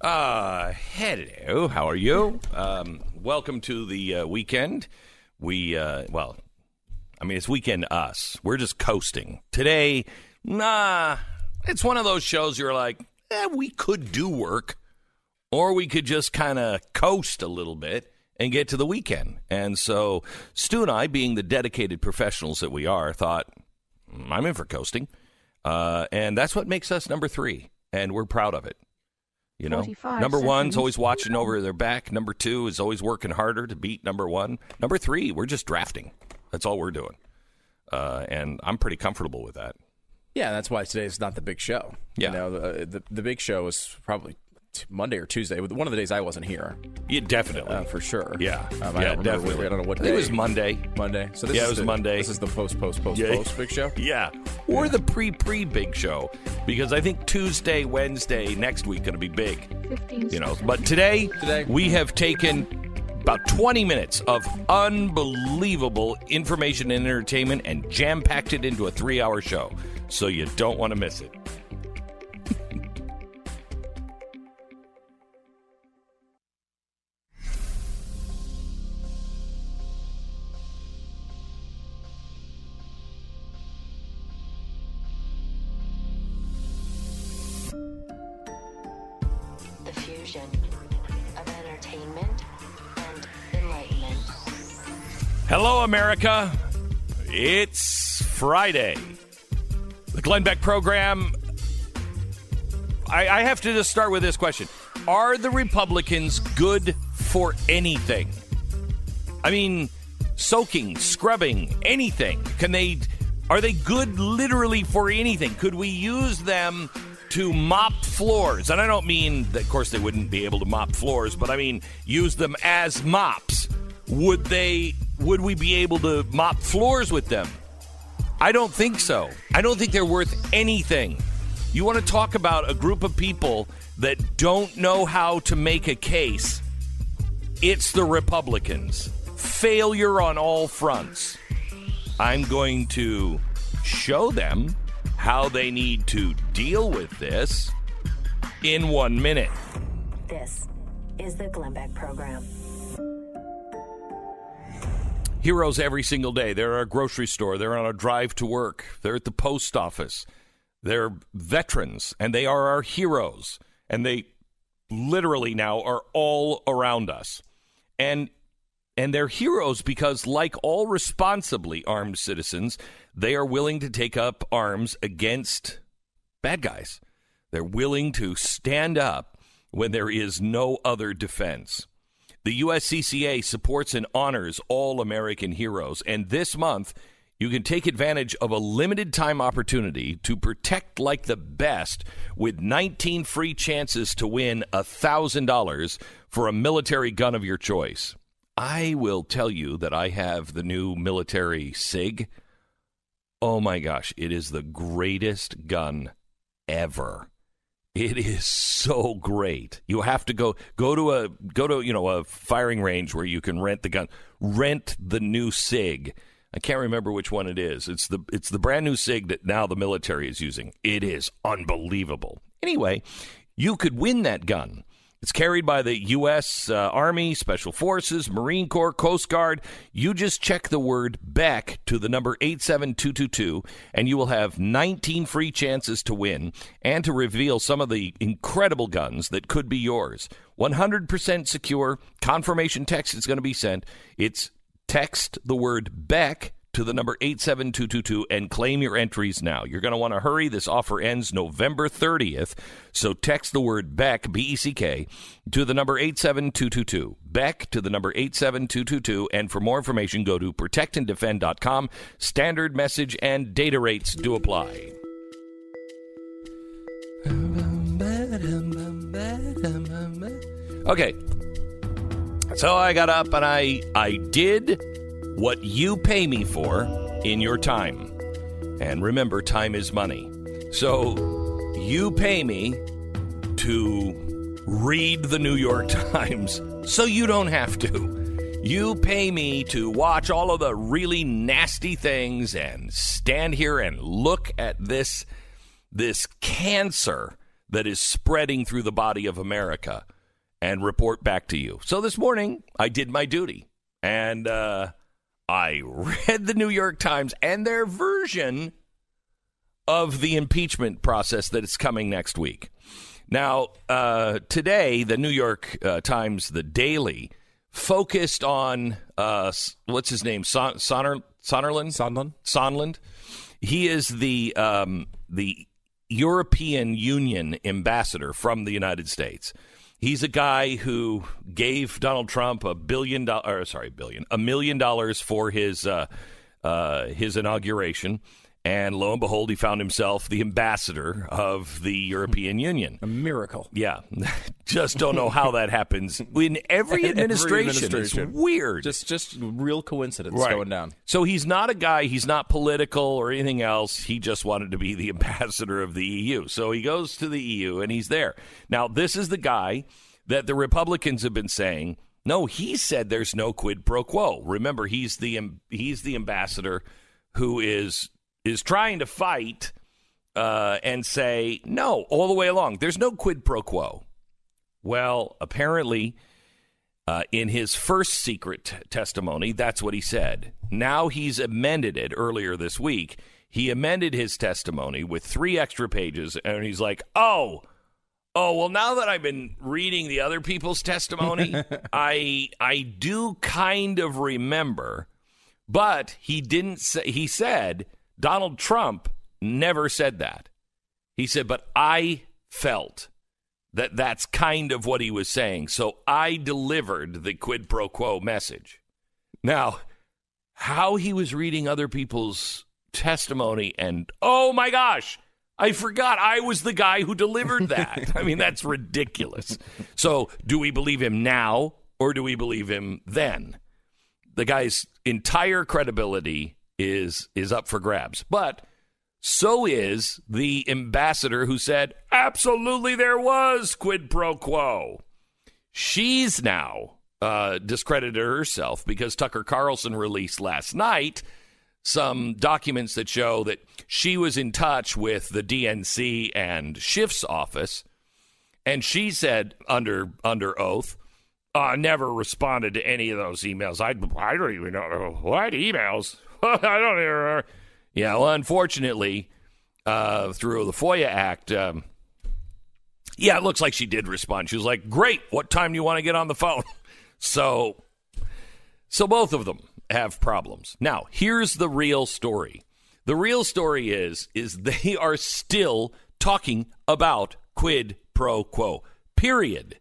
Uh, hello. How are you? Um, welcome to the uh, weekend. We, uh, well, I mean, it's weekend us. We're just coasting. Today, nah, it's one of those shows you're like, eh, we could do work, or we could just kind of coast a little bit and get to the weekend. And so Stu and I, being the dedicated professionals that we are, thought, "Mm, I'm in for coasting. Uh, and that's what makes us number three. And we're proud of it. You know, 45 number one's always watching over their back. Number two is always working harder to beat number one. Number three, we're just drafting. That's all we're doing. Uh, and I'm pretty comfortable with that. Yeah, that's why today's not the big show. Yeah. You know, the, the, the big show is probably t- Monday or Tuesday. One of the days I wasn't here, Yeah, definitely. uh, for sure. yeah. Um, I yeah, don't definitely. what- I don't know what I day. think it was Monday. Monday. So this Yeah, is it was the, Monday. This is the post, post, post, Yeah. post big show. Yeah. Or the pre pre big show. Because I think Tuesday, Wednesday, next week going to be big. 15 you know. But today, Today. we have taken about 20 minutes of unbelievable information and entertainment and jam packed it into a three hour show. So you don't want to miss it. Hello, America. It's Friday. The Glenn Beck program. I, I have to just start with this question Are the Republicans good for anything? I mean, soaking, scrubbing, anything. Can they are they good literally for anything? Could we use them to mop floors? And I don't mean that of course they wouldn't be able to mop floors, but I mean use them as mops. Would they would we be able to mop floors with them? I don't think so. I don't think they're worth anything. You want to talk about a group of people that don't know how to make a case? It's the Republicans. Failure on all fronts. I'm going to show them how they need to deal with this in one minute. This is the Glenn Beck Program. Heroes every single day. They're at a grocery store. They're on a drive to work. They're at the post office. They're veterans, and they are our heroes. And they literally now are all around us. And and they're heroes because, like all responsibly armed citizens, they are willing to take up arms against bad guys. They're willing to stand up when there is no other defense. The USCCA supports and honors all American heroes, and this month you can take advantage of a limited time opportunity to protect like the best with 19 free chances to win $1,000 for a military gun of your choice. I will tell you that I have the new military SIG. Oh my gosh, it is the greatest gun ever. It is so great. You have to go go to a go to you know a firing range where you can rent the gun. Rent the new Sig. I can't remember which one it is. It's the it's the brand new Sig that now the military is using. It is unbelievable. Anyway, you could win that gun. It's carried by the U.S. Uh, Army, Special Forces, Marine Corps, Coast Guard. You just check the word Beck to the number 87222, and you will have 19 free chances to win and to reveal some of the incredible guns that could be yours. 100% secure. Confirmation text is going to be sent. It's text the word Beck to the number 87222 and claim your entries now. You're going to want to hurry. This offer ends November 30th. So text the word Beck, B E C K, to the number 87222. Beck to the number 87222. And for more information, go to protectanddefend.com. Standard message and data rates do apply. Okay. So I got up and I I did what you pay me for in your time. And remember time is money. So you pay me to read the New York Times so you don't have to. You pay me to watch all of the really nasty things and stand here and look at this this cancer that is spreading through the body of America and report back to you. So this morning, I did my duty and uh, I read the New York Times and their version of the impeachment process that is coming next week. Now, uh, today, the New York uh, Times, the Daily, focused on uh, what's his name, Son- Sonner, Sonnerland? Sondland? Sondland. He is the um, the European Union ambassador from the United States. He's a guy who gave Donald Trump a billion dollars, sorry, billion, a million dollars for his uh, uh, his inauguration. And lo and behold, he found himself the ambassador of the European Union. A miracle. Yeah. just don't know how that happens in every administration. Every administration. It's weird. Just just real coincidence Right. going down. So he's not a guy, he's not political or anything else. He just wanted to be the ambassador of the EU. So he goes to the EU and he's there. Now, this is the guy that the Republicans have been saying, no, he said there's no quid pro quo. Remember, he's the he's the ambassador who is is trying to fight uh, and say no all the way along. There's no quid pro quo. Well, apparently, uh, in his first secret testimony, that's what he said. Now he's amended it earlier this week. He amended his testimony with three extra pages, and he's like, oh, oh, well, now that I've been reading the other people's testimony, I I do kind of remember, but he didn't say. He said Donald Trump never said that. He said, but I felt that that's kind of what he was saying. So I delivered the quid pro quo message. Now, how he was reading other people's testimony and oh my gosh, I forgot I was the guy who delivered that. I mean, that's ridiculous. So, do we believe him now or do we believe him then? The guy's entire credibility is is up for grabs. But so is the ambassador who said, absolutely there was quid pro quo. She's now uh, discredited herself because Tucker Carlson released last night some documents that show that she was in touch with the DNC and Schiff's office. And she said under under oath, I never responded to any of those emails. I, I don't even know what emails. I don't even. Yeah, well, unfortunately, uh, through the FOIA Act, um, yeah, it looks like she did respond. She was like, "Great, what time do you want to get on the phone?" So, so both of them have problems. Now, here's the real story. The real story is is they are still talking about quid pro quo. Period.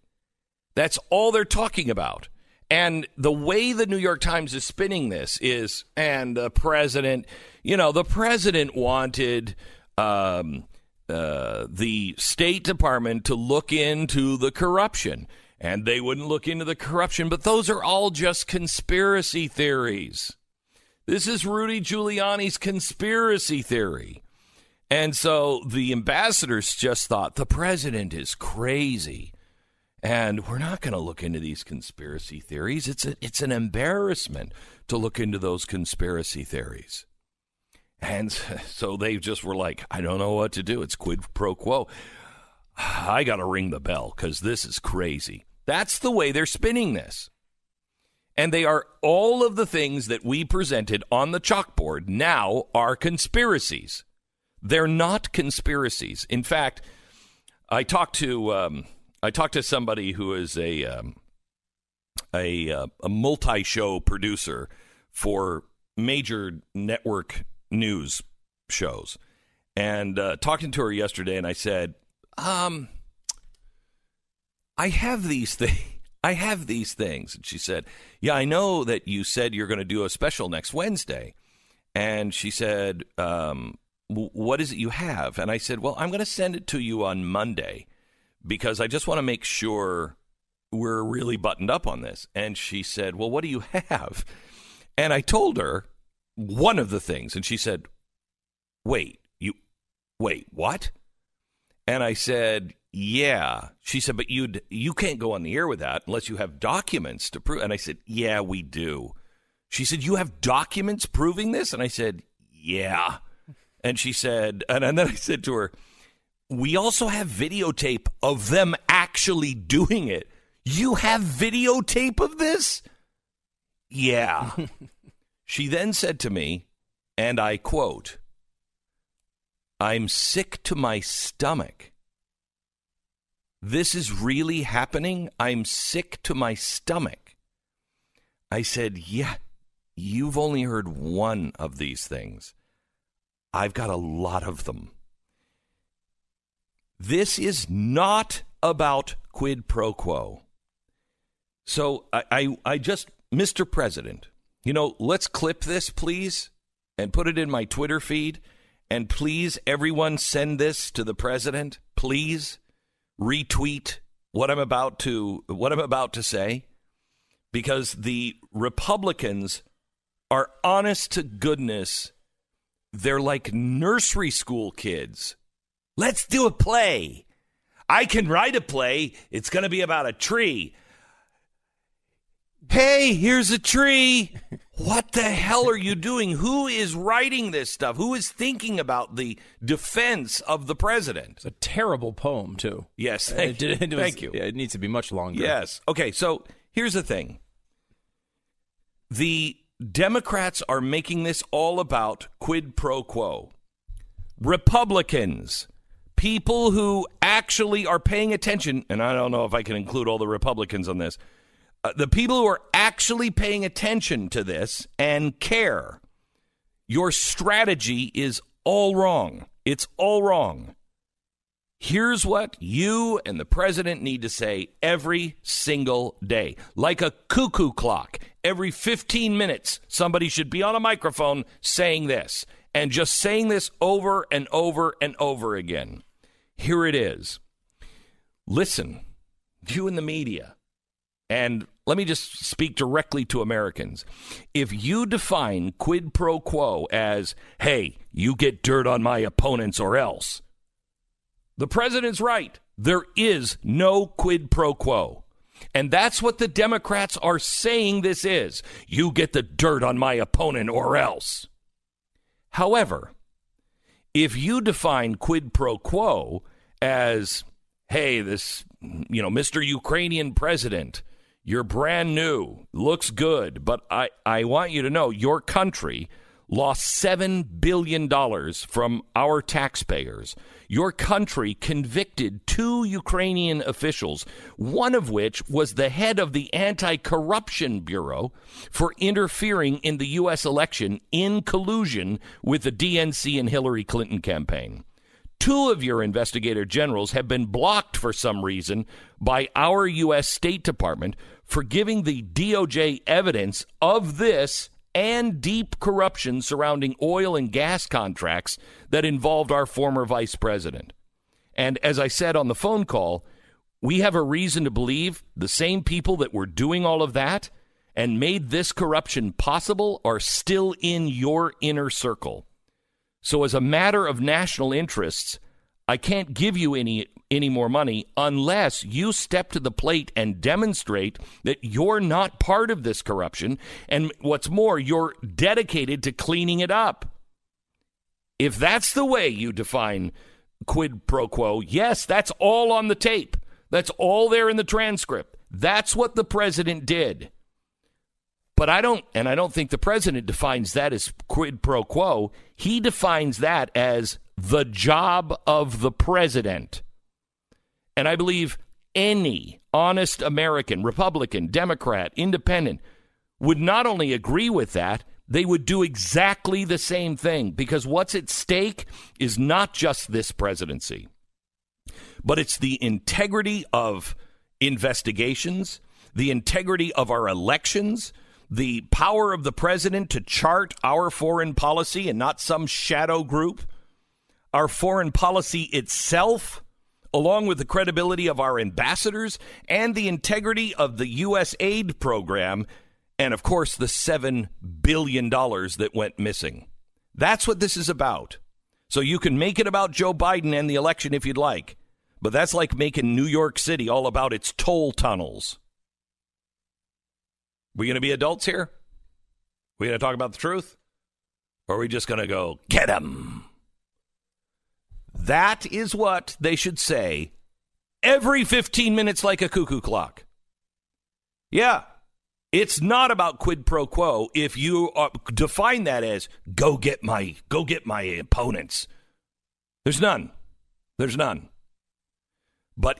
That's all they're talking about. And the way the New York Times is spinning this is, and the president, you know, the president wanted um, uh, the State Department to look into the corruption, and they wouldn't look into the corruption. But those are all just conspiracy theories. This is Rudy Giuliani's conspiracy theory. And so the ambassadors just thought the president is crazy. And we're not going to look into these conspiracy theories. It's a, it's an embarrassment to look into those conspiracy theories. And so they just were like, I don't know what to do. It's quid pro quo. I got to ring the bell because this is crazy. That's the way they're spinning this. And they are all of the things that we presented on the chalkboard now are conspiracies. They're not conspiracies. In fact, I talked to um, I talked to somebody who is a um, a, uh, a multi-show producer for major network news shows, and uh, talking to her yesterday, and I said, um, I have these things. I have these things. And she said, Yeah, I know that you said you're going to do a special next Wednesday. And she said, um, What is it you have? And I said, Well, I'm going to send it to you on Monday because I just want to make sure we're really buttoned up on this. And she said, Well, what do you have? And I told her one of the things. And she said, Wait, you, wait, what? And I said, "Yeah." She said, "But you'd, you can't go on the air with that unless you have documents to prove." And I said, "Yeah, we do." She said, "You have documents proving this?" And I said, "Yeah." And she said, and, and then I said to her, we also have videotape of them actually doing it. You have videotape of this? Yeah. she then said to me, and I quote, I'm sick to my stomach. This is really happening? I'm sick to my stomach. I said, Yeah, you've only heard one of these things. I've got a lot of them. This is not about quid pro quo. So I, I, I just, Mr. President, you know, let's clip this, please, and put it in my Twitter feed. And please, everyone, send this to the president. Please retweet what I'm about to what I'm about to say, because the Republicans are honest to goodness. They're like nursery school kids. Let's do a play. I can write a play. It's going to be about a tree. Hey, here's a tree. What the hell are you doing? Who is writing this stuff? Who is thinking about the defense of the president? It's a terrible poem, too. Yes, uh, thank, It- it was- thank you. yeah, it needs to be much longer. Yes. Okay, so here's the thing the Democrats are making this all about quid pro quo. Republicans, people who actually are paying attention, and I don't know if I can include all the Republicans on this, uh, the people who are actually paying attention to this and care, your strategy is all wrong. It's all wrong. Here's what you and the president need to say every single day. Like a cuckoo clock. Every 15 minutes, somebody should be on a microphone saying this and just saying this over and over and over again. Here it is. Listen, you in the media, and let me just speak directly to Americans. If you define quid pro quo as, hey, you get dirt on my opponents or else, the president's right. There is no quid pro quo. And that's what the Democrats are saying this is. You get the dirt on my opponent or else. However, if you define quid pro quo as, hey, this, you know, Mr. Ukrainian president, you're brand new, looks good, but I, I want you to know your country lost $7 billion from our taxpayers. Your country convicted two Ukrainian officials, one of which was the head of the Anti Corruption Bureau, for interfering in the U.S. election in collusion with the DNC and Hillary Clinton campaign. Two of your investigator generals have been blocked for some reason by our U.S. State Department for giving the DOJ evidence of this and deep corruption surrounding oil and gas contracts that involved our former vice president. And as I said on the phone call, we have a reason to believe the same people that were doing all of that and made this corruption possible are still in your inner circle. So, as a matter of national interests, I can't give you any any more money unless you step to the plate and demonstrate that you're not part of this corruption and what's more you're dedicated to cleaning it up. If that's the way you define quid pro quo, yes, that's all on the tape. That's all there in the transcript. That's what the president did. But I don't, and I don't think the president defines that as quid pro quo. He defines that as the job of the president. And I believe any honest American, Republican, Democrat, Independent, would not only agree with that, they would do exactly the same thing because what's at stake is not just this presidency, but it's the integrity of investigations, the integrity of our elections, the power of the president to chart our foreign policy and not some shadow group, our foreign policy itself, along with the credibility of our ambassadors and the integrity of the U.S. aid program, and of course, the $7 billion that went missing. That's what this is about. So you can make it about Joe Biden and the election if you'd like, but that's like making New York City all about its toll tunnels. We going to be adults here? We going to talk about the truth? Or are we just going to go, get 'em? That is what they should say every 15 minutes like a cuckoo clock. Yeah, it's not about quid pro quo if you are, define that as go get my go get my opponents. There's none. There's none. But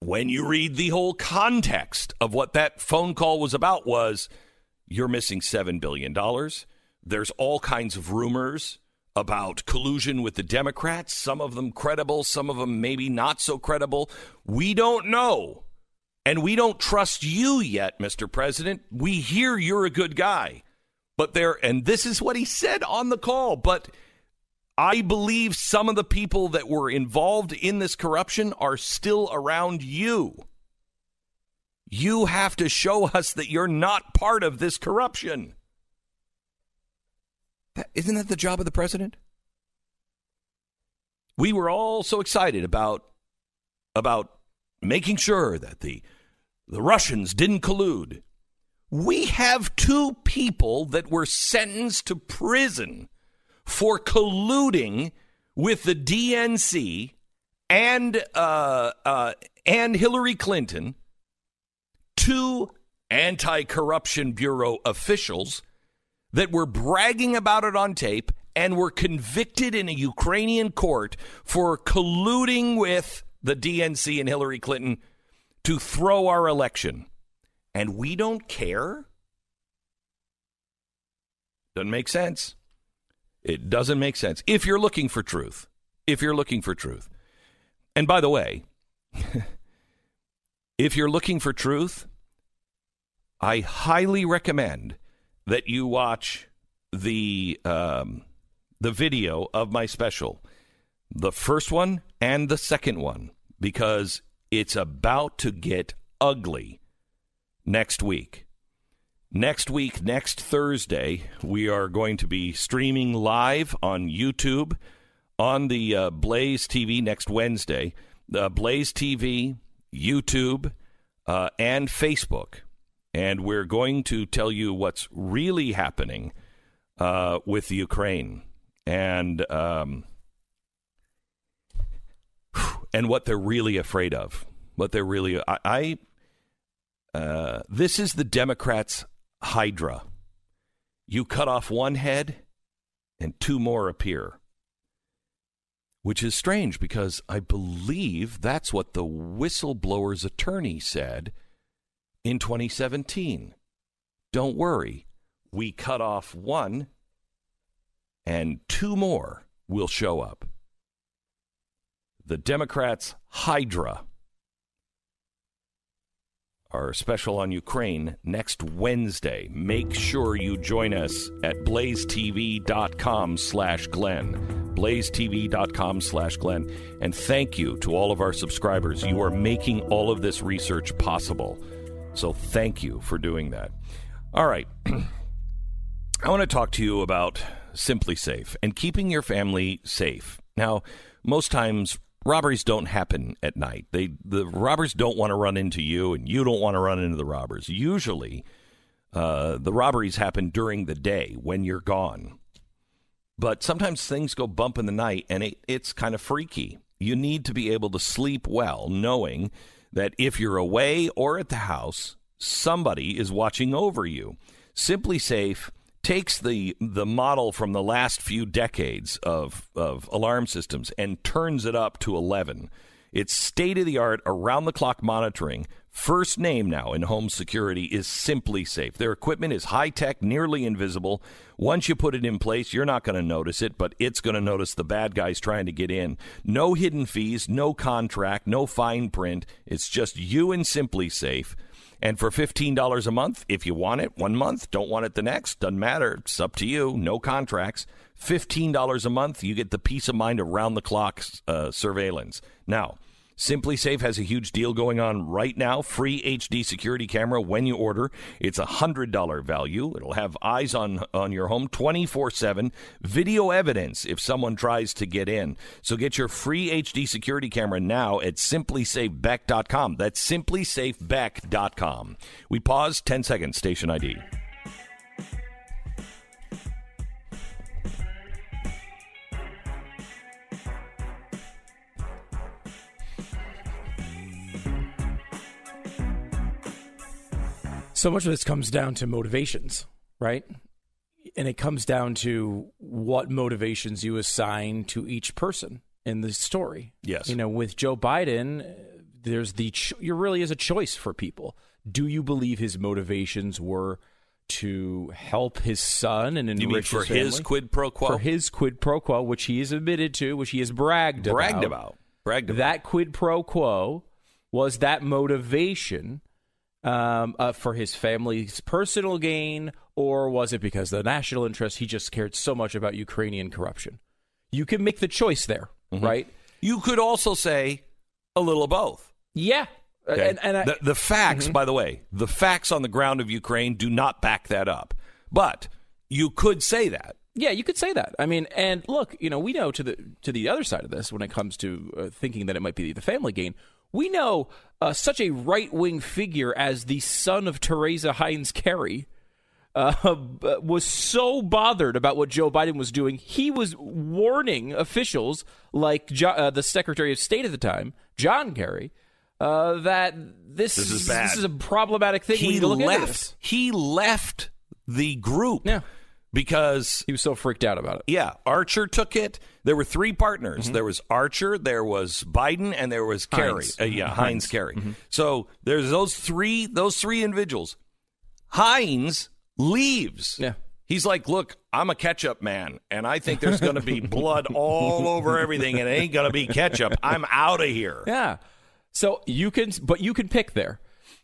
when you read the whole context of what that phone call was about was you're missing 7 billion dollars. There's all kinds of rumors about collusion with the Democrats, some of them credible, some of them maybe not so credible. We don't know. And we don't trust you yet, Mr. President. We hear you're a good guy. But there, and this is what he said on the call, but I believe some of the people that were involved in this corruption are still around you. You have to show us that you're not part of this corruption. Isn't that the job of the president? We were all so excited about about making sure that the the Russians didn't collude. We have two people that were sentenced to prison for colluding with the DNC and uh, uh, and Hillary Clinton, two anti-corruption bureau officials that were bragging about it on tape and were convicted in a Ukrainian court for colluding with the DNC and Hillary Clinton to throw our election. And we don't care? Doesn't make sense. It doesn't make sense. If you're looking for truth, if you're looking for truth. And by the way, if you're looking for truth, I highly recommend that you watch the um, the video of my special, the first one and the second one, because it's about to get ugly next week. Next week, next Thursday, we are going to be streaming live on YouTube on the uh, Blaze TV next Wednesday. Uh, Blaze TV, YouTube, uh, and Facebook. And we're going to tell you what's really happening uh, with Ukraine and um, and what they're really afraid of. What they're really I, I uh, this is the Democrats' hydra. You cut off one head, and two more appear. Which is strange because I believe that's what the whistleblower's attorney said in 2017. Don't worry, we cut off one, and two more will show up. The Democrats' Hydra our special on Ukraine next Wednesday. Make sure you join us at blazetv.com slash Glenn. blazetv.com slash Glenn. And thank you to all of our subscribers. You are making all of this research possible. So thank you for doing that. All right. I want to talk to you about SimpliSafe and keeping your family safe. Now, most times robberies don't happen at night. They the robbers don't want to run into you, and you don't want to run into the robbers. Usually, uh, the robberies happen during the day when you're gone. But sometimes things go bump in the night, and it, it's kind of freaky. You need to be able to sleep well, knowing that if you're away or at the house, somebody is watching over you. SimpliSafe takes the the model from the last few decades of of alarm systems and turns it up to 11. It's state of the art around the clock monitoring. First name now in home security is SimpliSafe. Their equipment is high tech, nearly invisible. Once you put it in place, you're not going to notice it, but it's going to notice the bad guys trying to get in. No hidden fees, no contract, no fine print. It's just you and SimpliSafe. And for $15 a month, if you want it one month, don't want it the next, doesn't matter. It's up to you. No contracts. $15 a month, you get the peace of mind around the clock uh, surveillance. Now, SimpliSafe has a huge deal going on right now. Free HD security camera when you order. It's a hundred dollar value. It'll have eyes on on your home twenty four seven. Video evidence if someone tries to get in. So get your free HD security camera now at simplisafebeck.com. That's simplisafebeck.com. We pause ten seconds. Station ID. So much of this comes down to motivations, right? And it comes down to what motivations you assign to each person in the story. Yes. You know, with Joe Biden, there's the ch- there really is a choice for people. Do you believe his motivations were to help his son and enrich You mean for his, his quid pro quo? for his quid pro quo, which he has admitted to, which he has bragged, bragged about. about. Bragged about. That quid pro quo was that motivation um, uh, for his family's personal gain, or was it because the national interest? He just cared so much about Ukrainian corruption. You can make the choice there, Mm-hmm. right? You could also say a little of both. Yeah. Okay? And, and I, the, the facts, by the way, the facts on the ground of Ukraine do not back that up. But you could say that. Yeah, you could say that. I mean, and look, you know, we know to the to the other side of this when it comes to uh, thinking that it might be the family gain. We know uh, such a right wing figure as the son of Teresa Heinz Kerry uh, was so bothered about what Joe Biden was doing, he was warning officials like jo- uh, the Secretary of State at the time, John Kerry, uh, that this, This is bad. This is a problematic thing. we He need to look into this. left. He left the group. Yeah. Because He was so freaked out about it. yeah, Archer took it. There were three partners. Mm-hmm. There was Archer, there was Biden, and there was Kerry. Heinz. Uh, yeah, Heinz, Kerry. Mm-hmm. So there's those three. Those three individuals. Heinz leaves. Yeah. He's like, look, I'm a ketchup man, and I think there's going to be blood all over everything, and it ain't going to be ketchup. I'm out of here. Yeah. So you can, but you can pick there.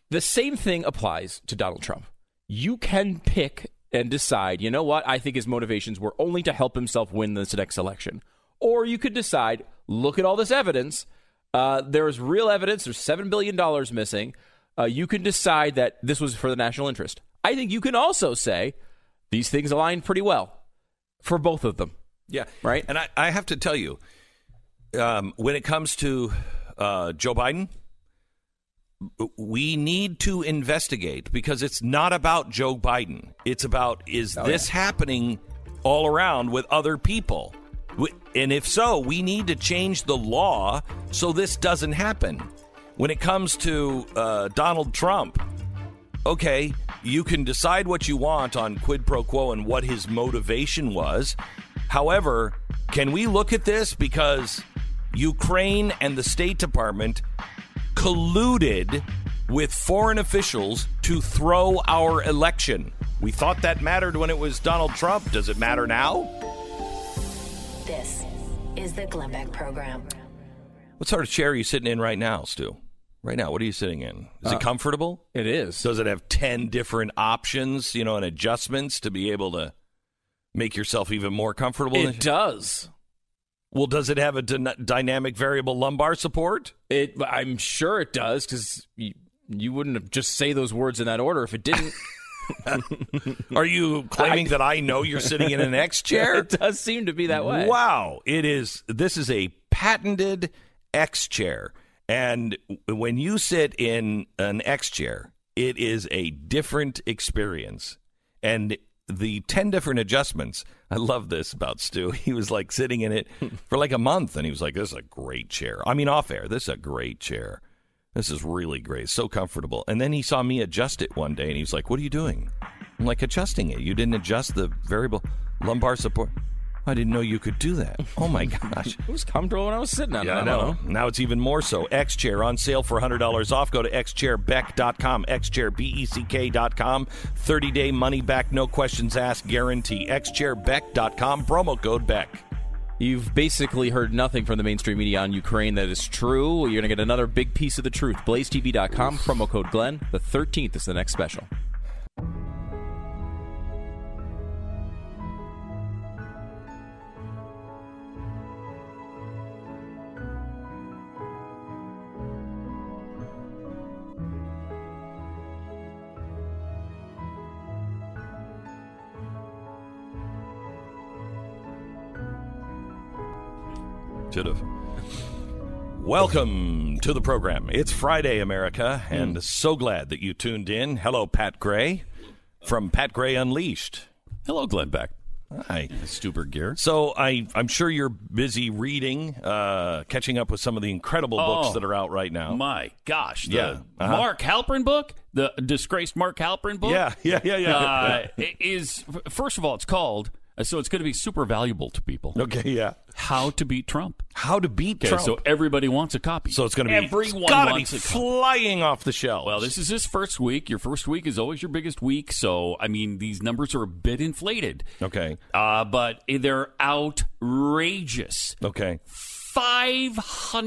The same thing applies to Donald Trump. You can pick and decide, you know what? I think his motivations were only to help himself win this next election. Or you could decide, look at all this evidence. Uh, there's real evidence. There's $7 billion missing. Uh, you can decide that this was for the national interest. I think you can also say these things align pretty well for both of them. Yeah. Right. And I, I have to tell you, um, when it comes to uh, Joe Biden, we need to investigate because it's not about Joe Biden. It's about is this happening all around with other people? And if so, we need to change the law so this doesn't happen. When it comes to uh, Donald Trump, okay, you can decide what you want on quid pro quo and what his motivation was. However, can we look at this because Ukraine and the State Department colluded with foreign officials to throw our election? We thought that mattered when it was Donald Trump. Does it matter now? This is the Glenn Beck Program. What sort of chair are you sitting in right now, Stu? Right now, what are you sitting in? Is it uh, comfortable? It is. Does it have 10 different options, you know, and adjustments to be able to make yourself even more comfortable? it does. Well, does it have a dynamic variable lumbar support? It, I'm sure it does because you, you wouldn't have just say those words in that order if it didn't. Are you claiming that I know you're sitting in an X chair? it does seem to be that way. Wow, it is. This is a patented X chair, and when you sit in an X chair, it is a different experience. And the ten different adjustments. I love this about Stu. He was like sitting in it for like a month, and he was like, "This is a great chair." I mean, off air, this is a great chair. This is really great, so comfortable. And then he saw me adjust it one day, and he was like, "What are you doing?" I'm like, "Adjusting it. You didn't adjust the variable lumbar support." I didn't know you could do that. Oh my gosh. It was comfortable when I was sitting on Yeah, it. I know. Now it's even more so. X Chair on sale for $100 off. Go to xchairbeck.com, xchairbeck.com. 30 day money back, no questions asked guarantee. xchairbeck.com, promo code Beck. You've basically heard nothing from the mainstream media on Ukraine that is true. You're going to get another big piece of the truth. BlazeTV.com, promo code Glenn. The 13th is the next special. Should have. Welcome to the program. It's Friday, America, and so glad that you tuned in. Hello, Pat Gray from Pat Gray Unleashed. Hello, Glenn Beck. Hi. Stu Burguiere. So I, I'm sure you're busy reading, uh, catching up with some of the incredible books Oh, that are out right now. My gosh, the Yeah, uh-huh. Mark Halperin book, the disgraced Mark Halperin book. yeah, yeah, yeah, yeah. uh, is first of all, it's called so it's going to be super valuable to people. okay, yeah. How to beat Trump. How to beat Okay, Trump. so everybody wants a copy. So it's going to be everyone gotta wants be a copy. flying off the shelves. Well, this is his first week. Your first week is always your biggest week. So, I mean, these numbers are a bit inflated. okay, Uh, but they're outrageous. okay.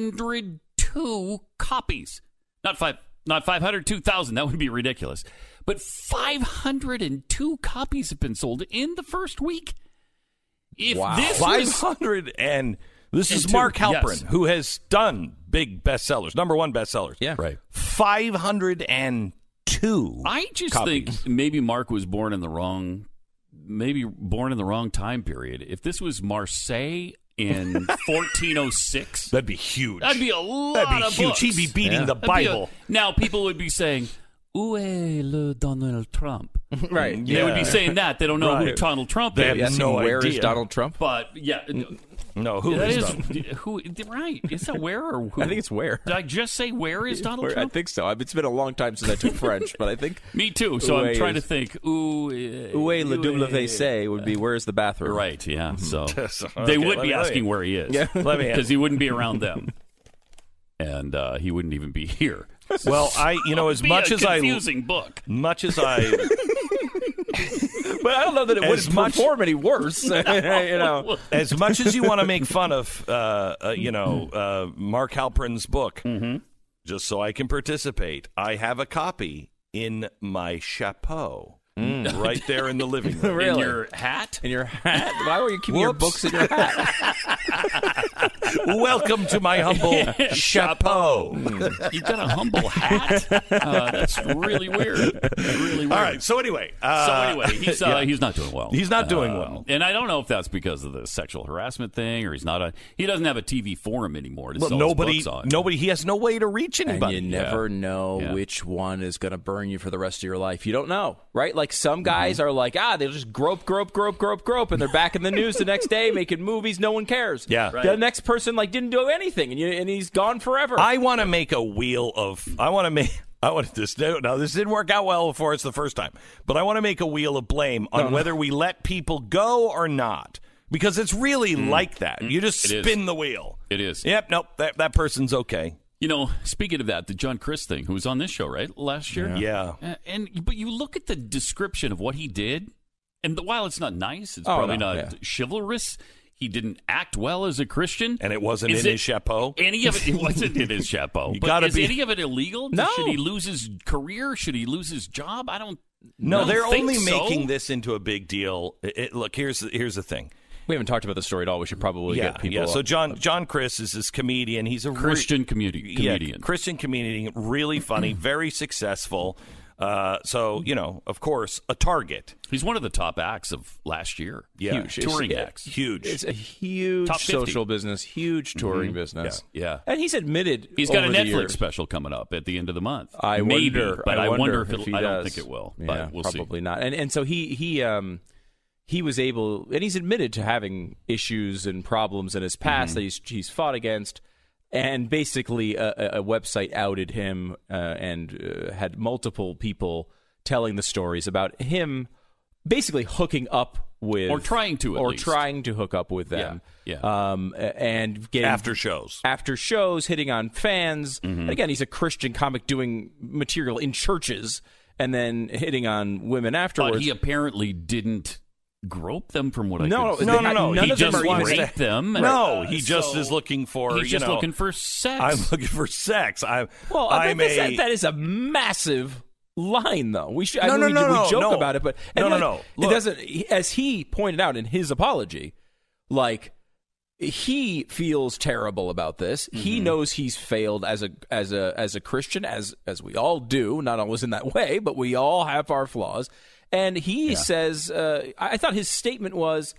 502 copies. Not five, not 502,000. That would be ridiculous. But 502 copies have been sold in the first week. If Wow. this Five was and this is two, Mark Halperin, yes. who has done big bestsellers, number one bestsellers. Yeah. right, Five hundred and two. I just copies. think maybe Mark was born in the wrong, maybe born in the wrong time period. If this was Marseille in 1406, That'd be huge. that'd be a lot That'd be of huge. books. He'd be beating the That'd be a- Bible. now people would be saying, "Où est le Donald Trump?" Right. They would be saying that. They don't know who Donald Trump They is. have Yes, no where is idea. Donald Trump? But yeah, no, who that is is Donald? who. Right? Is that where or who? I think it's where. Did I just say where is Donald Where- I think so. I- It's been a long time since I took French, but I think Me too. So I'm trying is- to think. Uh, Où est le où est- WC would be where's the bathroom? Right. Yeah. So So, they okay, would be asking where he is. Yeah. Let me- because he wouldn't be around them, and uh, he wouldn't even be here. Well, I, you know, as Be much a as I, confusing book. much as I, But I don't know that it As would much- perform any worse. you know. as much as you want to make fun of, uh, uh, you know, uh, Mark Halperin's book, just so I can participate, I have a copy in my chapeau, right there in the living room. In your hat. In your hat? Why were you keeping your books in your hat? Welcome to my humble chapeau. You've got a humble hat. Uh, that's really weird. Really weird. All right. So anyway, uh, So anyway, he's uh, yeah. he's not doing well. He's not doing Uh, well. and I don't know if that's because of the sexual harassment thing, or he's not a he doesn't have a TV forum anymore. To well, sell his nobody, books on. nobody. He has no way to reach And anybody. you never Yeah. know Yeah. which one is going to burn you for the rest of your life. You don't know, right? Like some guys mm-hmm. are like, ah, they'll just grope, grope, grope, grope, grope, and they're back in the news the next day making movies. No one cares. Yeah. The next person like didn't do anything, and, you, and he's gone forever. I want to make a wheel of. I want to make. I want this. Now this didn't work out well for us the first time, but I want to make a wheel of blame on whether we let people go or not, because it's really mm. like that. Mm. You just It is. spin the wheel. It is. Yep. Nope. That that person's okay. You know, speaking of that, the John Crist thing, who was on this show right last year. Yeah. Uh, and but you look at the description of what he did, and while it's not nice, it's Oh, probably no, not yeah. chivalrous. He didn't act well as a Christian, And it wasn't Is in it- his chapeau. Any of it, it wasn't in his chapeau. You but is be- any of it illegal? No. Should he lose his career? Should he lose his job? I don't. No, don't they're only so. making this into a big deal. It, it- look, here's here's the thing. We haven't talked about the story at all. We should probably Yeah, get people. yeah. So. John John Crist is this comedian. He's a re- Christian community yeah. Christian comedian, really funny, very successful. Uh, so you know, of course, a target. He's one of the top acts of last year. Yeah, Huge. touring It's- acts. huge. It's a huge Top 50. social business, huge touring business. Yeah. And he's admitted He's got a over the Netflix special coming up at the end of the month. I Maybe, wonder, but I, wonder, if, if it'll, I don't does. think it will. Yeah, but we'll see. probably not. And and so he he um he was able, and he's admitted to having issues and problems in his past Mm-hmm. that he's he's fought against. And basically, a, a website outed him uh, and uh, had multiple people telling the stories about him basically hooking up with Or trying to, or least. trying to hook up with them. Yeah, Um, and getting After shows. after shows, hitting on fans. Mm-hmm. And again, he's a Christian comic doing material in churches and then hitting on women afterwards. But he apparently didn't grope them, from what I No, could no, see. no, no. None he of them just are even- raped them. No, Uh, he just so is looking for. He's you just know, looking for sex. I'm looking for sex. I'm. well, I I'm a. that's- a massive line, though. We should. I No, mean, no, we, no, we no, joke no. about it, but No, and no, like, no. It doesn't. As he pointed out in his apology, like he feels terrible about this. He Mm-hmm. knows he's failed as a as a as a Christian, as as we all do. Not always in that way, but we all have our flaws. And he says, uh, I thought his statement was,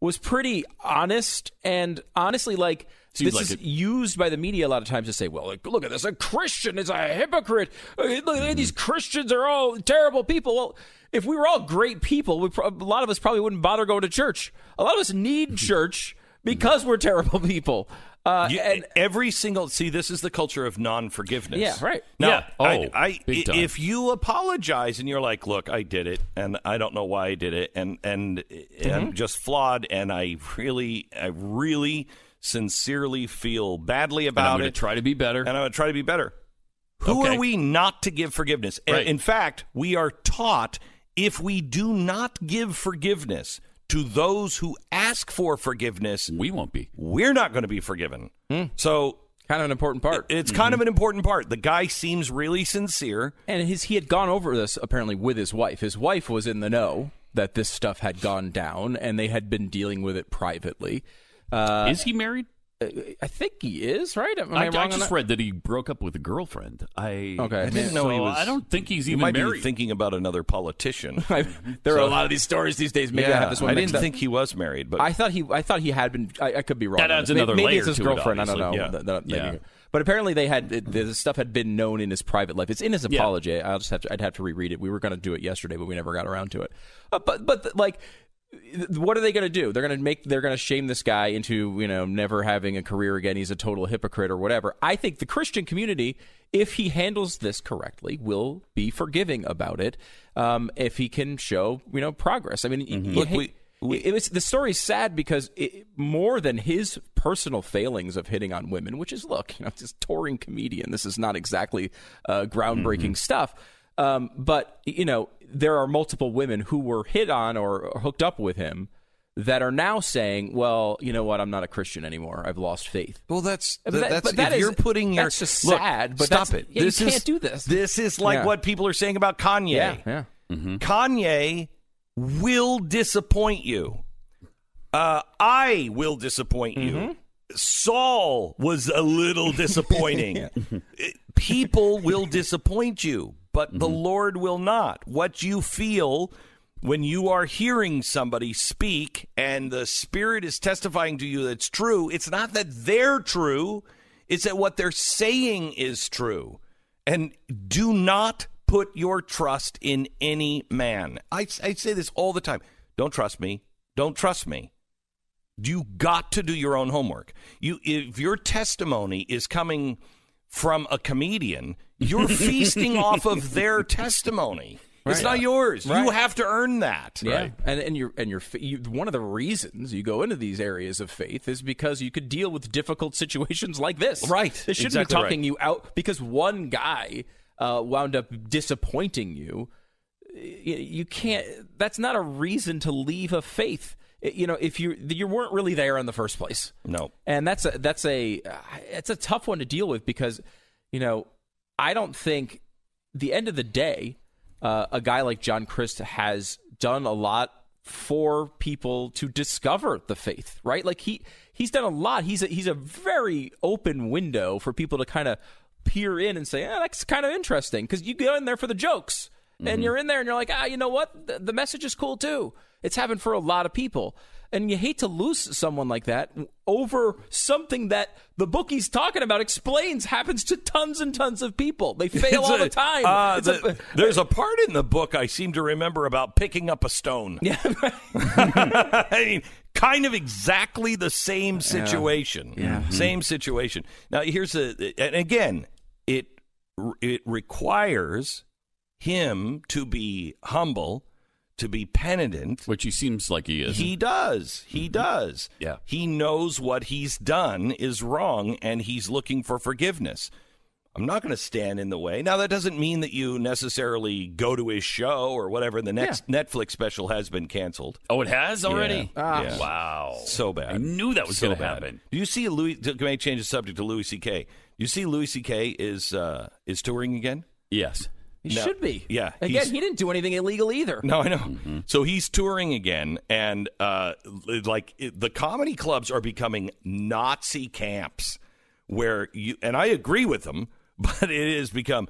was pretty honest and honestly like Seems this like is it. used by the media a lot of times to say, well, like, look at this. A Christian is a hypocrite. Uh, Look, Mm-hmm. these Christians are all terrible people. Well, if we were all great people, we pro- a lot of us probably wouldn't bother going to church. A lot of us need church because we're terrible people. Uh, You- and every single see, this is the culture of non-forgiveness. Yeah, right. Now, Yeah. Oh, I, I, if you apologize and you're like, "Look, I did it, and I don't know why I did it, and and Mm-hmm. I'm just flawed, and I really, I really, sincerely feel badly about to it, try to be better. and I'm going to try to be better." Who Okay. are we not to give forgiveness? Right. In fact, we are taught if we do not give forgiveness to those who ask for forgiveness, we won't be. we're not going to be forgiven. Hmm. So kind of an important part. it's kind of an important part. The guy seems really sincere. And his he had gone over this apparently with his wife. His wife was in the know that this stuff had gone down, and they had been dealing with it privately. Uh, Is he married? I think he is right. Am I, I, I wrong on just read that he broke up with a girlfriend. I Okay. I didn't know so he was- I don't think he's You even might be married. thinking about another politician. there are a lot of these stories these days. Maybe I have this one I didn't up. think he was married, but I thought he. I thought he had been. I, I could be wrong. That on adds this. May- another Maybe layer it's his to it, girlfriend. I don't know. obviously. Yeah. That- that- Yeah. But apparently they had the stuff had been known in his private life. It's in his Yeah. apology. I'll just have to. I'd have to reread it. We were going to do it yesterday, but we never got around to it. Uh, but but like. What are they going to do? They're going to make. They're going to shame this guy into you know never having a career again. He's a total hypocrite or whatever. I think the Christian community, if he handles this correctly, will be forgiving about it. Um, if he can show you know progress. I mean, you Look, hate- we- it was the story's sad because it, more than his personal failings of hitting on women, which is look, you know, just touring comedian. This is not exactly uh, groundbreaking stuff. Um, but you know, there are multiple women who were hit on or, hooked up with him that are now saying, "Well, you know what? I'm not a Christian anymore. I've lost faith." well, that's But that- that's but that if is- you're putting your that's just look, sad, but stop it. yeah, you this can't do this. This is like Yeah. what people are saying about Kanye. yeah. Kanye will disappoint you. Uh, I will disappoint you. Saul was a little disappointing. People will disappoint you, but the mm-hmm. Lord will not. What you feel when you are hearing somebody speak and the Spirit is testifying to you that's true, it's not that they're true, it's that what they're saying is true. And do not put your trust in any man. I, I say this all the time. Don't trust me. Don't trust me. You got to do your own homework. You, if your testimony is coming from a comedian, you're feasting off of their testimony. It's not yours. You have to earn that. Yeah, and and you're and you're you, one of the reasons you go into these areas of faith is because you could deal with difficult situations like this. Right. This shouldn't Exactly be talking right. you out because one guy uh, wound up disappointing you. You, you can't. That's not a reason to leave a faith. You know, if you you weren't really there in the first place. No. And that's a that's a uh, it's a tough one to deal with because you know I don't think the end of the day uh, a guy like John Crist has done a lot for people to discover the faith, right? Like he he's done a lot. He's a, he's a very open window for people to kind of peer in and say, "Ah, that's kind of interesting," because you go in there for the jokes, and you're in there and you're like, "Ah, you know what? The, the message is cool too." It's happened for a lot of people. And you hate to lose someone like that over something that the book he's talking about explains happens to tons and tons of people. They fail all a- the time. uh, It's a- there's a part in the book I seem to remember about picking up a stone. yeah, I mean, kind of exactly the same situation. Same situation. Now, here's a, and again, it it requires him to be humble, to be penitent. which he seems like he is. He does. He does. Yeah. He knows what he's done is wrong, and he's looking for forgiveness. I'm not going to stand in the way. Now, that doesn't mean that you necessarily go to his show or whatever. The next Netflix special has been canceled. oh, it has already. Yeah. Yeah. Wow. So bad. I knew that was So going to happen. Do you see Louis? To may change the subject to Louis C.K. Do you see Louis C.K. is uh, is touring again? Yes. He No. should be. Yeah, Again, he didn't do anything illegal either. No, I know. Mm-hmm. So he's touring again, and uh, like the comedy clubs are becoming Nazi camps, where you and I agree with them, but it has become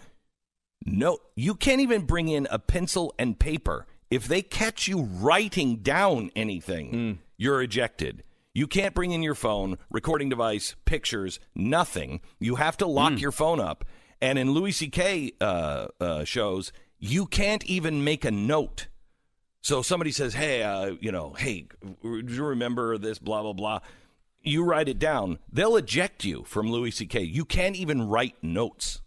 no. You can't even bring in a pencil and paper if they catch you writing down anything, you're ejected. You can't bring in your phone, recording device, pictures, nothing. You have to lock your phone up. And in Louis C.K. Uh, uh, shows, you can't even make a note. So somebody says, "Hey, uh, you know, hey, do you remember this? Blah blah blah." You write it down. They'll eject you from Louis C.K. You can't even write notes.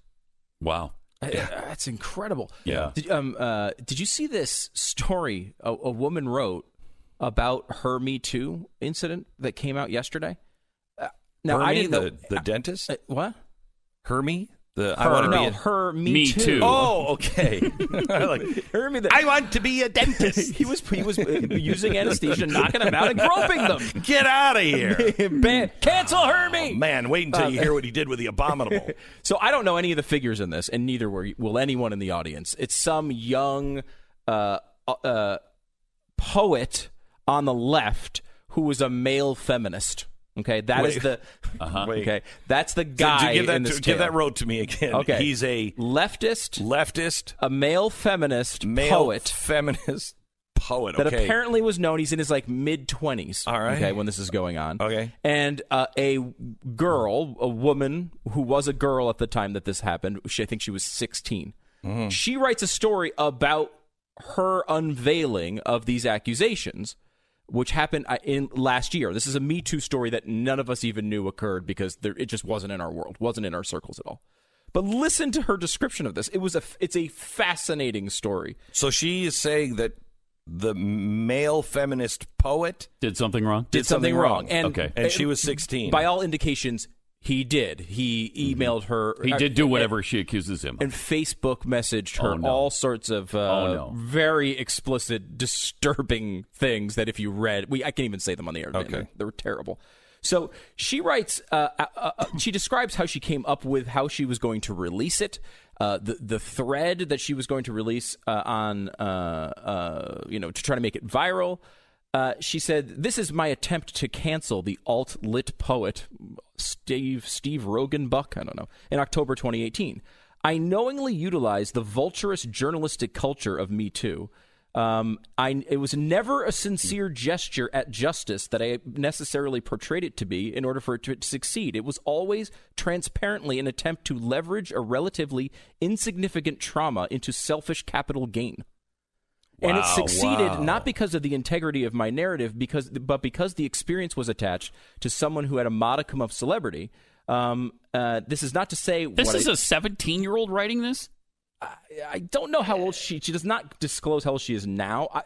Wow. Uh, That's incredible. Yeah. Did, um, uh, did you see this story a, a woman wrote about her Me Too incident that came out yesterday? Uh, now I didn't know the, the dentist. Uh, what. Hermie, the I want to no, be. A, her Me, Me Too. Too. oh, okay. like, Hermie, the, I want to be a dentist. he was he was uh, using anesthesia, knocking them out, and groping them. Get out of here, Ban- cancel Hermie. man! Wait until you hear what he did with the abominable. So I don't know any of the figures in this, and neither will, will anyone in the audience. It's some young uh, uh, poet on the left who was a male feminist. Okay, that is Wait. the Wait. okay. That's the guy give that, in this give that road to me again. Okay, he's a leftist, leftist, a male feminist male poet feminist poet. that apparently was known. He's in his like mid twenties. All right. Okay, when this is going on. Okay. And uh, a girl, a woman who was a girl at the time that this happened. She, I think she was 16 Mm-hmm. She writes a story about her unveiling of these accusations, which happened uh, in last year. This is a Me Too story that none of us even knew occurred because there, it just wasn't in our world, wasn't in our circles at all. But listen to her description of this. It was a, it's a fascinating story. So she is saying that the male feminist poet Did something wrong? did something, wrong. And, Okay. and she was 16. By all indications, he did. He emailed her. Mm-hmm. he did do whatever she accuses him of. And Facebook messaged her Oh, no. all sorts of uh, Oh, no. very explicit, disturbing things that if you read, we I can't even say them on the air. Okay. They're, they're terrible. So she writes. Uh, uh, uh, she describes how she came up with how she was going to release it. Uh, the the thread that she was going to release uh, on uh, uh, you know to try to make it viral. Uh, she said, "This is my attempt to cancel the alt lit poet Steve Steve Roggenbuck. I don't know. In October 2018, I knowingly utilized the vulturous journalistic culture of Me Too. Um, I it was never a sincere gesture at justice that I necessarily portrayed it to be in order for it to succeed. It was always transparently an attempt to leverage a relatively insignificant trauma into selfish capital gain." And it succeeded wow. not because of the integrity of my narrative because but because the experience was attached to someone who had a modicum of celebrity um, uh, this is not to say this is I, a 17 year old writing this? I don't know how old she she does not disclose how old she is now I,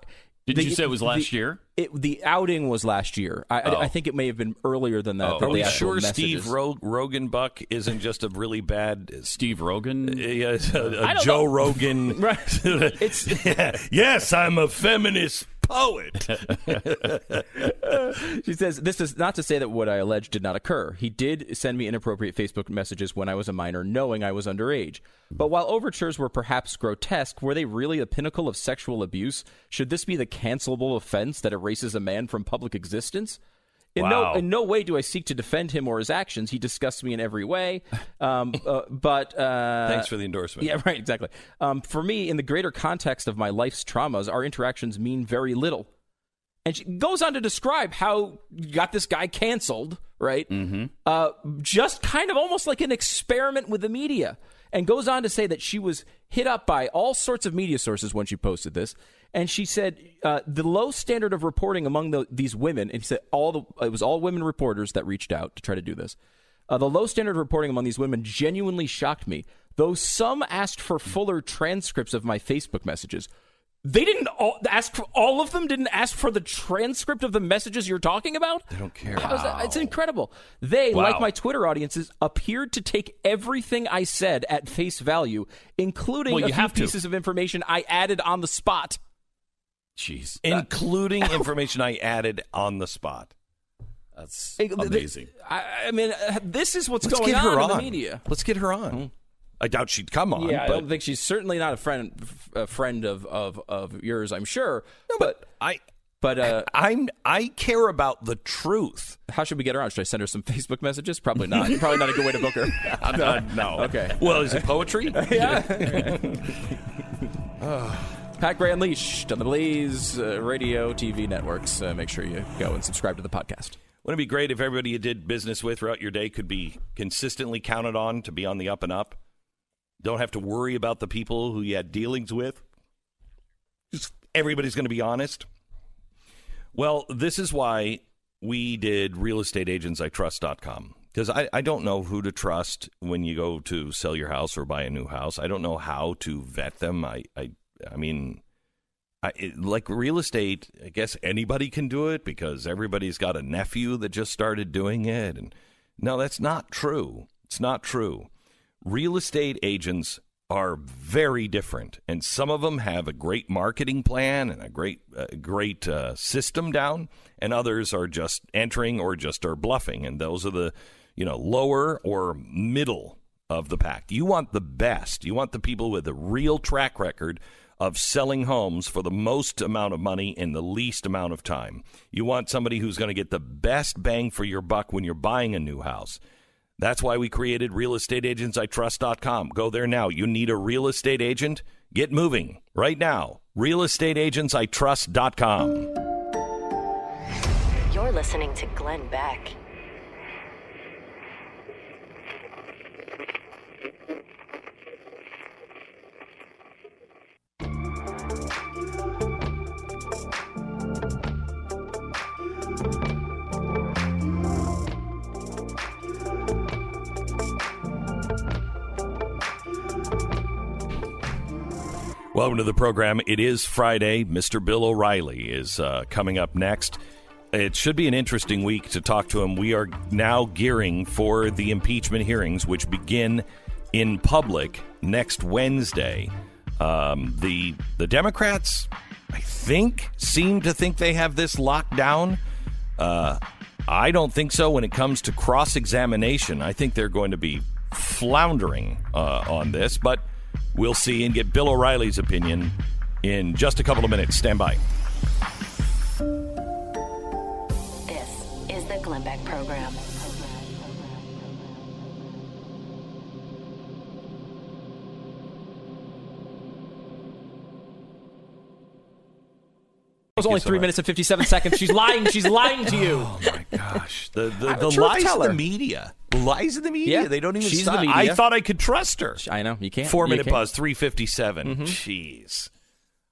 Did the- you say it was last the- year? it, the outing was last year I, I- Oh. I think it may have been earlier than that Oh, Are we actual sure Steve messages- Ro- Roggenbuck isn't just a really bad uh, Steve Rogan? Uh, yeah, a, a I don't Joe know. Rogan. Right. It's- yes, I'm a feminist poet. She says, This is not to say that what I alleged did not occur. He did send me inappropriate Facebook messages when I was a minor, knowing I was underage. But while overtures were perhaps grotesque, were they really the pinnacle of sexual abuse? Should this be the cancelable offense that erases a man from public existence? In Wow. no, in no way do I seek to defend him or his actions. He disgusts me in every way. Um, uh, but uh, Thanks for the endorsement. yeah, right, exactly. Um, for me, in the greater context of my life's traumas, our interactions mean very little. And she goes on to describe how you got this guy canceled, right? Mm-hmm. Uh, just kind of almost like an experiment with the media. And goes on to say that she was hit up by all sorts of media sources when she posted this. And she said uh, the low standard of reporting among the, these women, and he said all the it was all women reporters that reached out to try to do this. Uh, the low standard of reporting among these women genuinely shocked me. Though some asked for fuller transcripts of my Facebook messages, they didn't all ask for all of them. Didn't ask for the transcript of the messages you're talking about. They don't care. It's incredible. They, like my Twitter audiences, appeared to take everything I said at face value, including Well, a you few to. pieces of information I added on the spot. Jeez. Including information I added on the spot. That's Hey, th- amazing. I, I mean, uh, this is what's Let's going on, in the media. Let's get her on. I doubt she'd come on. Yeah, I don't think she's certainly not a friend a friend of of, of yours. I'm sure. No, but I but uh, I'm I care about the truth. how should we get her on? Should I send her some Facebook messages? Probably not. Probably not a good way to book her. no, no. Okay. Well, is it poetry? yeah. Pat Gray Unleashed on the Blaze uh, radio, TV networks. Uh, make sure you go and subscribe to the podcast. Wouldn't it be great if everybody you did business with throughout your day could be consistently counted on to be on the up and up? Don't have to worry about the people who you had dealings with. Just everybody's going to be honest. Well, this is why we did realestateagentsitrust.com because I, I don't know who to trust when you go to sell your house or buy a new house. I don't know how to vet them. I, I, I mean, I, it, like real estate, I guess anybody can do it because everybody's got a nephew that just started doing it. And no, that's not true. It's not true. Real estate agents are very different, and some of them have a great marketing plan and a great, uh, great uh, system down, and others are just entering or just are bluffing, and those are the, you know, lower or middle of the pack. You want the best. You want the people with a real track record of selling homes for the most amount of money in the least amount of time. You want somebody who's going to get the best bang for your buck when you're buying a new house. That's why we created realestateagentsitrust.com. Go there now. You need a real estate agent? Get moving right now. realestateagentsitrust.com. You're listening to Glenn Beck. Welcome to the program. It is Friday. Mr. Bill O'Reilly is uh, coming up next. It should be an interesting week to talk to him. We are now gearing for the impeachment hearings, which begin in public next Wednesday. Um, the the Democrats, I think, seem to think they have this locked down. Uh, I don't think so. When it comes to cross examination, I think they're going to be floundering uh, on this, but. We'll see and get Bill O'Reilly's opinion in just a couple of minutes. Stand by. This is the Glenn Beck Program. It was only three much. minutes and 57 seconds. She's lying. She's lying to you. Oh my gosh, the the, the truth lies of the media, the lies of the media. Yeah, they don't even she's the media. I thought I could trust her. I know. You can't. Four You minute can't. pause, three fifty Jeez,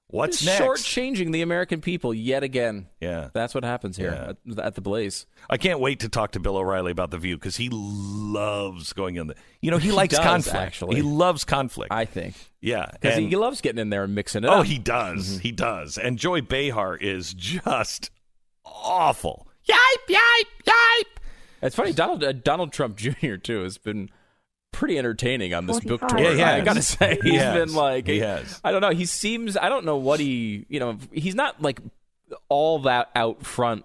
what's Just next? Shortchanging the American people yet again. Yeah. That's what happens here at, at the Blaze. I can't wait to talk to Bill O'Reilly about the View because he loves going in the. You know, he, likes does, conflict. actually. he loves conflict. I think. yeah, Because he loves getting in there and mixing it Oh, up. he does. Mm-hmm. He does. And Joy Behar is just awful. Yipe, yipe, yipe. It's funny. Donald uh, Donald Trump Jr. too has been pretty entertaining on this book tour. Yeah, he I gotta say, He he's has. been like He has. I don't know. He seems. I don't know what he. You know, he's not like all that out front.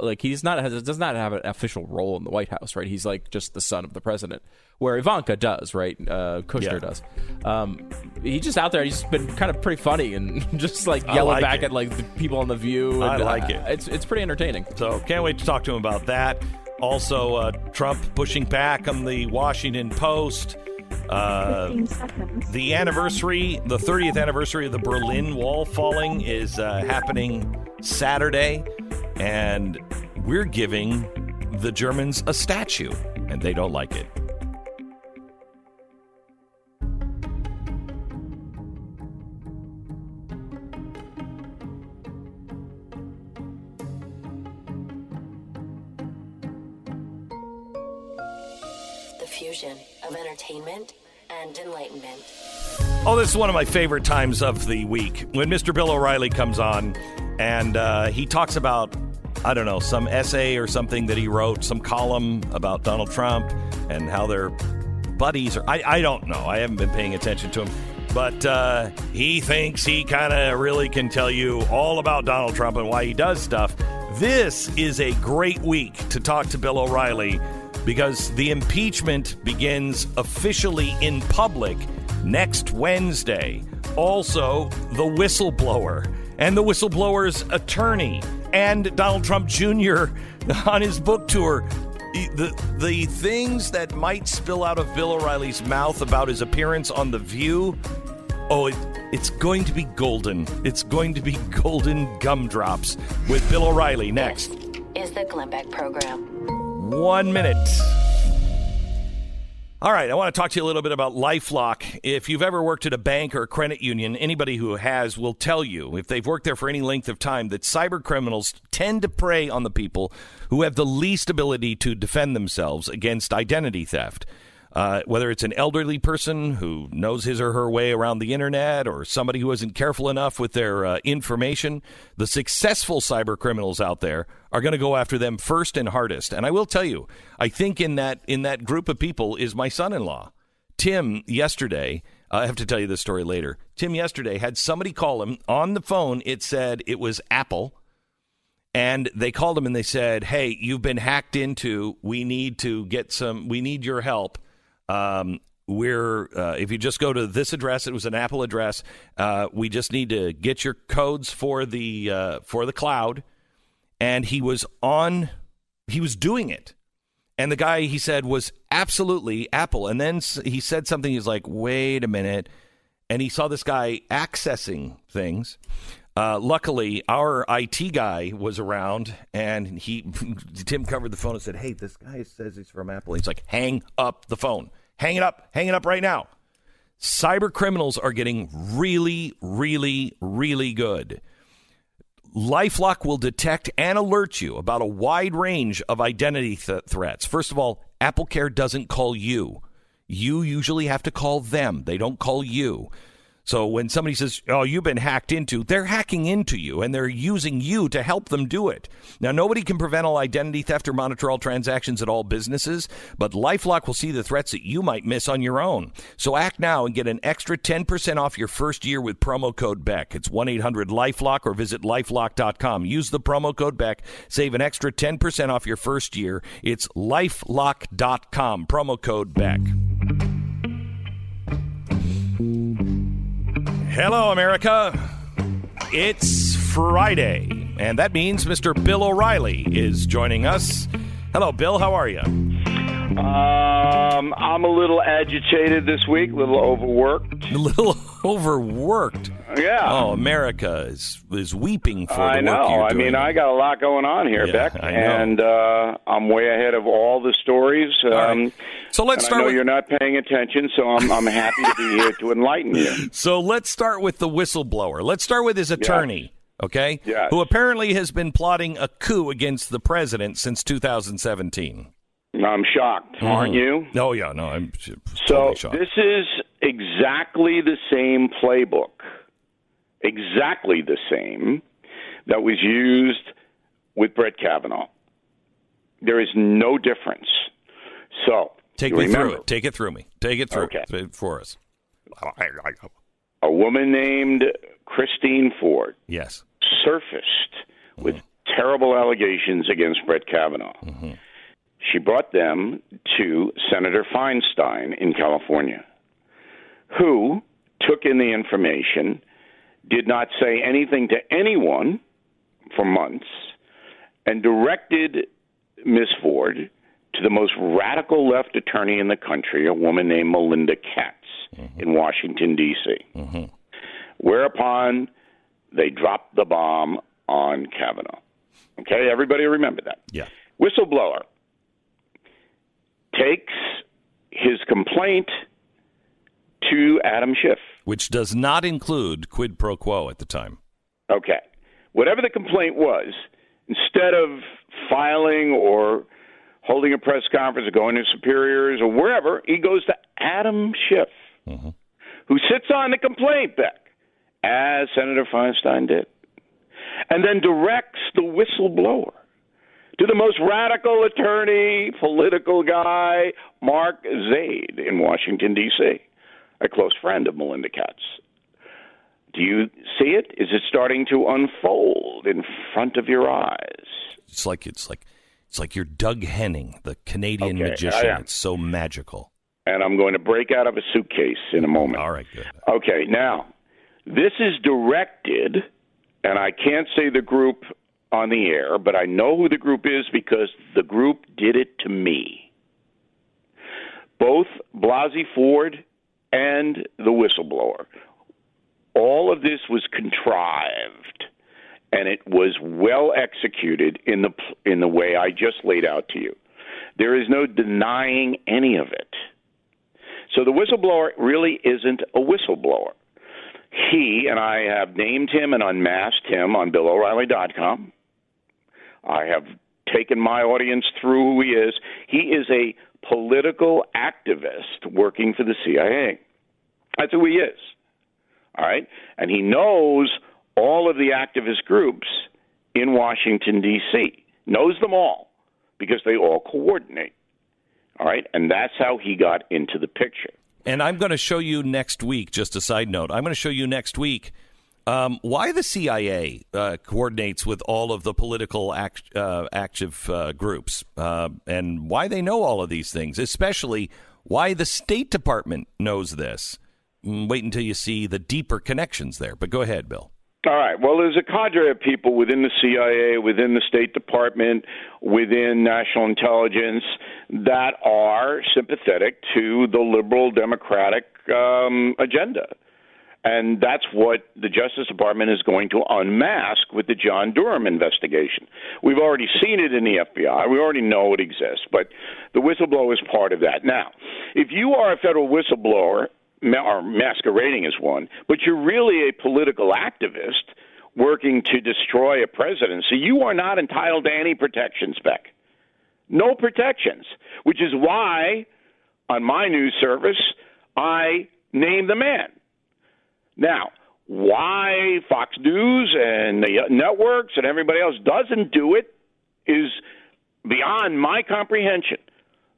Like he's not has, does not have an official role in the White House, right? He's like just the son of the president, where Ivanka does, right? Uh, Kushner Yeah. does. Um, he's just out there. He's been kind of pretty funny and just like yelling like back it. at like the people on the View. I And, like uh, it. It's it's pretty entertaining. So can't wait to talk to him about that. Also, uh, Trump pushing back on the Washington Post. Uh, the anniversary, the 30th anniversary of the Berlin Wall falling is uh, happening Saturday, and we're giving the Germans a statue, and they don't like it. Fusion of entertainment and enlightenment. Oh, this is one of my favorite times of the week when Mr. Bill O'Reilly comes on and uh, he talks about, I don't know, some essay or something that he wrote, some column about Donald Trump and how they're buddies. Or I, I don't know. I haven't been paying attention to him. But uh, he thinks he kind of really can tell you all about Donald Trump and why he does stuff. This is a great week to talk to Bill O'Reilly because the impeachment begins officially in public next Wednesday. Also, the whistleblower and the whistleblower's attorney and Donald Trump Jr. on his book tour. The, the things that might spill out of Bill O'Reilly's mouth about his appearance on The View, Oh, it, it's going to be golden. It's going to be golden gumdrops with Bill O'Reilly next. Is the Glenn Beck program. One minute. All right, I want to talk to you a little bit about Lifelock. If you've ever worked at a bank or a credit union, anybody who has will tell you, if they've worked there for any length of time, that cyber criminals tend to prey on the people who have the least ability to defend themselves against identity theft. Uh, whether it's an elderly person who knows his or her way around the internet or somebody who isn't careful enough with their uh, information, the successful cyber criminals out there are going to go after them first and hardest. And I will tell you, I think in that in that group of people is my son-in-law, Tim. Yesterday, I have to tell you this story later. Tim yesterday had somebody call him on the phone. It said it was Apple. And they called him and they said, "Hey, you've been hacked into. We need to get some. We need your help." Um, we're uh, if you just go to this address, it was an Apple address. Uh, we just need to get your codes for the uh, for the cloud, and he was on. He was doing it, and the guy he said was absolutely Apple. And then he said something. He's like, "Wait a minute," and he saw this guy accessing things. Uh, luckily, our IT guy was around, and he Tim covered the phone and said, "Hey, this guy says he's from Apple." He's like, "Hang up the phone. Hang it up. Hang it up right now." Cyber criminals are getting really, really, really good. LifeLock will detect and alert you about a wide range of identity th- threats. First of all, AppleCare doesn't call you. You usually have to call them. They don't call you. So when somebody says, "Oh, you've been hacked into," they're hacking into you and they're using you to help them do it. Now, nobody can prevent all identity theft or monitor all transactions at all businesses, but LifeLock will see the threats that you might miss on your own. So act now and get an extra 10% off your first year with promo code BECK. It's 1-800-LifeLock or visit lifelock.com. Use the promo code BECK, save an extra 10% off your first year. It's lifelock.com, promo code BECK. Hello, America. It's Friday, and that means Mr. Bill O'Reilly is joining us. Hello, Bill. How are you? Um, I'm a little agitated this week, a little overworked. A little overworked. Yeah. Oh, America is is weeping for I the work know. you're I mean, I got a lot going on here, Yeah, Beck, I know. and uh, I'm way ahead of all the stories. Um, right. So let's start I know with you're not paying attention, so I'm, I'm happy to be here to enlighten you. So let's start with the whistleblower. Let's start with his attorney, okay? Yes. Who apparently has been plotting a coup against the president since 2017. I'm shocked, aren't you? Oh yeah, no, I'm So shocked. this is exactly the same playbook, exactly the same that was used with Brett Kavanaugh. There is no difference. So Take me remember, through it. Take it through me. Take it through Okay. it for us. A woman named Christine Ford Yes. surfaced mm-hmm. with terrible allegations against Brett Kavanaugh. Mm-hmm. She brought them to Senator Feinstein in California, who took in the information, did not say anything to anyone for months, and directed Ms. Ford to the most radical left attorney in the country, a woman named Melinda Katz mm-hmm. in Washington, D.C. Mm-hmm. Whereupon they dropped the bomb on Kavanaugh. Okay, everybody remember that. Yeah. Whistleblower takes his complaint to Adam Schiff. Which does not include quid pro quo at the time. Okay. Whatever the complaint was, instead of filing or holding a press conference or going to superiors or wherever, he goes to Adam Schiff, mm-hmm. who sits on the complaint, Beck, as Senator Feinstein did, and then directs the whistleblower to the most radical attorney, political guy, Mark Zaid in Washington, D.C., a close friend of Melinda Katz. Do you see it? Is it starting to unfold in front of your eyes? It's like it's like it's like you're Doug Henning, the Canadian Okay, magician. It's so magical. And I'm going to break out of a suitcase in a moment. All right, good. Okay, now, this is directed, and I can't say the group on the air, but I know who the group is because the group did it to me. Both Blasey Ford and the whistleblower all of this was contrived and it was well executed in the in the way I just laid out to you. There is no denying any of it. So the whistleblower really isn't a whistleblower. He and I have named him and unmasked him on BillO'Reilly.com. I have taken my audience through who he is. He is a political activist working for the CIA. That's who he is. All right? And he knows all of the activist groups in Washington, D.C., knows them all because they all coordinate. All right? And that's how he got into the picture. And I'm going to show you next week, just a side note, I'm going to show you next week um, why the CIA uh, coordinates with all of the political act, uh, active uh, groups uh, and why they know all of these things, especially why the State Department knows this. Mm, wait until you see the deeper connections there. But go ahead, Bill. All right. Well, there's a cadre of people within the CIA, within the State Department, within national intelligence that are sympathetic to the liberal democratic um, agenda. And that's what the Justice Department is going to unmask with the John Durham investigation. We've already seen it in the FBI. We already know it exists, but the whistleblower is part of that. Now, if you are a federal whistleblower or masquerading as one, but you're really a political activist working to destroy a presidency, you are not entitled to any protections, Beck. No protections, which is why on my news service I name the man. Now, why Fox News and the networks and everybody else doesn't do it is beyond my comprehension.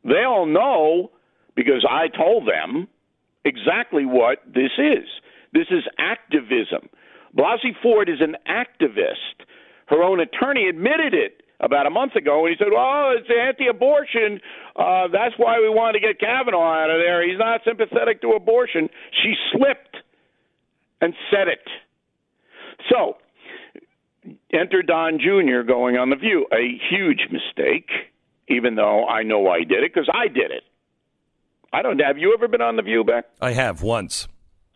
They all know because I told them exactly what this is. This is activism. Blasey Ford is an activist. Her own attorney admitted it about a month ago, and he said, "Well, it's anti-abortion. Uh, that's why we wanted to get Kavanaugh out of there. He's not sympathetic to abortion." She slipped and said it. So, enter Don Jr. going on the View, a huge mistake. Even though I know he did it, because I did it. I don't. Have you ever been on the View, Beck? I have once.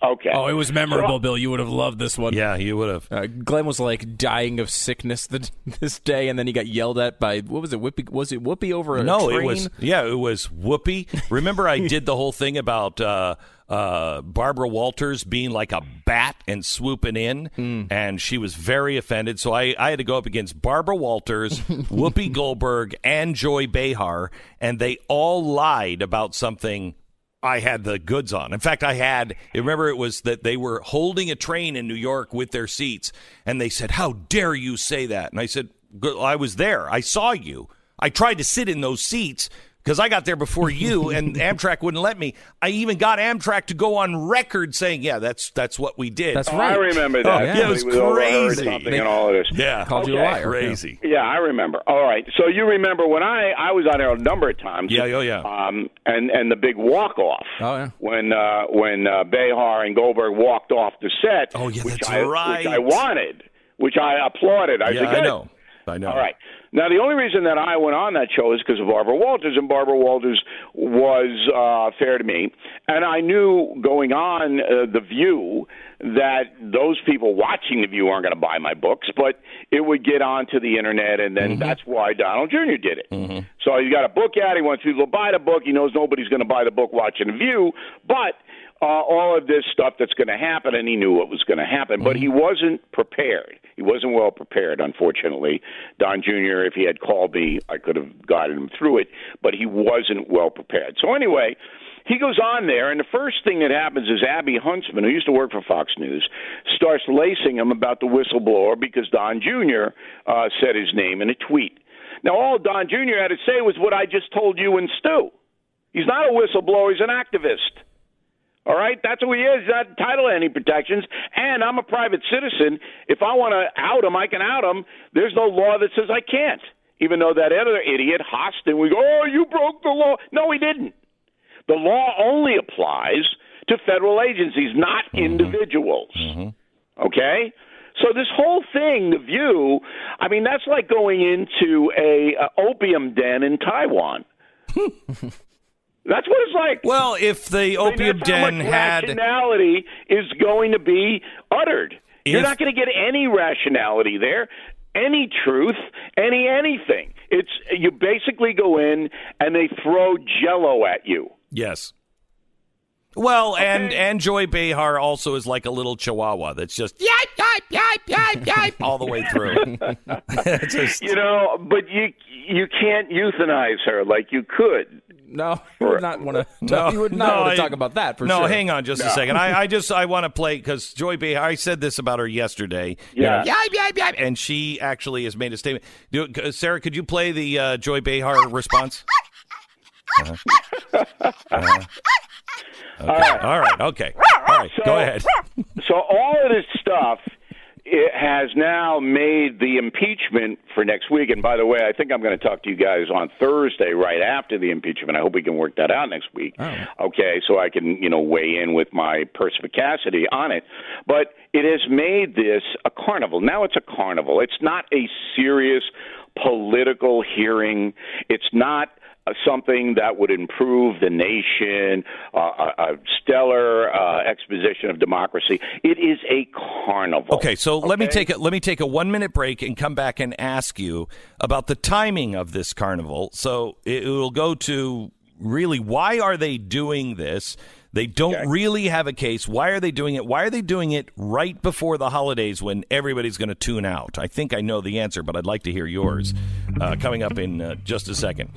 Okay. Oh, it was memorable, Bill. You would have loved this one. Yeah, you would have. Uh, Glenn was like dying of sickness the, this day, and then he got yelled at by what was it? Whoopi? Was it Whoopi over a no, train? it was yeah, it was Whoopi. Remember, I did the whole thing about uh, uh, Barbara Walters being like a bat and swooping in, Hmm. and she was very offended. So I, I had to go up against Barbara Walters, Whoopi Goldberg, and Joy Behar, and they all lied about something I had the goods on. In fact, I had, remember, it was that they were holding a train in New York with their seats, and they said, How dare you say that? And I said, I was there. I saw you. I tried to sit in those seats because I got there before you, and Amtrak wouldn't let me. I even got Amtrak to go on record saying, "Yeah, that's that's what we did." That's Oh, right. I remember that. Oh, yeah. Yeah, it was Somebody overheard crazy. Something and all of this. yeah, Called you a liar. crazy. Yeah, I remember. All right. So you remember when I I was on there a number of times. Yeah, oh, yeah. Um, and and the big walk off. Oh, yeah. When uh, when uh, Behar and Goldberg walked off the set. Oh, yeah, which that's I, right. Which I wanted, which I applauded. I Yeah, said, I know. I know. All right. Now, the only reason that I went on that show is because of Barbara Walters, and Barbara Walters was uh, fair to me. And I knew going on uh, The View that those people watching The View aren't going to buy my books, but it would get onto the internet, and then that's why Donald Jr. did it. mhm So he's got a book out. He wants people to buy the book. He knows nobody's going to buy the book watching The View, but uh, all of this stuff that's going to happen, and he knew what was going to happen, but he wasn't prepared. He wasn't well prepared, unfortunately. Don Jr., if he had called me, I could have guided him through it, but he wasn't well prepared. So, anyway, he goes on there, and the first thing that happens is Abby Huntsman, who used to work for Fox News, starts lacing him about the whistleblower because Don Jr. Uh, said his name in a tweet. Now, all Don Jr. had to say was what I just told you and Stu. He's not a whistleblower, he's an activist. All right, that's who he is. Uh, He's not entitled to any protections. And I'm a private citizen. If I want to out him, I can out him. There's no law that says I can't. Even though that other idiot, Hostin, we go, oh, you broke the law. No, he didn't. The law only applies to federal agencies, not mm-hmm. individuals. Mm-hmm. Okay? So this whole thing, the view, I mean, that's like going into a, a opium den in Taiwan. That's what it's like. Well, if the I mean, opium that's how den had rationality is going to be uttered. You're not going to get any rationality there, any truth, any anything. It's you basically go in and they throw Jello at you. yes. Well, and and Joy Behar also is like a little chihuahua that's just yipe yipe yipe yipe yipe all the way through. Just- You know, but you you can't euthanize her like you could. No, you would not want to. No, you would not no, want to talk about that for no, sure. hang on just a second. I, I just I want to play because Joy Behar. I said this about her yesterday. Yeah. You know, yipe, yipe, yipe, and she actually has made a statement. Do, Sarah, could you play the uh, Joy Behar response? Uh-huh. Uh-huh. Okay. All right. Okay. All right. So- Go ahead. So all of this stuff it has now made the impeachment for next week. And by the way, I think I'm going to talk to you guys on Thursday, right after the impeachment. I hope we can work that out next week. Okay, so I can you know weigh in with my perspicacity on it. But it has made this a carnival. Now it's a carnival. It's not a serious political hearing. It's not uh, something that would improve the nation, uh, a, a stellar uh, exposition of democracy. It is a carnival. Okay, so let me take a let me take a one minute break and come back and ask you about the timing of this carnival. So it will go to really why are they doing this? They don't Okay. really have a case. Why are they doing it? Why are they doing it right before the holidays when everybody's going to tune out? I think I know the answer, but I'd like to hear yours uh, coming up in uh, just a second.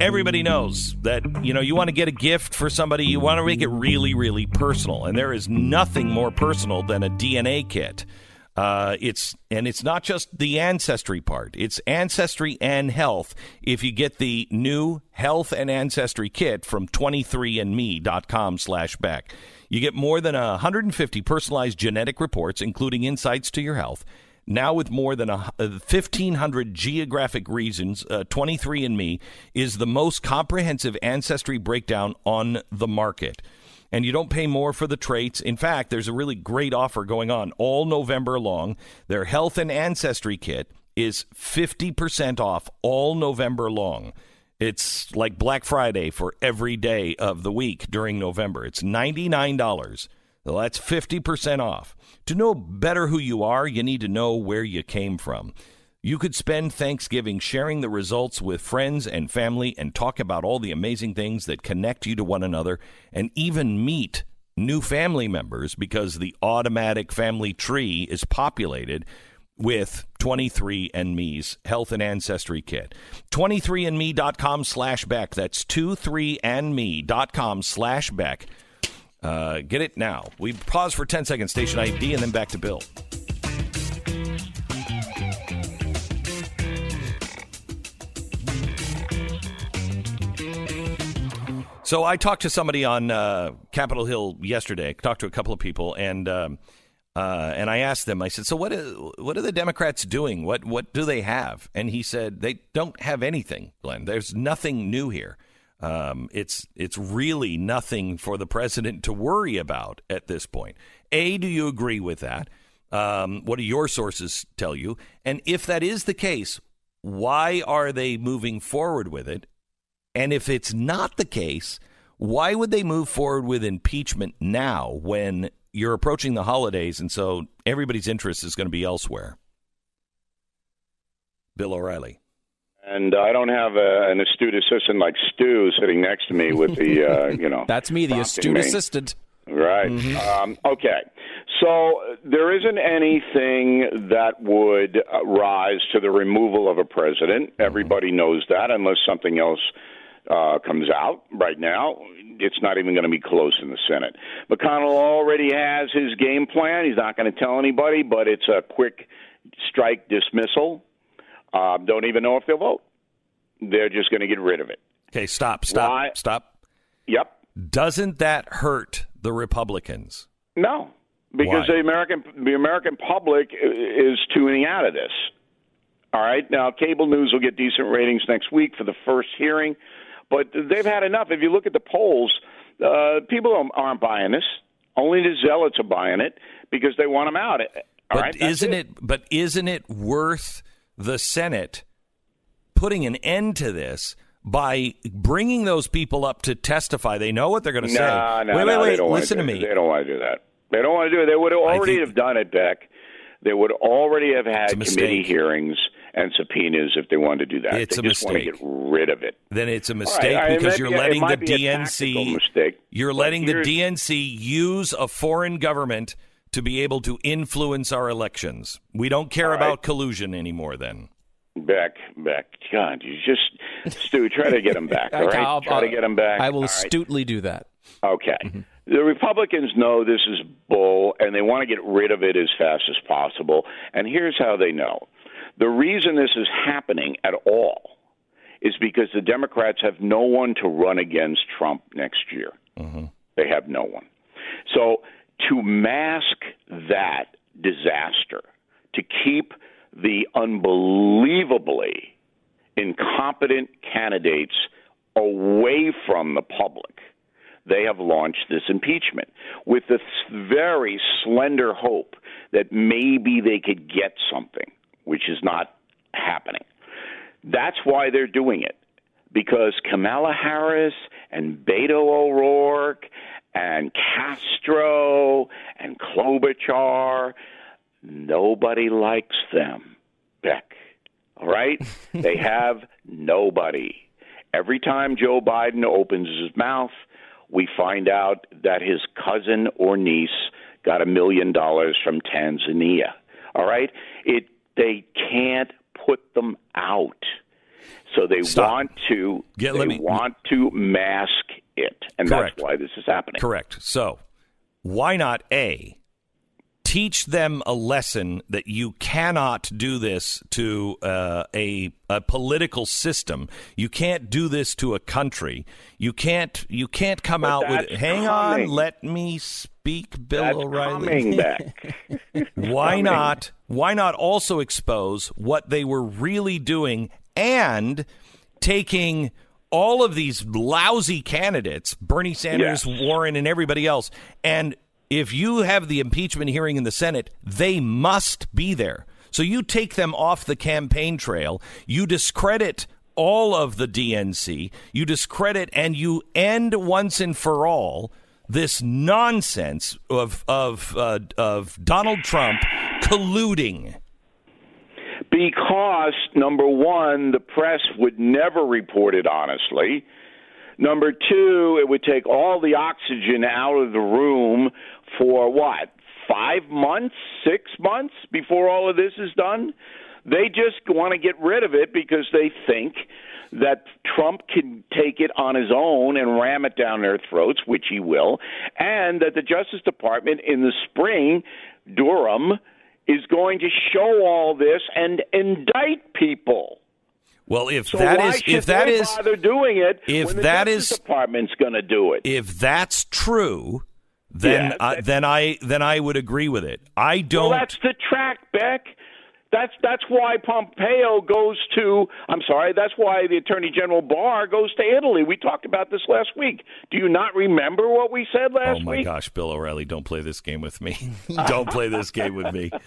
Everybody knows that you know you want to get a gift for somebody. You want to make it really, really personal, and there is nothing more personal than a DNA kit. Uh, it's and it's not just the ancestry part; it's ancestry and health. If you get the new health and ancestry kit from 23andme.com/beck, you get more than 150 personalized genetic reports, including insights to your health. Now, with more than a, uh, 1,500 geographic reasons, uh, 23andMe is the most comprehensive ancestry breakdown on the market and you don't pay more for the traits. In fact, there's a really great offer going on all November long. Their health and ancestry kit is 50% off all November long. It's like Black Friday for every day of the week during November. It's $99. Well, that's 50% off. To know better who you are, you need to know where you came from. You could spend Thanksgiving sharing the results with friends and family and talk about all the amazing things that connect you to one another and even meet new family members because the automatic family tree is populated with 23andMe's Health and Ancestry Kit. 23andme.com slash Beck. That's 23andme.com slash Beck. Uh, get it now. We pause for 10 seconds, station ID, and then back to Bill. So I talked to somebody on uh, Capitol Hill yesterday. Talked to a couple of people, and um, uh, and I asked them. I said, "So what? Is, what are the Democrats doing? What what do they have?" And he said, "They don't have anything, Glenn. There's nothing new here. Um, it's it's really nothing for the president to worry about at this point." A, do you agree with that? Um, what do your sources tell you? And if that is the case, why are they moving forward with it? And if it's not the case, why would they move forward with impeachment now when you're approaching the holidays and so everybody's interest is going to be elsewhere? Bill O'Reilly. And I don't have a, an astute assistant like Stu sitting next to me with the, uh, you know. That's me, the astute me. assistant. Right. Um, okay. So there isn't anything that would uh, rise to the removal of a president. Everybody knows that, unless something else uh, comes out. Right now, it's not even going to be close in the Senate. McConnell already has his game plan. He's not going to tell anybody, but it's a quick strike dismissal. Uh, don't even know if they'll vote. They're just going to get rid of it. Okay, stop, stop, Why? stop. Yep. Doesn't that hurt the Republicans? No, because Why? the American the American public is tuning out of this. All right, now cable news will get decent ratings next week for the first hearing, but they've had enough. If you look at the polls, uh, people aren't buying this. Only the zealots are buying it because they want them out. All But right, isn't it. But isn't it worth the Senate putting an end to this by bringing those people up to testify. They know what they're going to say. No, no, wait, no, wait, wait. Listen to me. They don't want to do that. They don't want to do it. They would already have done it, Beck. They would already have had committee hearings and subpoenas if they wanted to do that. It's they a just want to mistake. get rid of it. Then it's a mistake I- because maybe you're it letting the be DNC. mistake, You're letting the DNC use a foreign government to be able to influence our elections. We don't care All right. about collusion anymore. Then back, back. God, you just Stu, try to get him back. All right, I'll- try to I'll- get him back. I will All right. astutely do that. Okay. Mm-hmm. The Republicans know this is bull and they want to get rid of it as fast as possible. And here's how they know the reason this is happening at all is because the Democrats have no one to run against Trump next year. Mm-hmm. They have no one. So to mask that disaster, to keep the unbelievably incompetent candidates away from the public, they have launched this impeachment with the very slender hope that maybe they could get something, which is not happening. That's why they're doing it. Because Kamala Harris and Beto O'Rourke and Castro and Klobuchar, nobody likes them, Beck. All right? they have nobody. Every time Joe Biden opens his mouth, we find out that his cousin or niece got a million dollars from Tanzania. All right? It they can't put them out. So they Stop. want to Get- they let me- want to mask it. And Correct. that's why this is happening. correct. So why not a teach them a lesson that you cannot do this to uh, a a political system. You can't do this to a country. You can't you can't come But out with hang on, let me speak, Bill That's O'Reilly. coming. Why not? Why not also expose what they were really doing and taking all of these lousy candidates, Bernie Sanders, Yes. Warren, and everybody else, and if you have the impeachment hearing in the Senate, they must be there. So you take them off the campaign trail, you discredit all of the DNC, you discredit and you end once and for all this nonsense of of uh, of Donald Trump colluding. Because, number one, the press would never report it honestly. Number two, it would take all the oxygen out of the room for what? Five months? Six months before all of this is done? They just want to get rid of it because they think that Trump can take it on his own and ram it down their throats, which he will, and that the Justice Department in the spring, Durham, is going to show all this and indict people. Well, if So that is if that they is bother doing it if that Justice is- Department's going to do it? if that's true, then Yeah, I, then I then I would agree with it. I don't. Well, that's the track, Beck. That's that's why Pompeo goes to. I'm sorry. That's why the Attorney General Barr goes to Italy. We talked about this last week. Do you not remember what we said last Oh my week? gosh, Bill O'Reilly, don't play this game with me. don't play this game with me.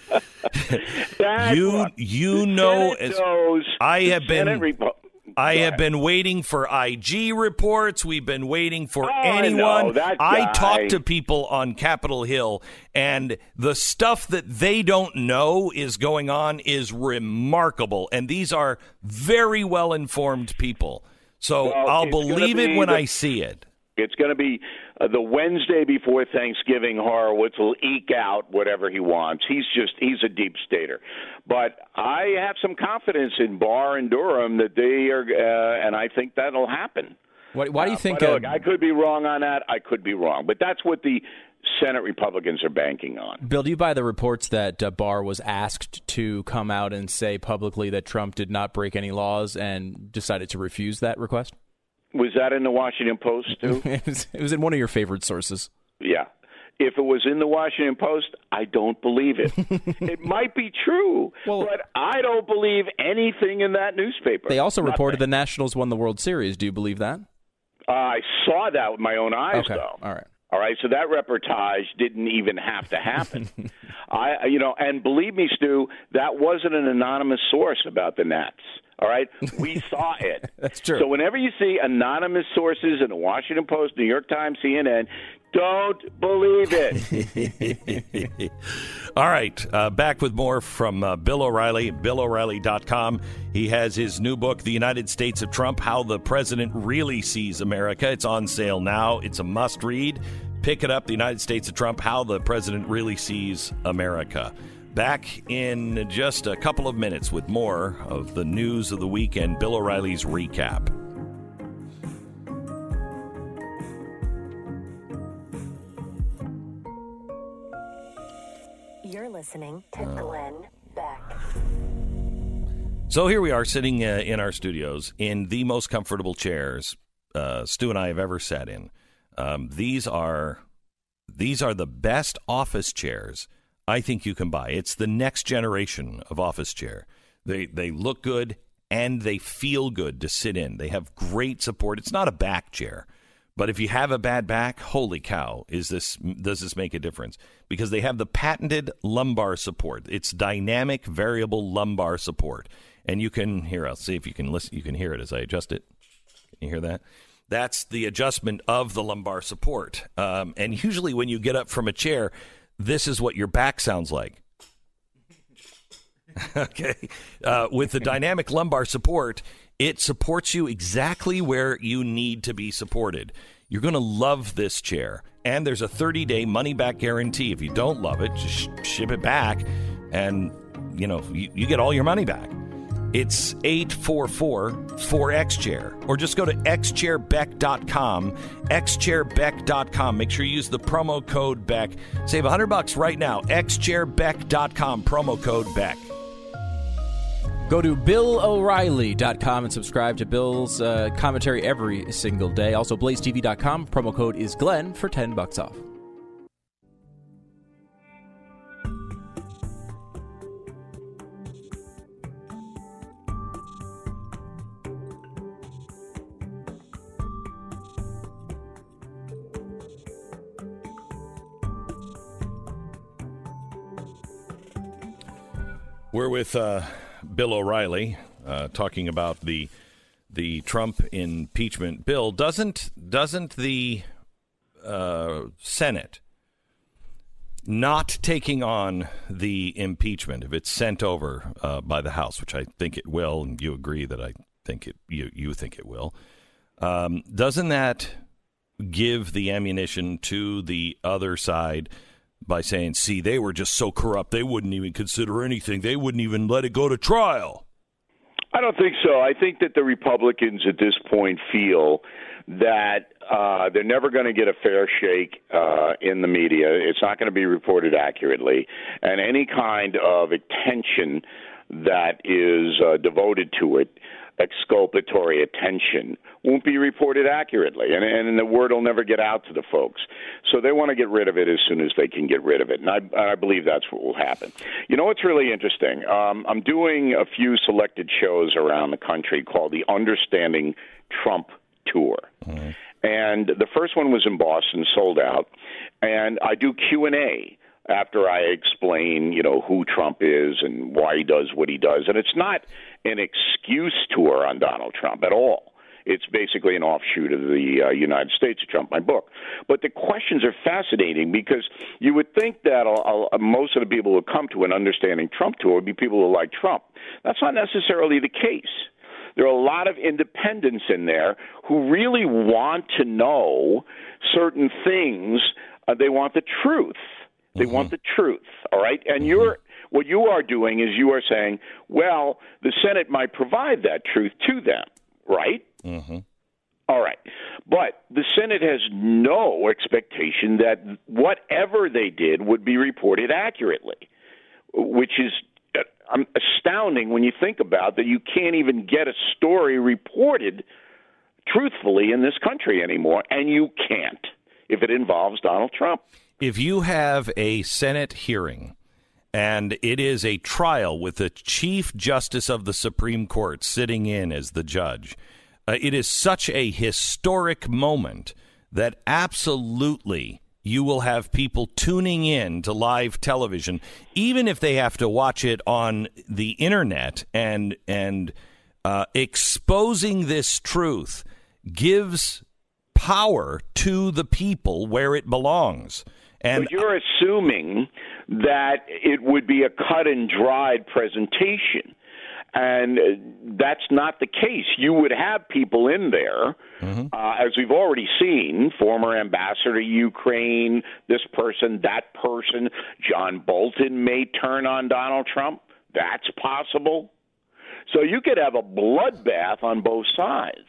You you know Senate as I have been- Senate Repu- I have been waiting for IG reports. We've been waiting for Oh, anyone. I talk to people on Capitol Hill, and the stuff that they don't know is going on is remarkable. And these are very well informed people. So Well, I'll believe it when the- I see it. It's going to be uh, the Wednesday before Thanksgiving. Horowitz will eke out whatever he wants. He's just he's a deep stater. But I have some confidence in Barr and Durham that they are, uh, and I think that'll happen. Why, why do you Uh, think? uh, look, I could be wrong on that. I could be wrong, but that's what the Senate Republicans are banking on. Bill, do you buy the reports that uh, Barr was asked to come out and say publicly that Trump did not break any laws and decided to refuse that request? Was that in the Washington Post too? it, was, it was in one of your favorite sources. Yeah. If it was in the Washington Post, I don't believe it. it might be true, Well- but I don't believe anything in that newspaper. They also reported the Nationals won the World Series. Do you believe that? Uh, I saw that with my own eyes, Okay, though. all right. All right, so that reportage didn't even have to happen. I, you know, and believe me, Stu, that wasn't an anonymous source about the Nats. All right, we saw it. That's true. So whenever you see anonymous sources in the Washington Post, New York Times, CNN, don't believe it. All right, uh, back with more from uh, Bill O'Reilly, BillO'Reilly.com. He has his new book, The United States of Trump How the President Really Sees America. It's on sale now. It's a must read. Pick it up, The United States of Trump How the President Really Sees America. Back in just a couple of minutes with more of the news of the weekend, Bill O'Reilly's recap. Listening to Glenn Beck. So here we are sitting uh, in our studios in the most comfortable chairs uh, Stu and I have ever sat in. Um, these are these are the best office chairs I think you can buy. It's the next generation of office chair. They they look good and they feel good to sit in. They have great support. It's not a back chair. But if you have a bad back, holy cow, is this does this make a difference? Because they have the patented lumbar support. It's dynamic variable lumbar support. And you can here, I'll see if you can listen you can hear it as I adjust it. Can you hear that? That's the adjustment of the lumbar support. Um, and usually when you get up from a chair, this is what your back sounds like. okay. Uh, with the dynamic lumbar support, it supports you exactly where you need to be supported. You're going to love this chair. And there's a 30 day money back guarantee. If you don't love it, just sh- ship it back and, you know, you, you get all your money back. It's 844 4X Chair. Or just go to xchairbeck.com. xchairbeck.com. Make sure you use the promo code BECK. Save 100 bucks right now. xchairbeck.com. Promo code BECK. Go to BillO'Reilly.com and subscribe to Bill's uh, commentary every single day. Also, BlazeTV.com. Promo code is Glenn for 10 bucks off. We're with uh, Bill O'Reilly uh, talking about the the Trump impeachment bill. Doesn't doesn't the uh, Senate not taking on the impeachment if it's sent over uh, by the House, which I think it will, and you agree that I think it you you think it will. Um, doesn't that give the ammunition to the other side? By saying, see, they were just so corrupt, they wouldn't even consider anything. They wouldn't even let it go to trial. I don't think so. I think that the Republicans at this point feel that uh, they're never going to get a fair shake uh, in the media. It's not going to be reported accurately. And any kind of attention that is uh, devoted to it exculpatory attention won't be reported accurately, and, and the word will never get out to the folks. So they want to get rid of it as soon as they can get rid of it, and I, I believe that's what will happen. You know what's really interesting? Um, I'm doing a few selected shows around the country called the Understanding Trump Tour. Mm-hmm. And the first one was in Boston, sold out, and I do Q and A after I explain, you know, who Trump is and why he does what he does. And it's not an excuse tour on Donald Trump at all. It's basically an offshoot of the uh, United States of Trump, my book. But the questions are fascinating because you would think that uh, uh, most of the people who come to an understanding Trump tour would be people who like Trump. That's not necessarily the case. There are a lot of independents in there who really want to know certain things. Uh, they want the truth. They mm-hmm. want the truth. All right, and mm-hmm. you're what you are doing is you are saying, well, the Senate might provide that truth to them, right? Mm-hmm. All right. But the Senate has no expectation that whatever they did would be reported accurately, which is uh, astounding when you think about that you can't even get a story reported truthfully in this country anymore, and you can't if it involves Donald Trump. If you have a Senate hearing and it is a trial with the Chief Justice of the Supreme Court sitting in as the judge. Uh, it is such a historic moment that absolutely you will have people tuning in to live television, even if they have to watch it on the internet and and uh, exposing this truth gives power to the people where it belongs. And you're assuming that it would be a cut and dried presentation. And uh, that's not the case. You would have people in there, mm-hmm. uh, as we've already seen, former ambassador to Ukraine, this person, that person. John Bolton may turn on Donald Trump. That's possible. So you could have a bloodbath on both sides.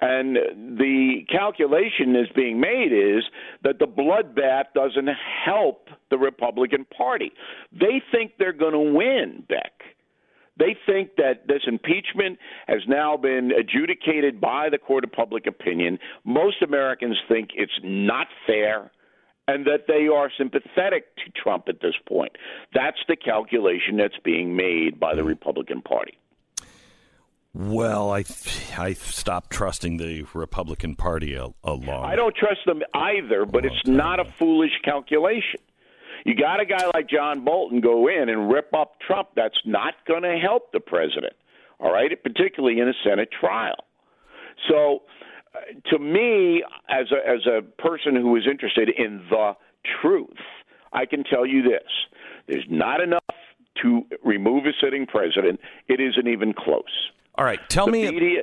And the calculation is being made is that the bloodbath doesn't help the Republican Party. They think they're going to win, Beck. They think that this impeachment has now been adjudicated by the court of public opinion. Most Americans think it's not fair and that they are sympathetic to Trump at this point. That's the calculation that's being made by the Republican Party. Well, I I stopped trusting the Republican Party a, a long. I don't trust them either, but it's not a foolish calculation. You got a guy like John Bolton go in and rip up Trump. That's not going to help the president. All right, particularly in a Senate trial. So, uh, to me, as a as a person who is interested in the truth, I can tell you this: there's not enough to remove a sitting president. It isn't even close. All right, tell the me. Media,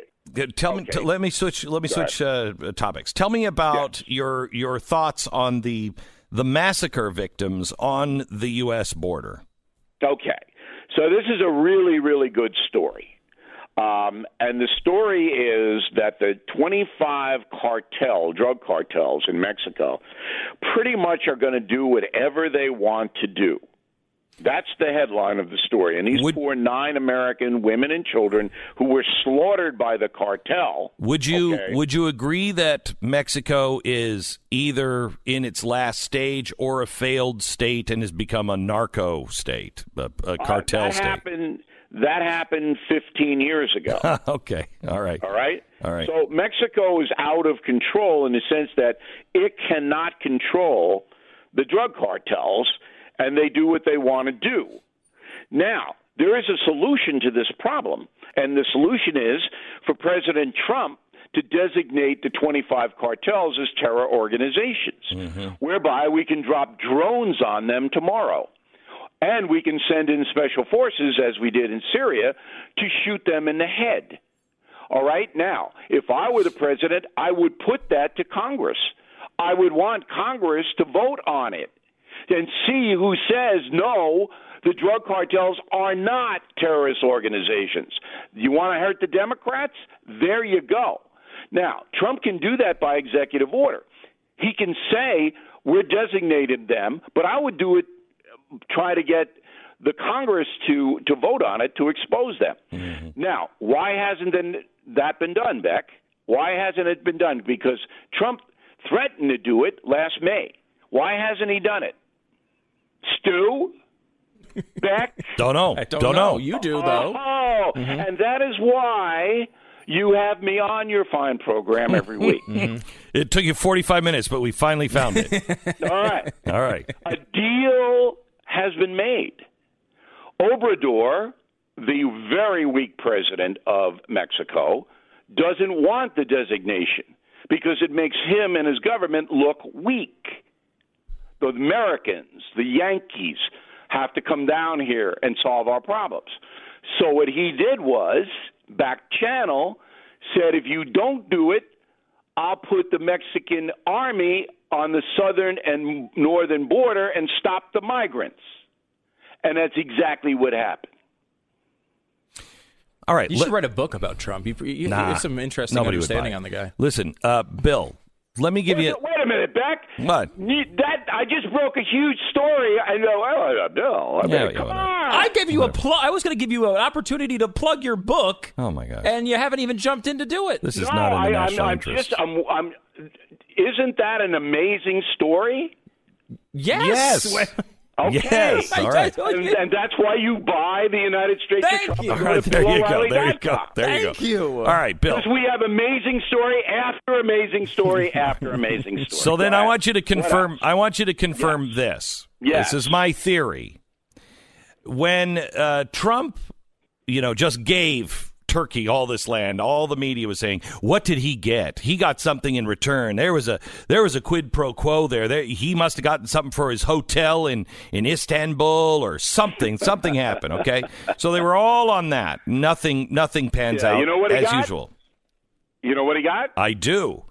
tell okay. me. T- let me switch. Let me switch uh, topics. Tell me about your your thoughts on the the massacre victims on the U.S. border. Okay, so this is a really really good story. Um, and the story is that the 25 cartel, drug cartels in Mexico, pretty much are going to do whatever they want to do. That's the headline of the story. And these would, poor nine American women and children who were slaughtered by the cartel. Would you okay, would you agree that Mexico is either in its last stage or a failed state and has become a narco state, a, a cartel uh, that state? Happened, that happened 15 years ago. okay. All right. All right. All right. So Mexico is out of control in the sense that it cannot control the drug cartels and they do what they want to do. Now, there is a solution to this problem, and the solution is for President Trump to designate the 25 cartels as terror organizations, mm-hmm. whereby we can drop drones on them tomorrow. And we can send in special forces, as we did in Syria, to shoot them in the head. All right? Now, if I were the president, I would put that to Congress. I would want Congress to vote on it and see who says no. The drug cartels are not terrorist organizations. You want to hurt the Democrats? There you go. Now, Trump can do that by executive order. He can say, we're designated them, but I would do it, try to get the Congress to, to vote on it to expose them. Mm-hmm. Now, why hasn't that been done, Beck? Why hasn't it been done? Because Trump threatened to do it last May. Why hasn't he done it? Stu? Beck? Don't know. I don't, don't know. know. You do, though. Oh, mm-hmm. and that is why you have me on your fine program every week. mm-hmm. It took you 45 minutes, but we finally found it. All right. All right. A deal has been made. Obrador, the very weak president of Mexico, doesn't want the designation because it makes him and his government look weak the Americans, the Yankees, have to come down here and solve our problems. So what he did was back channel said if you don't do it, I'll put the Mexican army on the southern and northern border and stop the migrants. And that's exactly what happened. All right. You should write a book about Trump. You, you, nah, have some interesting understanding on the guy. Listen, uh, Bill, let me give wait, you. Wait a minute, Beck. What? That I just broke a huge story. I know. Oh, no. I mean, yeah, come on. I gave you whatever. a plug. I was going to give you an opportunity to plug your book. Oh my god! And you haven't even jumped in to do it. This is no, not in the I, national I'm, interest. I'm just. I'm, I'm, isn't that an amazing story? Yes. Yes. Okay. Yes, all right. And, and that's why you buy the United States Thank of Trump. you. All right, there you go. There you go. There you go. Thank you. All right, Bill. Because we have amazing story after amazing story after amazing story. So then Go I want you to confirm. I want you to confirm this. Yes. This is my theory. When uh, Trump, you know, just gave Turkey all this land, all the media was saying, "What did he get? He got something in return. There was a there was a quid pro quo there. there he must have gotten something for his hotel in in Istanbul or something. something happened. Okay, so they were all on that. Nothing nothing pans Yeah, out you know what as got? usual. You know what he got? I do.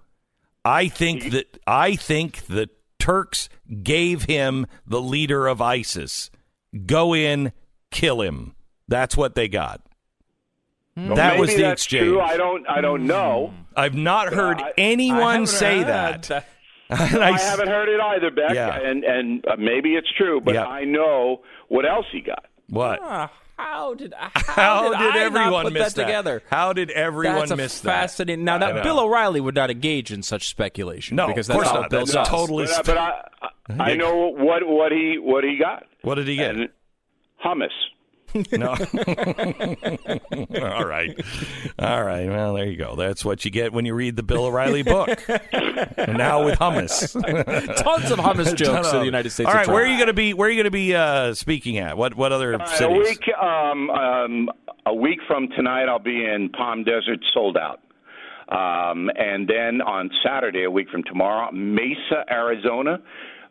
I think that I think the Turks gave him the leader of ISIS. Go in, kill him. That's what they got. Well, that was the that's exchange. True. I don't. I don't know. I've not heard I- anyone say heard that. that. And I, I s- haven't heard it either, Beck. Yeah. And and uh, maybe it's true, but Yeah. I know what else he got. what? Ah, how did how, How did, I not everyone put miss that together? How did everyone miss that? That's a miss fascinating. Now, that Bill O'Reilly would not engage in such speculation. No, because of course that's not. Bill That's does. totally. But, uh, but I, I I know what what he what he got. what did he get? And hummus. No. All right. All right. Well, there you go. That's what you get when you read the Bill O'Reilly book. and now with hummus. Tons of hummus jokes in the United States. All right. Where are you going to be? Where are you going to be uh, speaking at? What What other Uh, a cities? week um, um, a week from tonight, I'll be in Palm Desert, sold out. Um, and then on Saturday, a week from tomorrow, Mesa, Arizona.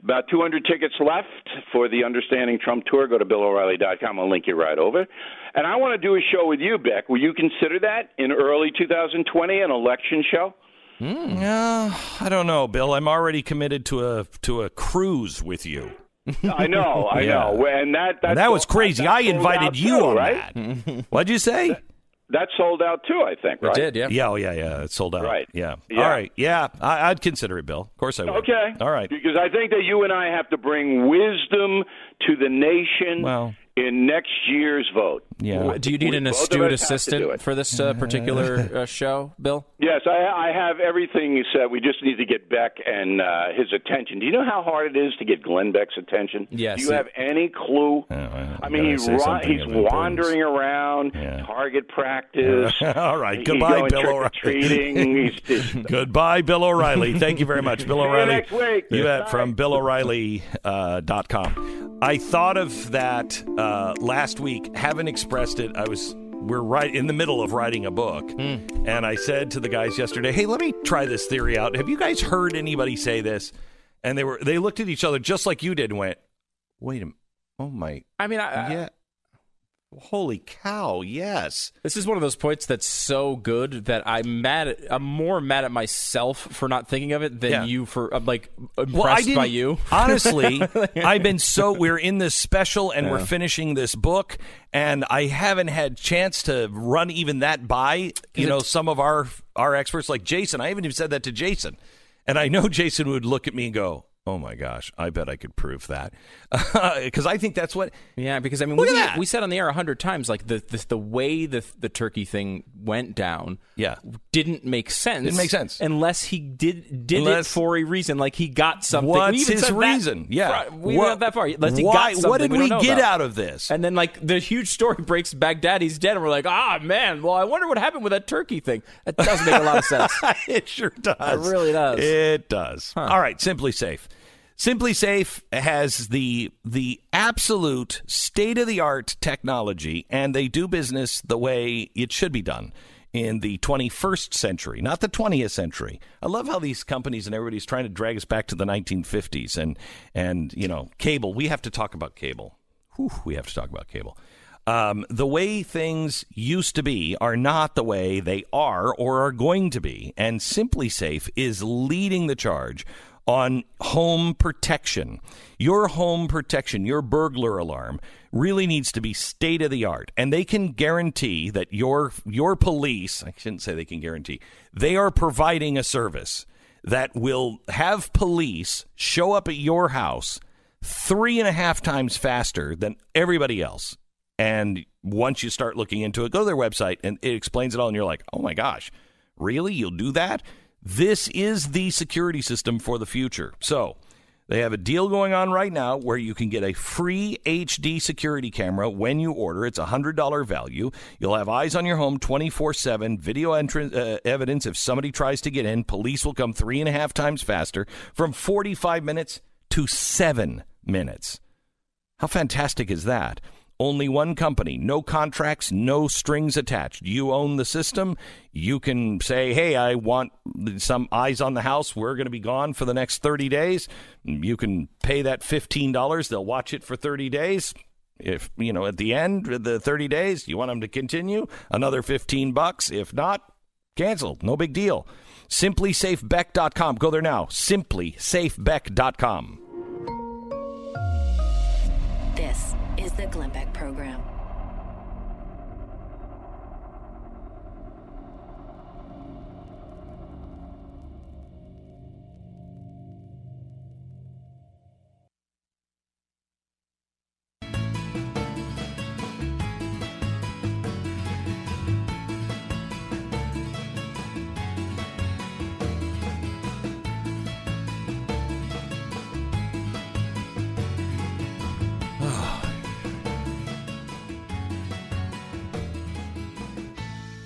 About 200 tickets left for the Understanding Trump tour. Go to BillO'Reilly.com. I'll link you right over. And I want to do a show with you, Beck. Will you consider that in early 2020, an election show? Uh, I don't know, Bill. I'm already committed to a to a cruise with you. I know, I Yeah. know. And that that's And that was crazy. that's I invited you too, on right? that. What'd you say? That sold out too, I think. It did, yeah. Yeah, oh, yeah, yeah. It's sold out. Right. Yeah. Yeah. All right. Yeah, I, I'd consider it, Bill. Of course I would. Okay. All right. Because I think that you and I have to bring wisdom to the nation Well- in next year's vote. Yeah. Do you need an astute us have to do assistant for this uh, particular uh, show, Bill? Yes, I, I have everything you said. We just need to get Beck and uh, his attention. Do you know how hard it is to get Glenn Beck's attention? Yes. Do you have any clue? Oh, well, I mean, gotta he's say he's importance. wandering around, Yeah. target practice. All right. Goodbye, going Bill O'Reilly. He's just, Goodbye, Bill O'Reilly. Thank you very much, Bill See you O'Reilly. next week. You bet. From BillO'Reilly.com. Uh, dot com. I thought of that uh, last week. Haven't expressed it. I was. We're right in the middle of writing a book, and I said to the guys yesterday, "Hey, let me try this theory out. Have you guys heard anybody say this?" And they were they looked at each other just like you did and went, "Wait a minute. Oh my, I mean, I, yeah." Holy cow! Yes. This is one of those points that's so good that I'm mad. At, I'm more mad at myself for not thinking of it than Yeah. you for. I'm like impressed well, by you. honestly, I've been so we're in this special and we're finishing this book, and I haven't had chance to run even that by you know some of our our experts like Jason. I haven't even said that to Jason, and I know Jason would look at me and go. Oh my gosh! I bet I could prove that because I think that's what. Yeah, because I mean, Look we, at that. we said on the air a hundred times, like the, the the way the the turkey thing went down, Yeah. didn't make sense. Didn't make sense. unless he did did it for a reason, like he got something. We What's even his said that- reason? yeah, we What- went that far. Unless he why, got something what did we, we, get about. out of this? And then, like the huge story breaks, Baghdadi's dead, and we're like, ah, man. Well, I wonder what happened with that turkey thing. That doesn't make a lot of sense. it sure does. It really does. It does. All right, SimpliSafe. SimpliSafe has the the absolute state of the art technology, and they do business the way it should be done in the 21st century, not the 20th century. I love how these companies and everybody's trying to drag us back to the 1950s and and you know cable. We have to talk about cable. Whew, we have to talk about cable. Um, the way things used to be are not the way they are or are going to be. And SimpliSafe is leading the charge on home protection. Your home protection, your burglar alarm really needs to be state of the art. And they can guarantee that your your police, I shouldn't say they can guarantee, they are providing a service that will have police show up at your house three and a half times faster than everybody else. And once you start looking into it, go to their website and it explains it all. And you're like, oh my gosh, really? You'll do that? This is the security system for the future. So They have a deal going on right now where you can get a free HD security camera when you order. It's a $100 value. You'll have eyes on your home 24 7, video entrance, uh, evidence if somebody tries to get in. Police will come three and a half times faster from 45 minutes to seven minutes. How fantastic is that? Only one company, no contracts, no strings attached. You own the system. You can say, hey, I want some eyes on the house. We're going to be gone for the next 30 days. You can pay that $15. They'll watch it for 30 days. If, you know, at the end of the 30 days, you want them to continue, another 15 bucks. If not, cancel. No big deal. SimpliSafeBeck.com. Go there now. SimpliSafeBeck.com. This is the Glenn Beck Program.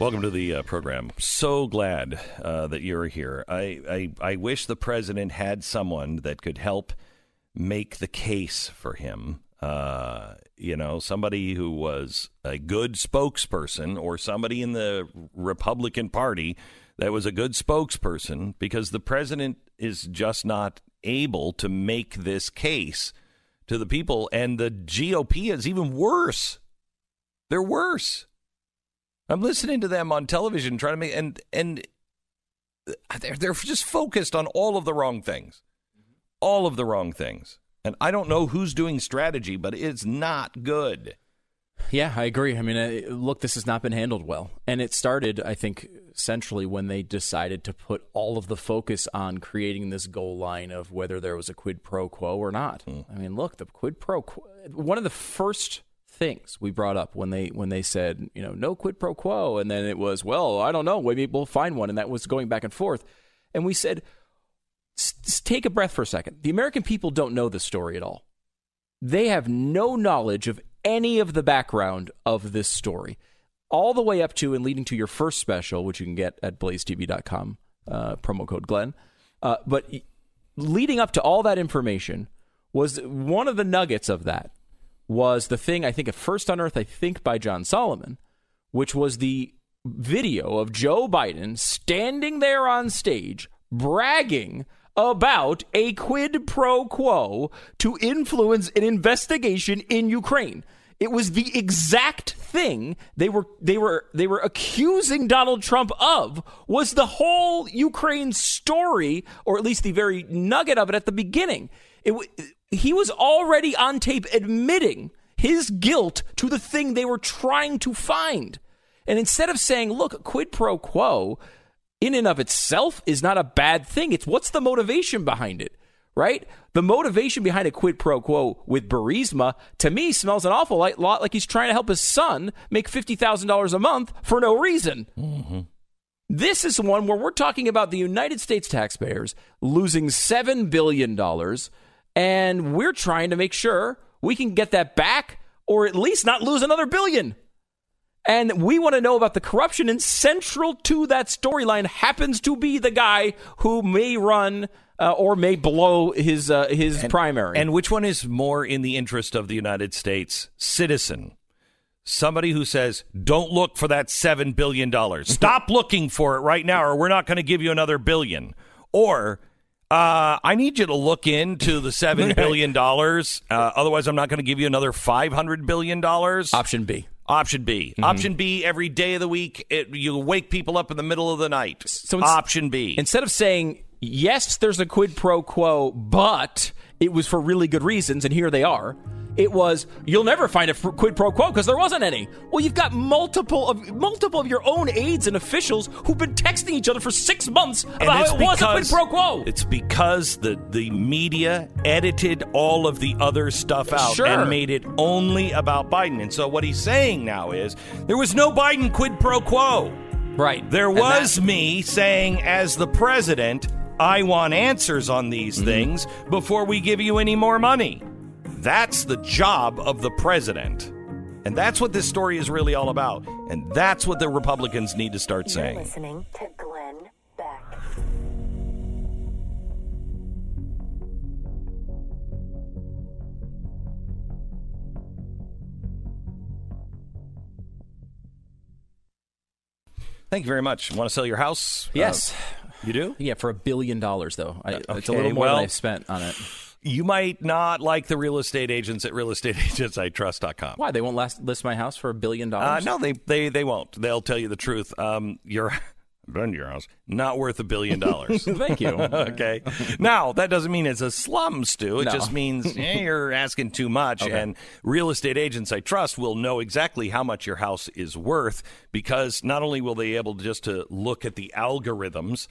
Welcome to the uh, program. So glad uh, that you're here. I, I I wish the president had someone that could help make the case for him. Uh, you know, somebody who was a good spokesperson, or somebody in the Republican Party that was a good spokesperson, because the president is just not able to make this case to the people, and the GOP is even worse. They're worse. I'm listening to them on television trying to make and and they're they're just focused on all of the wrong things. All of the wrong things. And I don't know who's doing strategy, but it's not good. Yeah, I agree. I mean, uh, look, this has not been handled well. And it started, I think, centrally when they decided to put all of the focus on creating this goal line of whether there was a quid pro quo or not. I mean, look, the quid pro quo, one of the first things we brought up when they when they said you know no quid pro quo. And then it was well I don't know maybe we'll find one. And that was going back and forth. And we said "S- s- take a breath for a second. The American people don't know the story at all. They have no knowledge of any of the background of this story. All the way up to and leading to your first special which you can get at blazetv.com uh, promo code Glenn. Uh, but leading up to all that information was one of the nuggets of that was the thing I think at first on earth I think by John Solomon, which was the video of Joe Biden standing there on stage bragging about a quid pro quo to influence an investigation in Ukraine. It was the exact thing they were they were they were accusing Donald Trump of was the whole Ukraine story or at least the very nugget of it at the beginning. It he was already on tape admitting his guilt to the thing they were trying to find. And instead of saying, look, quid pro quo in and of itself is not a bad thing, it's what's the motivation behind it, right? The motivation behind a quid pro quo with Burisma, to me, smells an awful lot like he's trying to help his son make $50,000 a month for no reason. Mm-hmm. This is one where we're talking about the United States taxpayers losing $7 billion, and we're trying to make sure we can get that back or at least not lose another billion. And we want to know about the corruption, and central to that storyline happens to be the guy who may run uh, or may blow his uh, his primary. And which one is more in the interest of the United States citizen? Somebody who says, "Don't look for that 7 billion dollars. Stop looking for it right now or we're not going to give you another billion." Or uh, I need you to look into the seven billion dollars. Uh, otherwise, I'm not going to give you another five hundred billion dollars. Option B. Option B. Mm-hmm. Option B. Every day of the week, it, you wake people up in the middle of the night. So option B. Instead of saying, yes, there's a quid pro quo, but it was for really good reasons, and here they are. It was you'll never find a quid pro quo because there wasn't any. Well, you've got multiple of multiple of your own aides and officials who've been texting each other for six months about how it was a quid pro quo. It's because the the media edited all of the other stuff out Sure. and made it only about Biden. And so what he's saying now is there was no Biden quid pro quo. Right. There was that- me saying as the president, I want answers on these mm-hmm. things before we give you any more money. That's the job of the president. And that's what this story is really all about. And that's what the Republicans need to start You're saying. listening to Glenn Beck. Thank you very much. Want to sell your house? Yes. Uh, you do? yeah, for a billion dollars though. I, It's a little more well- than I've spent on it. You might not like the real estate agents at realestateagentsitrust.com. Why? They won't last, list my house for a billion Uh, dollars? no, they, they they won't. They'll tell you the truth. Um, your been to your house not worth a billion dollars. Thank you. okay. Now that doesn't mean it's a slum, Stu. It No. just means eh, you're asking too much. And real estate agents I trust will know exactly how much your house is worth because not only will they be able just to look at the algorithms,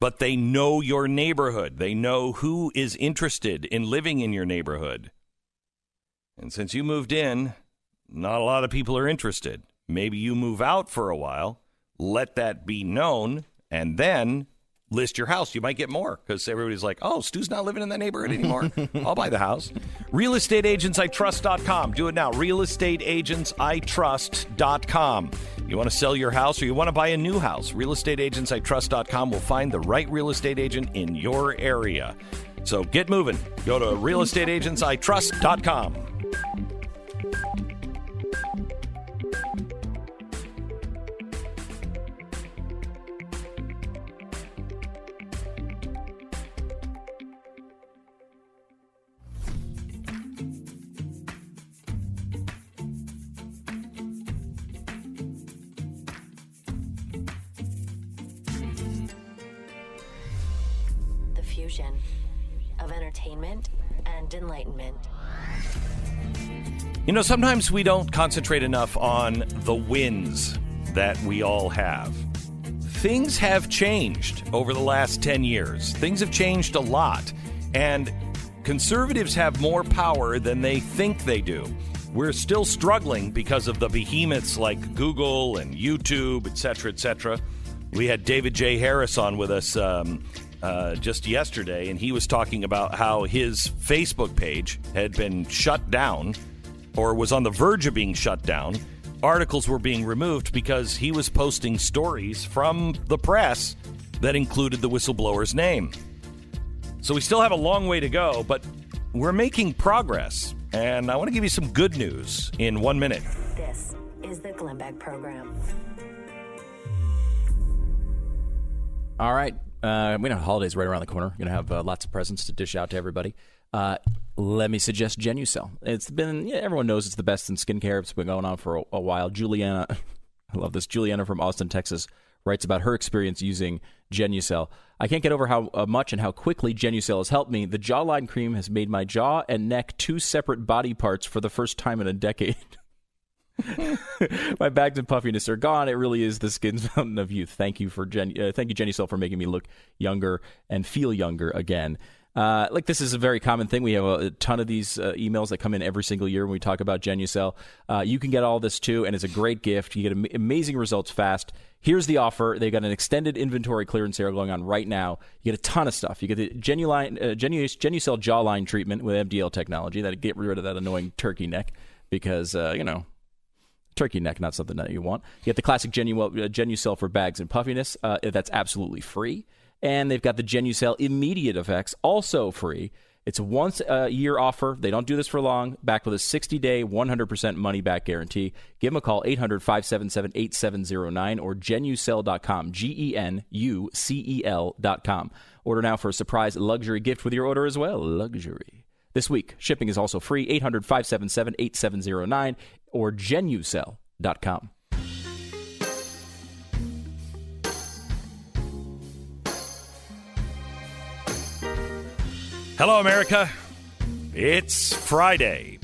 but they know your neighborhood. They know who is interested in living in your neighborhood. And since you moved in, not a lot of people are interested. Maybe you move out for a while, let that be known, and then list your house. You might get more because everybody's like, oh, Stu's not living in that neighborhood anymore. I'll buy the house. RealestateAgentsITrust.com. Do it now. RealestateAgentsITrust.com. You want to sell your house or you want to buy a new house? RealestateAgentsITrust.com will find the right real estate agent in your area. So get moving. Go to RealestateAgentsITrust.com. entertainment and enlightenment. You know, sometimes we don't concentrate enough on the wins that we all have. Things have changed over the last 10 years. Things have changed a lot. And conservatives have more power than they think they do. We're still struggling because of the behemoths like Google and YouTube, et cetera, et cetera. We had David J. Harris on with us um, uh, just yesterday, and he was talking about how his Facebook page had been shut down or was on the verge of being shut down. Articles were being removed because he was posting stories from the press that included the whistleblower's name. So we still have a long way to go, but we're making progress. And I want to give you some good news in one minute. This is the Glenn Beck Program. All right. Uh, we know holidays right around the corner. We're going to have uh, lots of presents to dish out to everybody. Uh, let me suggest Genucel. It's been, yeah, everyone knows it's the best in skincare. It's been going on for a, a while. Juliana, I love this. Juliana from Austin, Texas, writes about her experience using Genucel. I can't get over how uh, much and how quickly Genucel has helped me. The jawline cream has made my jaw and neck two separate body parts for the first time in a decade. my bags and puffiness are gone. It really is the skin's fountain of youth. Thank you for Jen. Uh, thank you, Genucel, for making me look younger and feel younger again. Uh, like this is a very common thing. We have a, ton of these uh, emails that come in every single year when we talk about Genucel. Uh, you can get all this too, and it's a great gift. You get am- amazing results fast. Here's the offer. They've got an extended inventory clearance sale going on right now. You get a ton of stuff. You get the Genuline, uh, Genu- Genucel jawline treatment with MDL technology that get rid of that annoying turkey neck because uh, you know turkey neck, not something that you want. You get the classic Genu, uh, for bags and puffiness. Uh, that's absolutely free. And they've got the Genucel immediate effects, also free. It's a once a year offer. They don't do this for long. Back with a 60 day, 100% money back guarantee. Give them a call, 800 577 8709 or genucel.com. G E N U C E L.com. Order now for a surprise luxury gift with your order as well. Luxury. This week, shipping is also free, 800 577 8709 or genucel.com. Hello, America. It's Friday.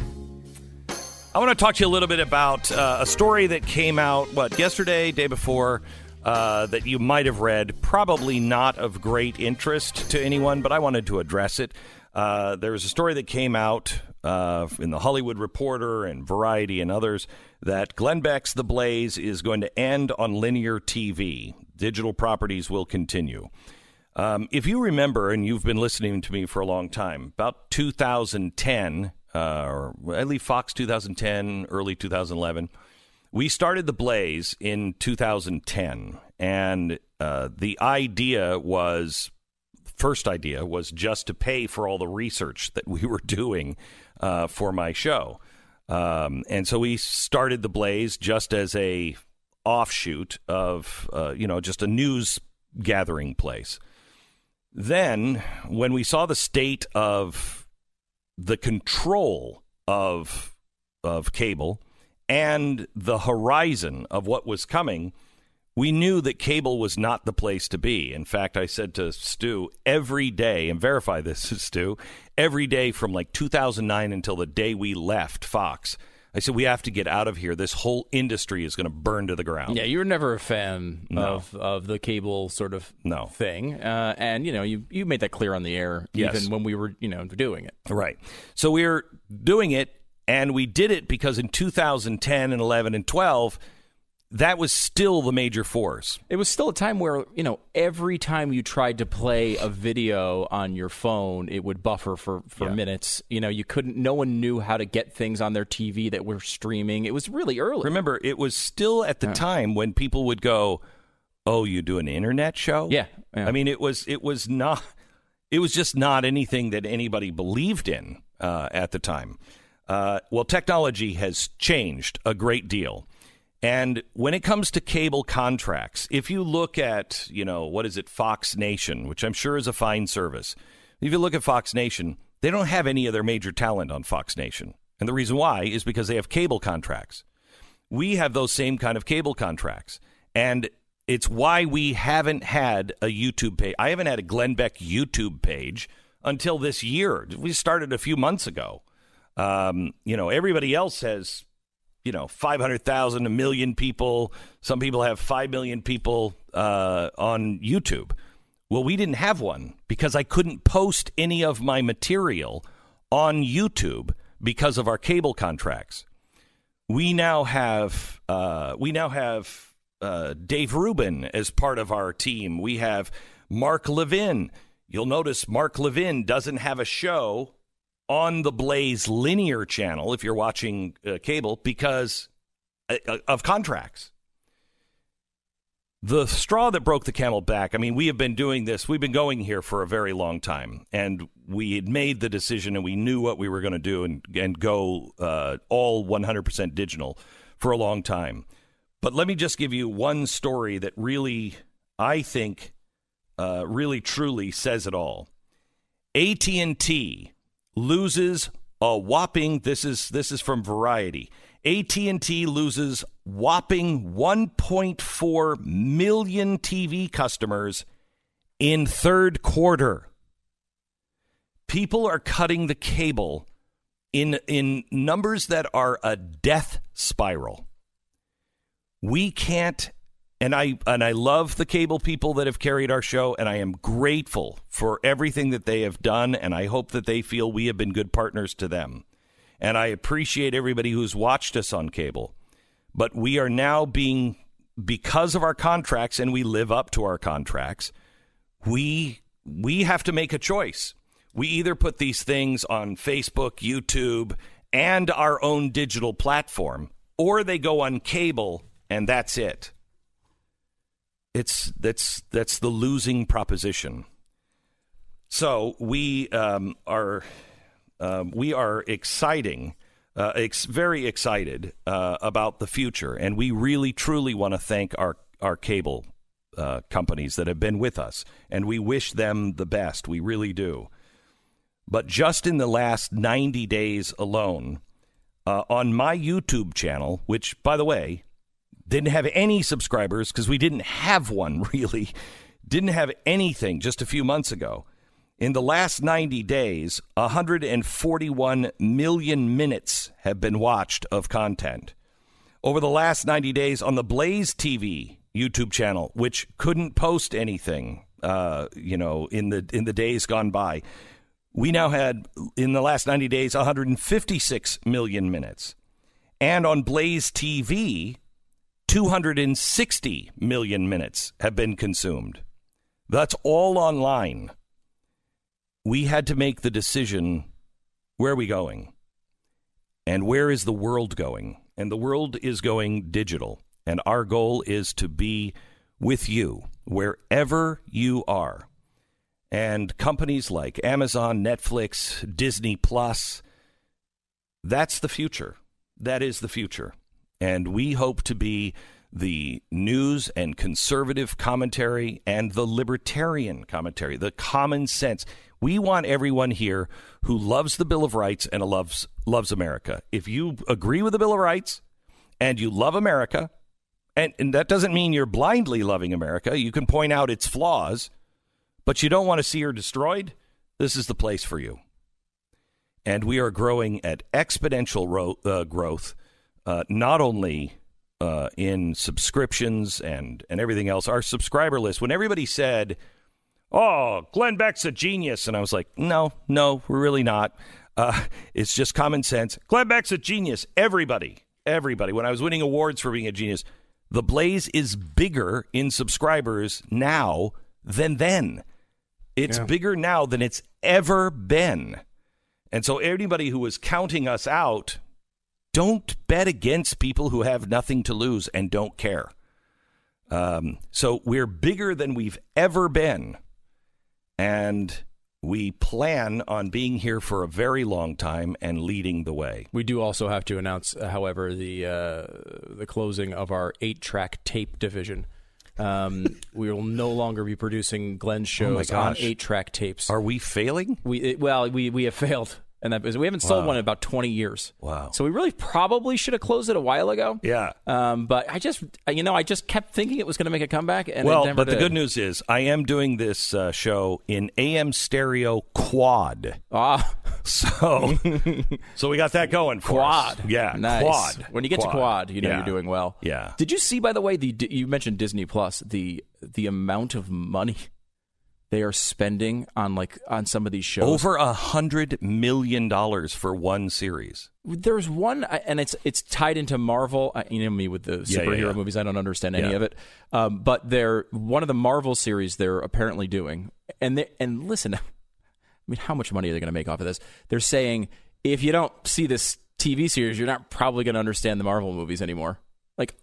I want to talk to you a little bit about uh, a story that came out, what, yesterday, day before, uh, that you might have read. Probably not of great interest to anyone, but I wanted to address it. Uh, there was a story that came out uh, in the Hollywood Reporter and Variety and others that Glenn Beck's The Blaze is going to end on linear TV. Digital properties will continue. Um, if you remember, and you've been listening to me for a long time, about 2010, uh, or at least Fox 2010, early 2011, we started the Blaze in 2010, and uh, the idea was first idea was just to pay for all the research that we were doing uh, for my show. Um, and so we started the Blaze just as a offshoot of, uh, you know, just a news gathering place. Then, when we saw the state of the control of of cable and the horizon of what was coming, we knew that cable was not the place to be. In fact, I said to Stu every day, and verify this, Stu, every day from like 2009 until the day we left Fox. I said we have to get out of here. This whole industry is going to burn to the ground. Yeah, you were never a fan No. of of the cable sort of No. thing, uh, and you know you you made that clear on the air Yes. even when we were you know doing it. Right. So we are doing it, and we did it because in 2010 and 11 and 12, that was still the major force. It was still a time where you know every time you tried to play a video on your phone, it would buffer for for Yeah. minutes. You know, you couldn't. No one knew how to get things on their TV that were streaming. It was really early. Remember, it was still at the time when people would go, "Oh, you do an internet show?" Yeah, yeah. I mean, it was it was not it was just not anything that anybody believed in uh, at the time. Uh, well, technology has changed a great deal. And when it comes to cable contracts, if you look at, you know, what is it, Fox Nation, which I'm sure is a fine service. If you look at Fox Nation, they don't have any of their major talent on Fox Nation. And the reason why is because they have cable contracts. We have those same kind of cable contracts. And it's why we haven't had a YouTube page. I haven't had a Glenn Beck YouTube page until this year. We started a few months ago. Um, you know, everybody else has, you know, 500,000, a million people. Some people have 5 million people uh, on YouTube. Well, we didn't have one because I couldn't post any of my material on YouTube because of our cable contracts. We now have uh, we now have uh, Dave Rubin as part of our team. We have Mark Levin. You'll notice Mark Levin doesn't have a show on the Blaze linear channel if you're watching uh, cable because uh, of contracts. The straw that broke the camel back, I mean, we have been doing this, we've been going here for a very long time, and we had made the decision and we knew what we were going to do and, and go uh, all 100% digital for a long time. But let me just give you one story that really, I think, uh, really truly says it all. AT&T loses a whopping this is this is from Variety. AT&T loses whopping 1.4 million TV customers in third quarter. People are cutting the cable in in numbers that are a death spiral. We can't and I and I love the cable people that have carried our show and I am grateful for everything that they have done and I hope that they feel we have been good partners to them. And I appreciate everybody who's watched us on cable. But we are now being because of our contracts and we live up to our contracts, we we have to make a choice. We either put these things on Facebook, YouTube, and our own digital platform, or they go on cable and that's it it's that's that's the losing proposition. So we um, are um, we are exciting, uh, ex- very excited uh, about the future, and we really truly want to thank our our cable uh, companies that have been with us, and we wish them the best. We really do. But just in the last ninety days alone, uh, on my YouTube channel, which by the way didn't have any subscribers because we didn't have one really. Didn't have anything just a few months ago. In the last 90 days, 141 million minutes have been watched of content. Over the last 90 days on the Blaze TV YouTube channel, which couldn't post anything, uh, you know, in the in the days gone by, we now had in the last 90 days 156 million minutes. And on Blaze TV, 260 million minutes have been consumed. That's all online. We had to make the decision where are we going? And where is the world going? And the world is going digital. And our goal is to be with you wherever you are. And companies like Amazon, Netflix, Disney Plus, that's the future. That is the future. And we hope to be the news and conservative commentary and the libertarian commentary, the common sense. We want everyone here who loves the Bill of Rights and loves loves America. If you agree with the Bill of Rights and you love America, and, and that doesn't mean you're blindly loving America, you can point out its flaws, but you don't want to see her destroyed, this is the place for you. And we are growing at exponential ro- uh, growth, uh, not only uh, in subscriptions and, and everything else. Our subscriber list, when everybody said, oh, Glenn Beck's a genius. And I was like, no, no, we're really not. Uh, it's just common sense. Glenn Beck's a genius. Everybody, everybody. When I was winning awards for being a genius, the Blaze is bigger in subscribers now than then. It's Yeah. bigger now than it's ever been. And so anybody who was counting us out, don't bet against people who have nothing to lose and don't care. Um, so we're bigger than we've ever been. And we plan on being here for a very long time and leading the way. We do also have to announce, uh, however, the uh, the closing of our eight track tape division. Um, we will no longer be producing Glenn's shows on Oh gosh. eight track tapes. Are we failing? we it, well, we we have failed, and that we haven't sold Wow. one in about twenty years. Wow. So we really probably should have closed it a while ago. Yeah. Um, but I just, you know, I just kept thinking it was going to make a comeback, and well, but the good news is I am doing this uh, show in AM stereo quad. Ah, So, so we got that going for us. quad. Yeah, nice. quad. When you get to quad, you know Yeah. you're doing well. Yeah. Did you see, by the way, the you mentioned Disney Plus, the the amount of money they are spending on like on some of these shows. Over a hundred million dollars for one series. There's one, and it's it's tied into Marvel. I- You know me with the Yeah, yeah, superhero yeah. movies; I don't understand any of it. Um, but they're one of the Marvel series they're apparently doing, and they, and listen, I mean, how much money are they going to make off of this? They're saying if you don't see this TV series, you're not probably going to understand the Marvel movies anymore. Like,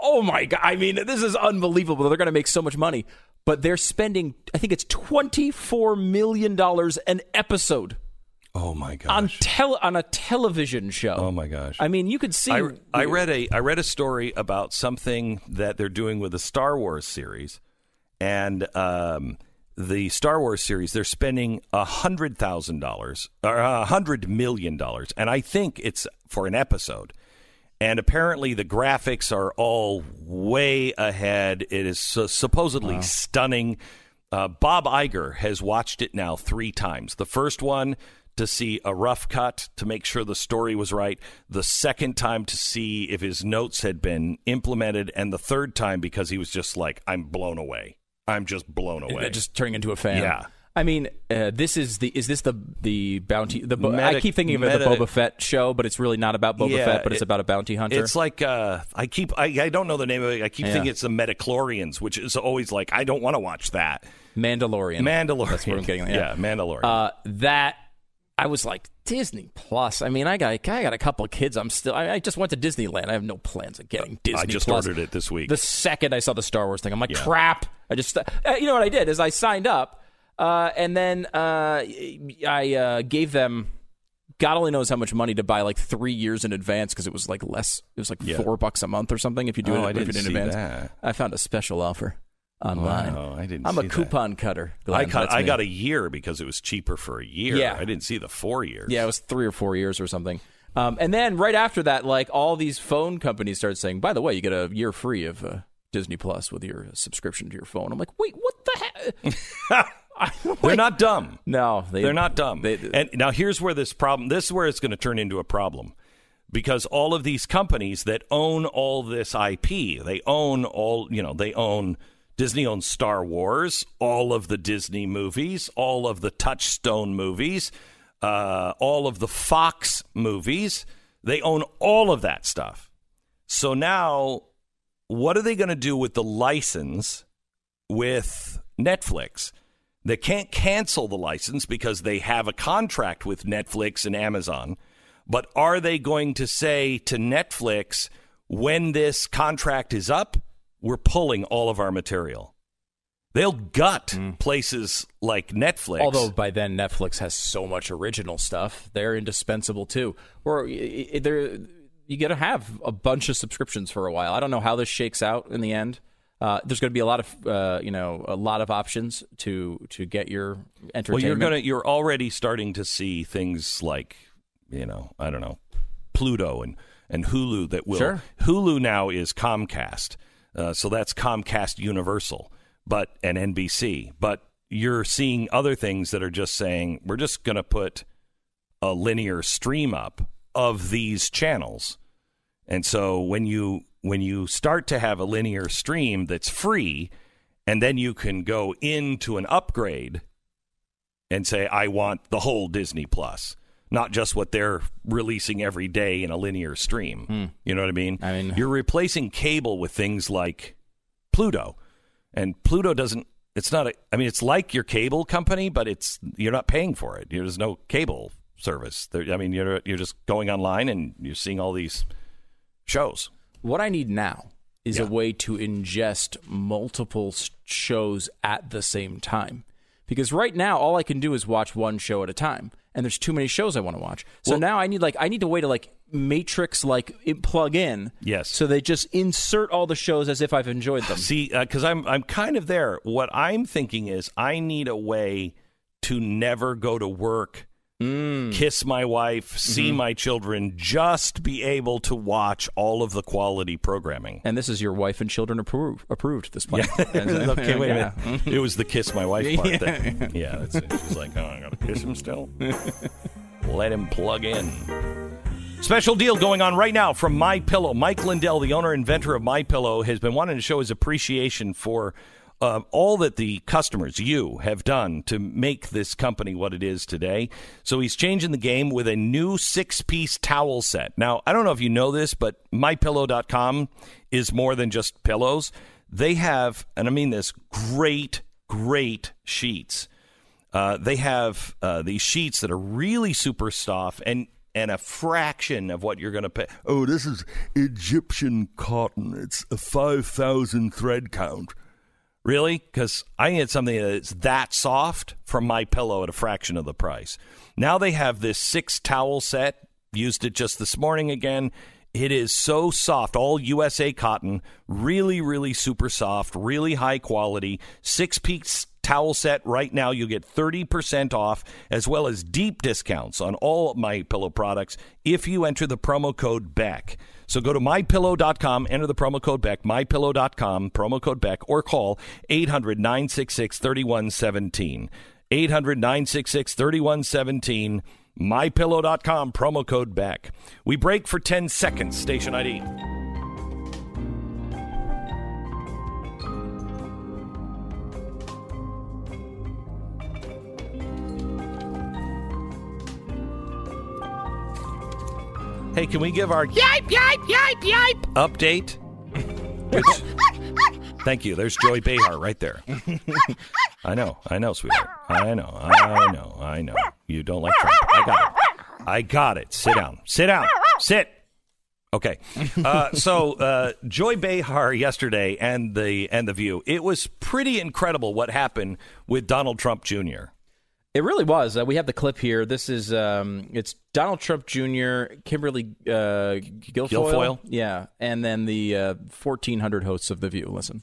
oh my god! I mean, this is unbelievable. They're going to make so much money, but they're spending. I think it's twenty four million dollars an episode Oh my gosh. on tel- on a television show. oh my gosh. I mean, you could see. I, I read a I read a story about something that they're doing with the Star Wars series, and um, the Star Wars series they're spending a hundred thousand dollars or a hundred million dollars, and I think it's for an episode. And apparently, the graphics are all way ahead. It is su- supposedly stunning. Uh, Bob Iger has watched it now three times. The first one to see a rough cut to make sure the story was right. The second time to see if his notes had been implemented. And the third time because he was just like, I'm blown away. I'm just blown away. just turning into a fan. Yeah. I mean, uh, this is the is this the the bounty? The bo- Meta- I keep thinking of it meta- the Boba Fett show, but it's really not about Boba Yeah, Fett, but it's it- about a bounty hunter. It's like uh, I keep I, I don't know the name of it. I keep Yeah. thinking it's the Metachlorians, which is always like I don't want to watch that. Mandalorian. Mandalorian. That's what I'm getting. at. Yeah, Mandalorian. Uh, that I was like Disney Plus. I mean, I got I got a couple of kids. I'm still. I, I just went to Disneyland. I have no plans of getting Disney. Plus. I just Plus. ordered it this week. The second I saw the Star Wars thing, I'm like, crap. I just, uh, you know what I did is I signed up, uh, and then uh, I uh, gave them. God only knows how much money to buy like three years in advance because it was like less. It was like Yeah. four bucks a month or something if you do Oh, it I if you didn't do it in advance. that. I found a special offer online. Wow, I didn't I'm a that. coupon cutter. I, cut, I got a year because it was cheaper for a year. Yeah. I didn't see the four years. Yeah, it was three or four years or something. Um, and then right after that, like all these phone companies started saying, by the way, you get a year free of uh, Disney Plus with your subscription to your phone. I'm like, wait, what the heck? They're not dumb. no, they, They're not dumb. They, and now here's where this problem. This is where it's going to turn into a problem, because all of these companies that own all this IP, they own all. You know, they own Disney owns Star Wars, all of the Disney movies, all of the Touchstone movies, uh, all of the Fox movies. They own all of that stuff. So now, what are they going to do with the license with Netflix that can't cancel the license because they have a contract with Netflix and Amazon. But are they going to say to Netflix, when this contract is up, we're pulling all of our material? They'll gut hmm. places like Netflix. Although by then Netflix has so much original stuff, they're indispensable too. Or they're you got to have a bunch of subscriptions for a while. I don't know how this shakes out in the end. Uh, there's going to be a lot of uh, you know a lot of options to to get your entertainment. Well, you're gonna you're already starting to see things like you know I don't know Pluto and and Hulu that will Sure. Hulu now is Comcast, uh, so that's Comcast Universal, but and NBC. But you're seeing other things that are just saying we're just gonna put a linear stream up of these channels. And so when you when you start to have a linear stream that's free and then you can go into an upgrade and say I want the whole Disney Plus, not just what they're releasing every day in a linear stream. Hmm. You know what I mean? I mean- you're replacing cable with things like Pluto. And Pluto doesn't it's not a I mean it's like your cable company, but it's you're not paying for it. There's no cable service. There, I mean you're you're just going online and you're seeing all these shows. What I need now is Yeah. a way to ingest multiple shows at the same time. Because right now, all I can do is watch one show at a time, and there's too many shows I want to watch. So Well- now I need like I need a way to like matrix like plug in. Yes. So they just insert all the shows as if I've enjoyed them. See, uh, because I'm I'm kind of there. What I'm thinking is I need a way to never go to work, Mm. kiss my wife, see mm-hmm. my children, just be able to watch all of the quality programming. And this is your wife and children approve, approved this plan. okay, wait a Yeah. minute. It was the kiss my wife part. That, yeah, that's it. She's like, oh, I gotta kiss him still. Let him plug in. Special deal going on right now from My Pillow. Mike Lindell, the owner and inventor of My Pillow, has been wanting to show his appreciation for uh, all that the customers, you, have done to make this company what it is today. So he's changing the game with a new six-piece towel set. Now, I don't know if you know this, but MyPillow.com is more than just pillows. They have, and I mean this, great, great sheets. Uh, they have uh, these sheets that are really super soft and and a fraction of what you're going to pay. Oh, this is Egyptian cotton. It's a 5,000 thread count. Really? Because I get something that's that soft from my pillow at a fraction of the price. Now they have this six towel set. Used it just this morning again. It is so soft, all USA cotton, really, really super soft, really high quality. Six piece towel set right now. You get 30% off as well as deep discounts on all my pillow products if you enter the promo code BECK. So go to mypillow.com, enter the promo code BECK, mypillow.com, promo code BECK, or call 800 966 3117. 800 966 3117. MyPillow.com, promo code BECK. We break for 10 seconds, station ID. Hey, can we give our yipe, yipe, yipe, yipe update? Which- thank you. There's Joy Behar right there. I know, I know, sweetheart. I know, I know, I know. You don't like Trump. I got it. I got it. Sit down. Sit down. Sit. Okay. Uh, so uh, Joy Behar yesterday and the and the View. It was pretty incredible what happened with Donald Trump Jr. It really was. Uh, we have the clip here. This is um, it's Donald Trump Jr., Kimberly uh, Guilfoyle, Guilfoyle? yeah, and then the uh, 1,400 hosts of The View. Listen.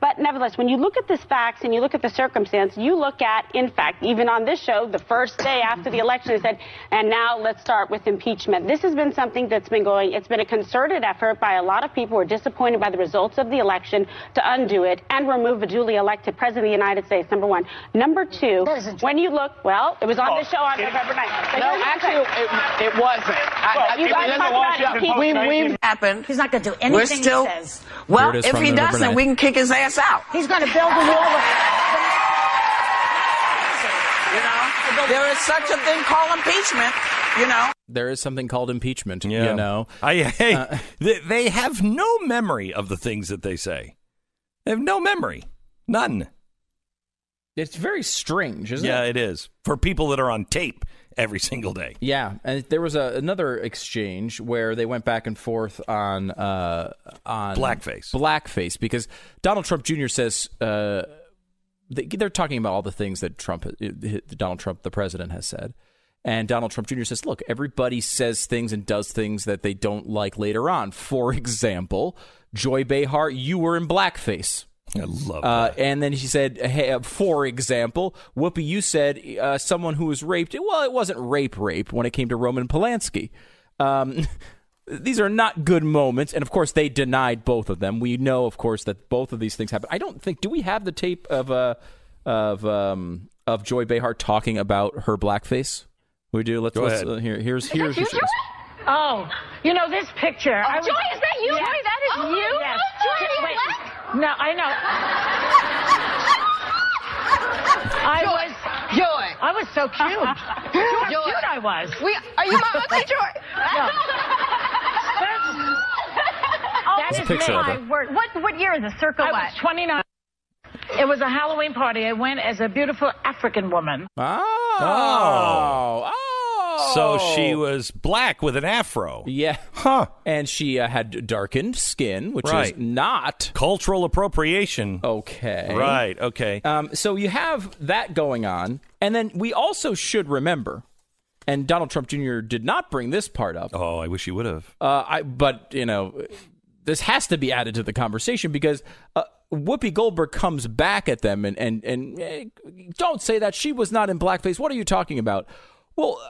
But nevertheless, when you look at this facts and you look at the circumstance, you look at, in fact, even on this show, the first day after the election, it said, and now let's start with impeachment. This has been something that's been going, it's been a concerted effort by a lot of people who are disappointed by the results of the election to undo it and remove a duly elected president of the United States, number one. Number two, when you look, well, it was on this oh, show on November 9th. No, actually, it, it wasn't. I, You it guys was in talk about impeachment. We, we happened. He's not going to do We're anything still. he says. Well, Here it is if he doesn't, we can kick his ass out. He's going to build a wall. You know, there is such a thing called impeachment. You know. There is something called impeachment. Yeah. You know, I, hey, uh, they, they have no memory of the things that they say. They have no memory. None. It's very strange, isn't Yeah, it? Yeah, it is for people that are on tape every single day. Yeah, and there was a, another exchange where they went back and forth on uh, on Blackface. blackface, because Donald Trump Jr. says uh, they, they're talking about all the things that Trump, uh, Donald Trump, the president, has said, and Donald Trump Jr. says, "Look, everybody says things and does things that they don't like later on. For example, Joy Behar, you were in blackface." I love Uh, that. and then he said, hey, uh, for example, Whoopi, you said uh, someone who was raped. Well, it wasn't rape, rape when it came to Roman Polanski. Um, these are not good moments. And of course, they denied both of them. We know, of course, that both of these things happened. I don't think, do we have the tape of, uh, of, um, of Joy Behar talking about her blackface? We do. Let's, Go let's ahead. uh, here, here's, here's, you, here's Oh, you know this picture. I was- Joy, is that you? Yes. Joy, that is Oh, you? Yes. Joy, are you Wait. black? No, I know. I was. Joy. I was so cute. Look how Joy. cute I was. We, are you my ugly Joy? No. Oh, That There's a is picture me. of her. my word. What, what year is this? Circa I what? was 29. It was a Halloween party. I went as a beautiful African woman. Oh. Oh. Oh. So she was black with an afro. Yeah. Huh. And she uh, had darkened skin, which Right. is not Cultural appropriation. okay. Right. Okay. Um, so you have that going on. And then we also should remember, and Donald Trump Jr. did not bring this part up. oh, I wish he would have. Uh, I, but, you know, this has to be added to the conversation because uh, Whoopi Goldberg comes back at them and, and, and eh, don't say that. She was not in blackface. What are you talking about? Well,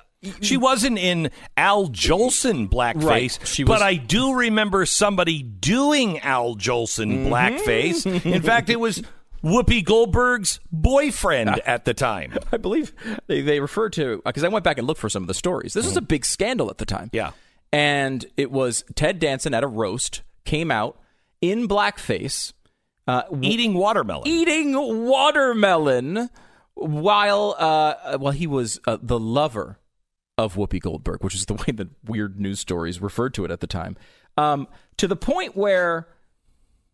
She wasn't in Al Jolson blackface, Right. She was- but I do remember somebody doing Al Jolson Mm-hmm. blackface. In fact, it was Whoopi Goldberg's boyfriend at the time. I believe they, they referred to because I went back and looked for some of the stories. This was a big scandal at the time. Yeah. and it was Ted Danson at a roast came out in blackface, uh, Eating watermelon. eating watermelon while uh, while he was uh, the lover of Whoopi Goldberg, which is the way that weird news stories referred to it at the time. Um, to the point where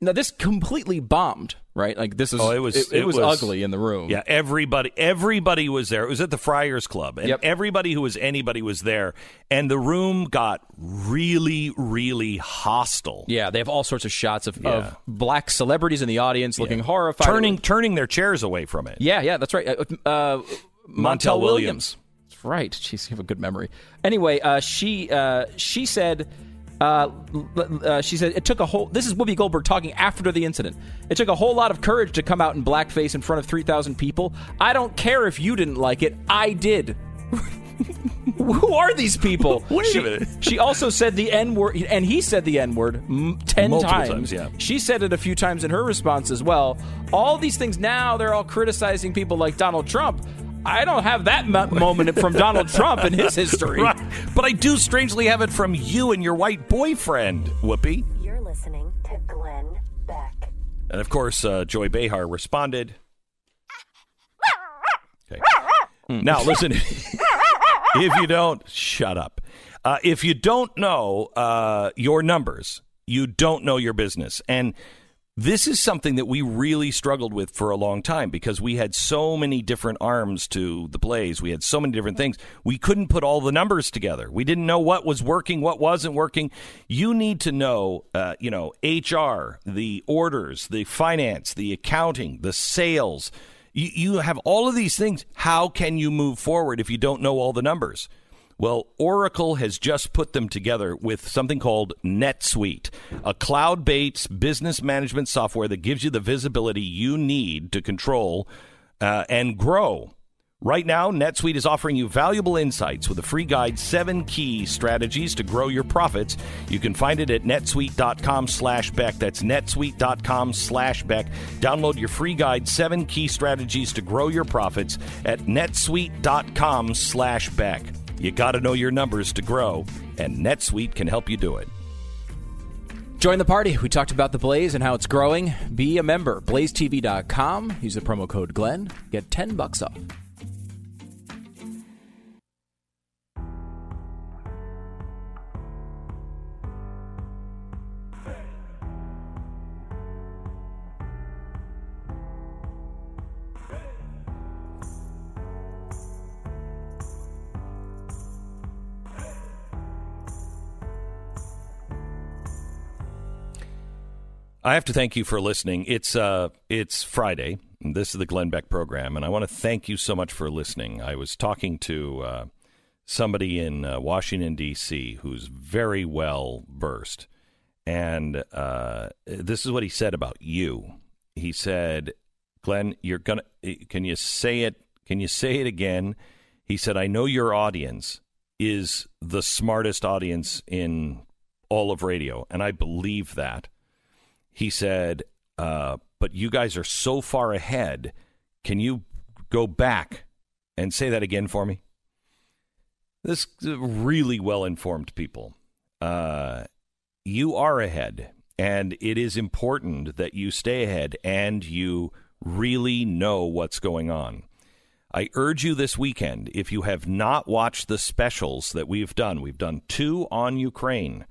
now this completely bombed, right? Like this is Oh, it was- it, it was, was- ugly in the room. Yeah, everybody everybody was there. It was at the Friars Club, and Yep. everybody who was anybody was there, and the room got really, really hostile. Yeah, they have all sorts of shots of, Yeah. of black celebrities in the audience looking horrified. turning turning their chairs away from it. Yeah, yeah, that's right. Uh, uh, Montel Williams. That's right. Jeez, you have a good memory. Anyway, uh, she uh, she said. Uh, uh, she said it took a whole. This is Whoopi Goldberg talking after the incident. It took a whole lot of courage to come out in blackface in front of three thousand people. I don't care if you didn't like it. I did. Who are these people? Wait a she, minute. She also said the N word, and he said the N word m- ten Multiple times. times, yeah. She said it a few times in her response as well. All these things now, they're all criticizing people like Donald Trump. I don't have that mo- moment from Donald Trump in his history. Right. But I do strangely have it from you and your white boyfriend, Whoopi. You're listening to Glenn Beck. And of course, uh, Joy Behar responded. Okay. Now, listen. if you don't, shut up. Uh, if you don't know uh, your numbers, you don't know your business. And this is something that we really struggled with for a long time because we had so many different arms to the blaze. We had so many different things. We couldn't put all the numbers together. We didn't know what was working, what wasn't working. You need to know, uh, you know, HR, the orders, the finance, the accounting, the sales. You, you have all of these things. How can you move forward if you don't know all the numbers? Well, Oracle has just put them together with something called NetSuite, a cloud based business management software that gives you the visibility you need to control uh, and grow. Right now, NetSuite is offering you valuable insights with a free guide, seven key strategies to grow your profits. You can find it at netsuite.com slash Beck. That's netsuite.com slash Beck. Download your free guide, seven key strategies to grow your profits at netsuite.com slash Beck. You got to know your numbers to grow, and NetSuite can help you do it. Join the party. We talked about the Blaze and how it's growing. Be a member. BlazeTV.com. Use the promo code Glenn. Get 10 bucks off. I have to thank you for listening. It's uh, it's Friday. This is the Glenn Beck program, and I want to thank you so much for listening. I was talking to uh, somebody in uh, Washington D.C. who's very well versed, and uh, this is what he said about you. He said, "Glenn, you're gonna. Can you say it? Can you say it again?" He said, "I know your audience is the smartest audience in all of radio, and I believe that." He said, uh, but you guys are so far ahead. Can you go back and say that again for me? This really well informed people. Uh, you are ahead, and it is important that you stay ahead and you really know what's going on. I urge you this weekend, if you have not watched the specials that we've done, we've done two on Ukraine.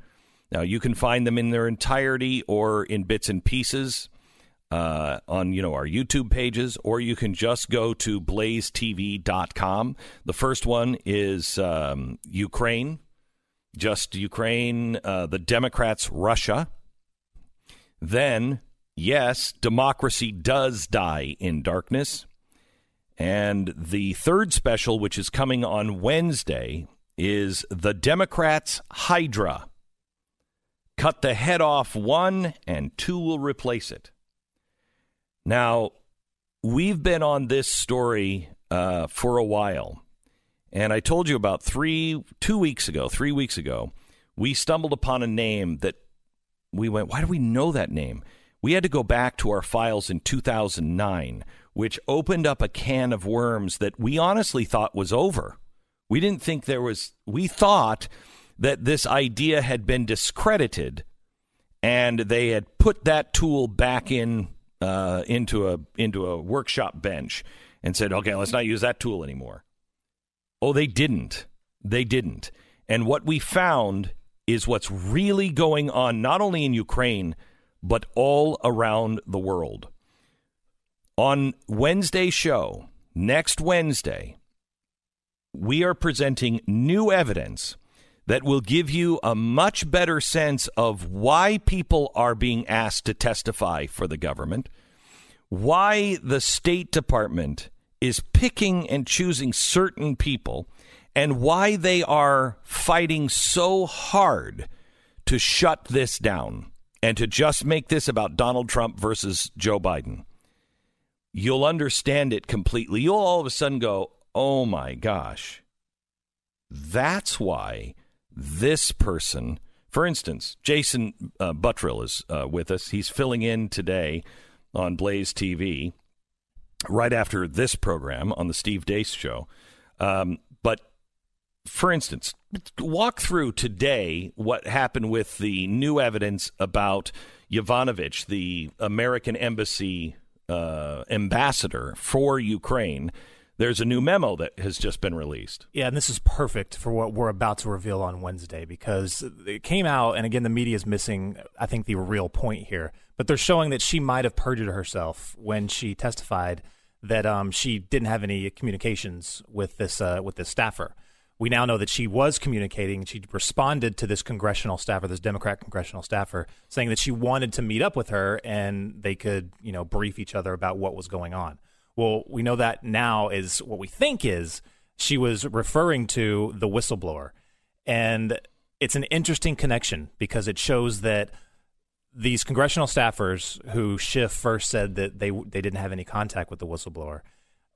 Now, you can find them in their entirety or in bits and pieces uh, on you know our YouTube pages, or you can just go to blazetv.com. The first one is um, Ukraine, just Ukraine, uh, the Democrats, Russia. Then, yes, democracy does die in darkness. And the third special, which is coming on Wednesday, is the Democrats' Hydra. Cut the head off one, and two will replace it. Now, we've been on this story uh, for a while. And I told you about three, two weeks ago, three weeks ago, we stumbled upon a name that we went, why do we know that name? We had to go back to our files in 2009, which opened up a can of worms that we honestly thought was over. We didn't think there was, we thought that this idea had been discredited and they had put that tool back in uh, into a into a workshop bench and said, "Okay, let's not use that tool anymore." Oh, they didn't. They didn't. And what we found is what's really going on not only in Ukraine but all around the world. On Wednesday's show, next Wednesday, we are presenting new evidence that will give you a much better sense of why people are being asked to testify for the government, why the State Department is picking and choosing certain people, and why they are fighting so hard to shut this down and to just make this about Donald Trump versus Joe Biden. You'll understand it completely. You'll all of a sudden go, oh my gosh. That's why this person, for instance, Jason uh, Buttrill is uh, with us. He's filling in today on Blaze TV right after this program on the Steve Deace show. Um, but for instance, walk through today what happened with the new evidence about Yovanovitch, the American embassy uh, ambassador for Ukraine there's a new memo that has just been released. Yeah, and this is perfect for what we're about to reveal on Wednesday because it came out, and again, the media is missing, I think, the real point here. But they're showing that she might have perjured herself when she testified that um, she didn't have any communications with this uh, with this staffer. We now know that she was communicating. She responded to this congressional staffer, this Democrat congressional staffer, saying that she wanted to meet up with her and they could, you know, brief each other about what was going on. Well, we know that now is what we think is she was referring to the whistleblower. And it's an interesting connection because it shows that these congressional staffers who Schiff first said that they they didn't have any contact with the whistleblower,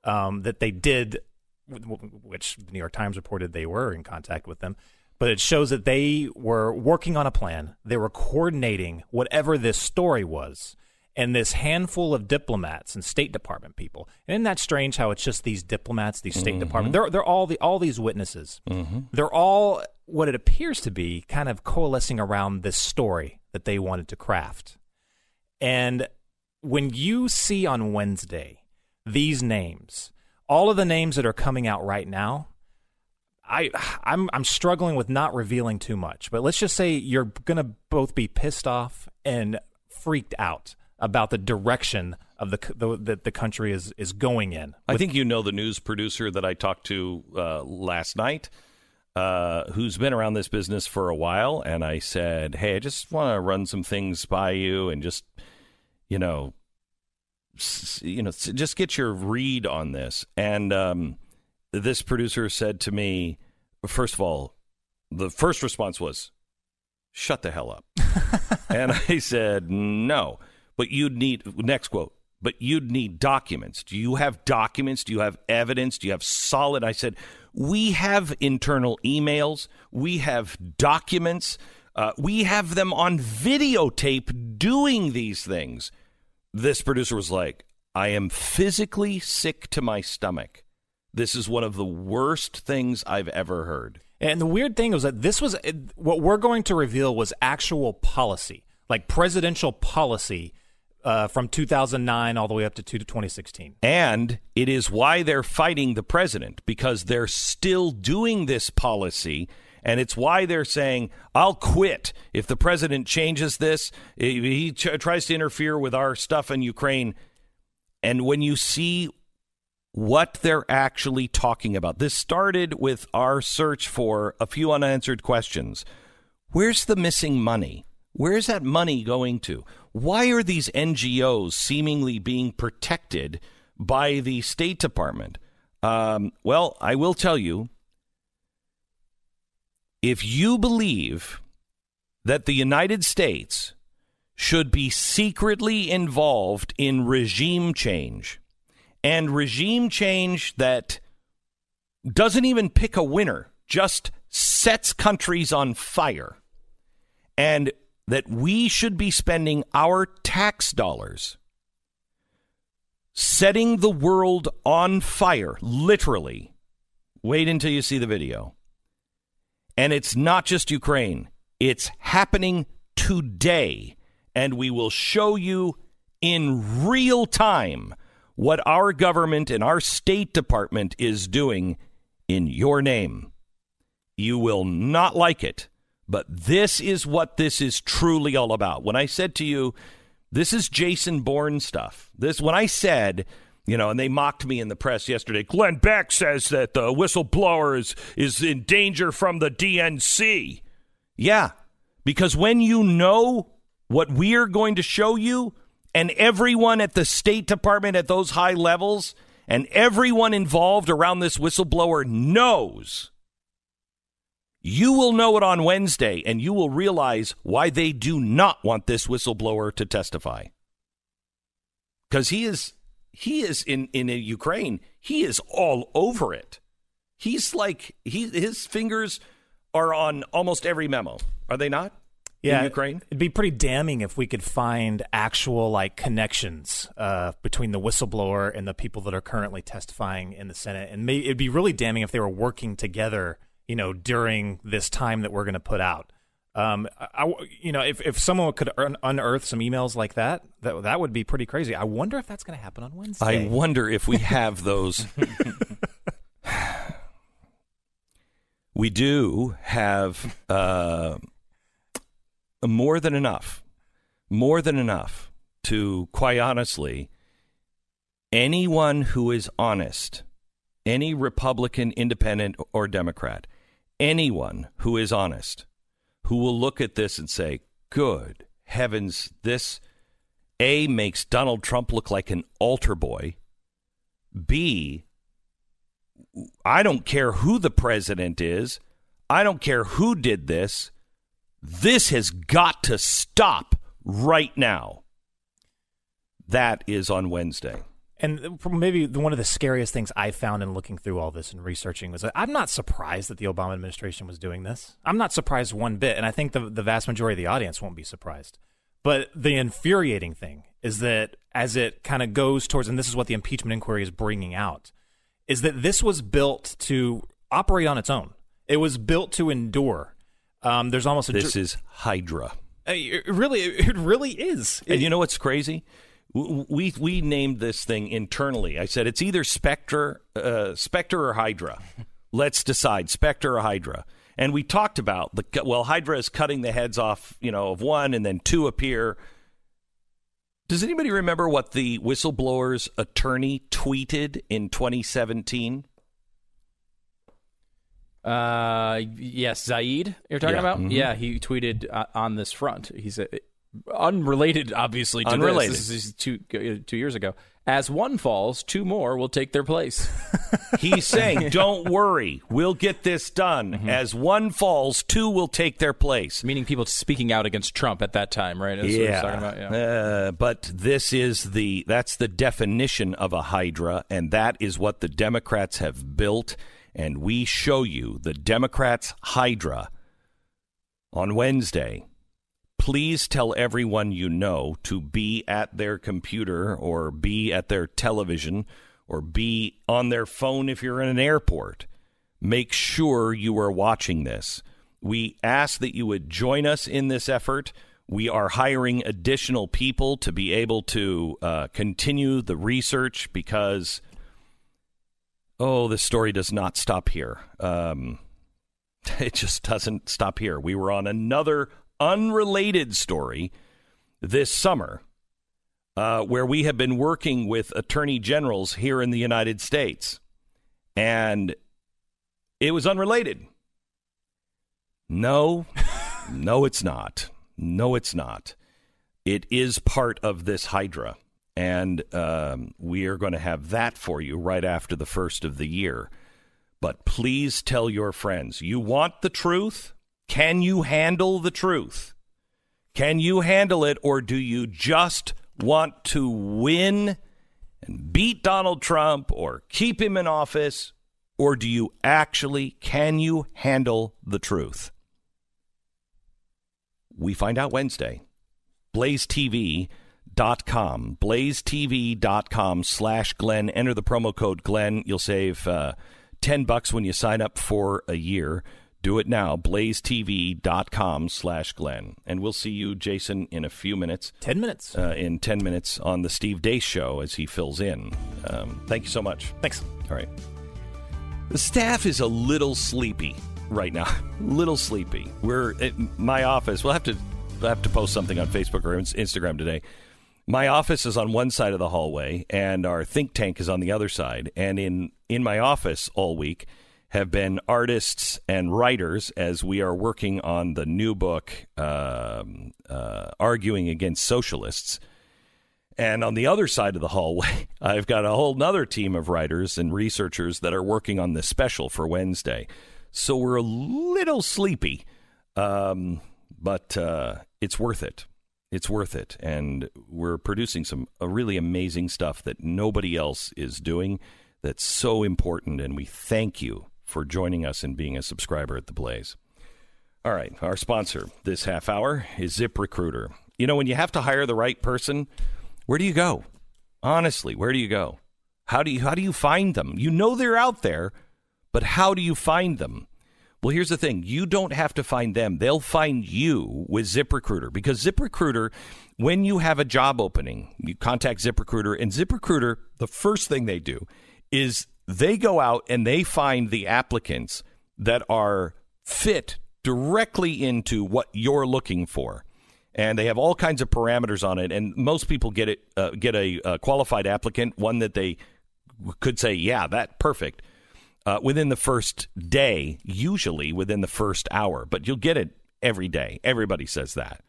um, that they did, which the New York Times reported they were in contact with them. But it shows that they were working on a plan. They were coordinating whatever this story was and this handful of diplomats and State Department people. And isn't that strange how it's just these diplomats, these State Mhm. Department? They're they're all the all these witnesses. Mhm. They're all what it appears to be kind of coalescing around this story that they wanted to craft. And when you see on Wednesday these names, all of the names that are coming out right now, I I'm I'm struggling with not revealing too much. But let's just say you're going to both be pissed off and freaked out about the direction of the the that the country is is going in. I think you know the news producer that I talked to uh, last night. uh, who's been around this business for a while, and I said, "Hey, I just want to run some things by you, and just, you know, s- you know, s- just get your read on this." And um, this producer said to me, first of all, the first response was, "Shut the hell up," and I said, "No." But you'd need next quote. But you'd need documents. Do you have documents? Do you have evidence? Do you have solid? I said, we have internal emails. We have documents. Uh, we have them on videotape doing these things. This producer was like, I am physically sick to my stomach. This is one of the worst things I've ever heard. And the weird thing was that this was what we're going to reveal was actual policy, like presidential policy uh, from 2009 all the way up to 2016. And it is why they're fighting the president because they're still doing this policy. And it's why they're saying, I'll quit if the president changes this. He ch- tries to interfere with our stuff in Ukraine. And when you see what they're actually talking about, this started with our search for a few unanswered questions. Where's the missing money? Where's that money going to? Why are these NGOs seemingly being protected by the State Department? Um, well, I will tell you if you believe that the United States should be secretly involved in regime change and regime change that doesn't even pick a winner, just sets countries on fire, and that we should be spending our tax dollars setting the world on fire, literally. Wait until you see the video. And it's not just Ukraine, it's happening today. And we will show you in real time what our government and our State Department is doing in your name. You will not like it, but this is what this is truly all about. When I said to you, this is Jason Bourne stuff. This when I said, you know, and they mocked me in the press yesterday. Glenn Beck says that the whistleblower is is in danger from the DNC. Yeah, because when you know what we're going to show you, and everyone at the State Department at those high levels, and everyone involved around this whistleblower knows. You will know it on Wednesday, and you will realize why they do not want this whistleblower to testify. Because he is he is in in Ukraine. He is all over it. He's like he his fingers are on almost every memo. Are they not? Yeah, in Ukraine. It'd be pretty damning if we could find actual like connections uh, between the whistleblower and the people that are currently testifying in the Senate, and may, it'd be really damning if they were working together. You know, during this time that we're going to put out. Um, I, you know, if, if someone could un- unearth some emails like that, that that would be pretty crazy. I wonder if that's going to happen on Wednesday. I wonder if we have those. we do have uh, more than enough, more than enough to, quite honestly, anyone who is honest, any Republican, Independent, or Democrat, anyone who is honest who will look at this and say, good heavens, this A makes Donald Trump look like an altar boy. B, I don't care who the president is. I don't care who did this. This has got to stop right now. That is on Wednesday. And maybe one of the scariest things I found in looking through all this and researching was that I'm not surprised that the Obama administration was doing this. I'm not surprised one bit, and I think the the vast majority of the audience won't be surprised. But the infuriating thing is that as it kind of goes towards, and this is what the impeachment inquiry is bringing out, is that this was built to operate on its own. It was built to endure. Um, there's almost a this is Hydra. It really, it really is. And you know what's crazy? We we named this thing internally. I said it's either Spectre, uh, Spectre or Hydra. Let's decide Spectre or Hydra. And we talked about the well, Hydra is cutting the heads off, you know, of one, and then two appear. Does anybody remember what the whistleblower's attorney tweeted in 2017? Uh, yes, Zaid. You're talking Yeah. about? Mhm. Yeah, he tweeted uh, on this front. He's uh, unrelated, obviously. To Unrelated. This. This is two uh, two years ago. As one falls, two more will take their place. He's saying, "Don't worry, we'll get this done. Mm-hmm. As one falls, two will take their place." Meaning people speaking out against Trump at that time, right? That's yeah, talking about, yeah. Uh, but this is the that's the definition of a hydra, and that is what the Democrats have built. And we show you the Democrats' hydra on Wednesday. Please tell everyone you know to be at their computer or be at their television or be on their phone if you're in an airport. Make sure you are watching this. We ask that you would join us in this effort. We are hiring additional people to be able to uh, continue the research because, oh, this story does not stop here. Um, it just doesn't stop here. We were on another unrelated story this summer uh, where we have been working with attorney generals here in the United States. And it was unrelated. No, no, it's not. No, it's not. It is part of this Hydra. And um, we are going to have that for you right after the first of the year. But please tell your friends you want the truth? Can you handle the truth? Can you handle it, or do you just want to win and beat Donald Trump or keep him in office? Or do you actually, can you handle the truth? We find out Wednesday. BlazeTV.com. BlazeTV.com slash Glenn. Enter the promo code Glenn. You'll save uh, 10 bucks when you sign up for a year. Do it now. BlazeTV.com slash Glenn. And we'll see you, Jason, in a few minutes. 10 minutes. Uh, in 10 minutes on the Steve Deace Show as he fills in. Um, thank you so much. Thanks. All right. The staff is a little sleepy right now. little sleepy. We're at my office. We'll have to we'll have to post something on Facebook or Instagram today. My office is on one side of the hallway, and our think tank is on the other side. And in in my office all week have been artists and writers as we are working on the new book, um, uh, arguing against socialists. And on the other side of the hallway, I've got a whole nother team of writers and researchers that are working on this special for Wednesday. So we're a little sleepy, um, but uh, it's worth it. It's worth it. And we're producing some uh, really amazing stuff that nobody else is doing that's so important. And we thank you for joining us and being a subscriber at The Blaze. All right. Our sponsor this half hour is ZipRecruiter. You know, when you have to hire the right person, where do you go? Honestly, where do you go? How do you how do you find them? You know they're out there, but how do you find them? Well, here's the thing. You don't have to find them. They'll find you with ZipRecruiter because ZipRecruiter, when you have a job opening, you contact ZipRecruiter and ZipRecruiter, the first thing they do is they go out and they find the applicants that are fit directly into what you're looking for and they have all kinds of parameters on it. And most people get it uh, get a, a qualified applicant, one that they could say, "Yeah, that perfect." Uh, within the first day, usually within the first hour, but you'll get it every day. Everybody says that.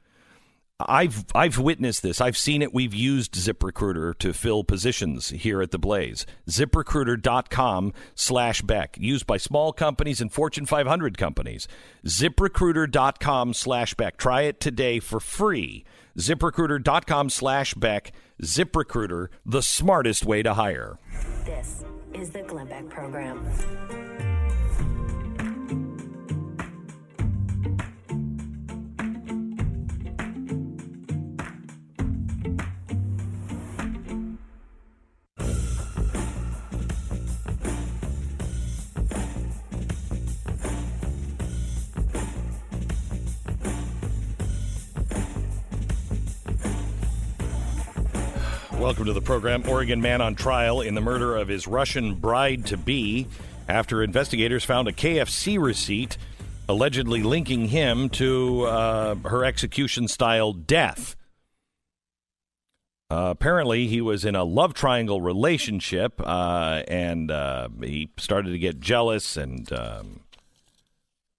I've I've witnessed this. I've seen it. We've used ZipRecruiter to fill positions here at the Blaze. ZipRecruiter.com slash Beck. Used by small companies and Fortune 500 companies. ZipRecruiter.com slash Beck. Try it today for free. ZipRecruiter.com slash Beck. ZipRecruiter, the smartest way to hire. This is the Glenn Beck Program. Welcome to the program. Oregon man on trial in the murder of his Russian bride to be after investigators found a KFC receipt allegedly linking him to uh, her execution style death. Uh, apparently, he was in a love triangle relationship uh, and uh, he started to get jealous and um,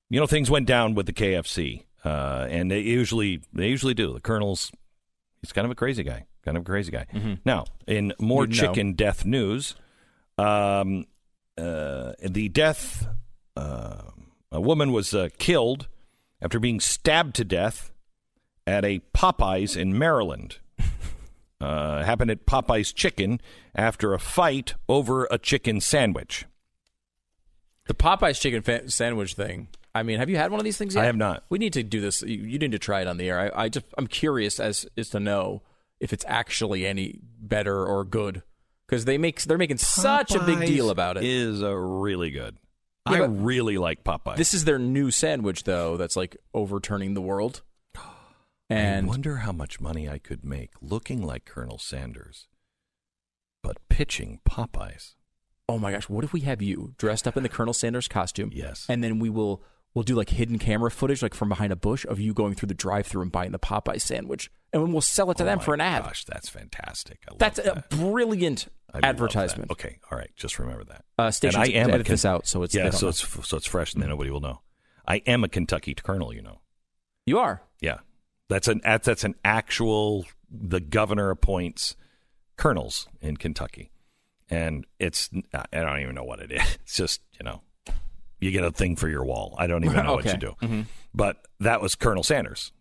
you know, things went down with the KFC, uh, and they usually they usually do. The Colonel's he's kind of a crazy guy, kind of a crazy guy. Now, in more You'd know. chicken death news, um, uh, the death uh, a woman was uh, killed after being stabbed to death at a Popeyes in Maryland. Uh, happened at Popeyes Chicken after a fight over a chicken sandwich. The Popeyes chicken fa- sandwich thing. I mean, have you had one of these things yet? I have not. We need to do this. You, you need to try it on the air. I, I just I'm curious as is to know if it's actually any better or good because they make they're making such a big deal about it. Is a really good. Yeah, I really like Popeyes. This is their new sandwich though. That's like overturning the world. And I wonder how much money I could make looking like Colonel Sanders, but pitching Popeyes. oh my gosh, what if we have you dressed up in the Colonel Sanders costume? Yes. And then we will we'll do like hidden camera footage, like from behind a bush, of you going through the drive-through and buying the Popeye sandwich, and then we'll sell it to Oh them for an ad. Gosh, that's fantastic. I love That's a brilliant advertisement. Okay, all right, just remember that. Uh, stations and I am edit this out so it's- yeah, so know. it's so it's fresh, and then nobody will know. I am a Kentucky Colonel, you know. You are. Yeah, that's an that's, that's an actual. The governor appoints colonels in Kentucky, and it's I don't even know what it is. It's just you know, you get a thing for your wall. I don't even know what you do. Mhm. But that was Colonel Sanders.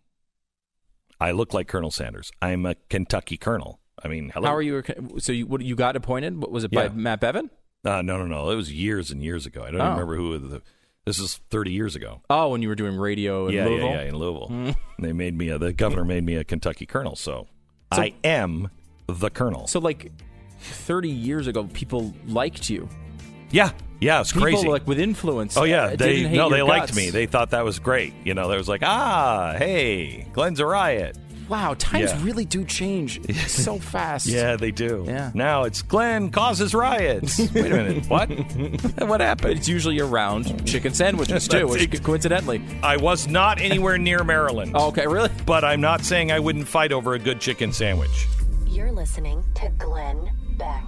I look like Colonel Sanders. I'm a Kentucky Colonel. I mean, hello. How are you? So you what, you got appointed? What was it Yeah. by Matt Bevin? Uh, no, no, no. It was years and years ago. I don't Oh. even remember who the. This is 30 years ago. Oh, when you were doing radio in yeah, Louisville. yeah, yeah, in Louisville. Mm. They made me a, the governor made me a Kentucky colonel, so, So- I am the colonel. So like thirty years ago, people liked you. Yeah, yeah, it's People crazy. like with influence. oh yeah, uh, they didn't hate no, your they liked me. They thought that was great. You know, there was like, ah, hey, Glenn's a riot. wow, times Yeah. really do change so fast. Yeah, they do. Yeah. Now it's Glenn causes riots. Wait a minute, what? what happened? It's usually around chicken sandwiches too, which ex- coincidentally. I was not anywhere near Maryland. Oh, okay, really? But I'm not saying I wouldn't fight over a good chicken sandwich. You're listening to Glenn Beck.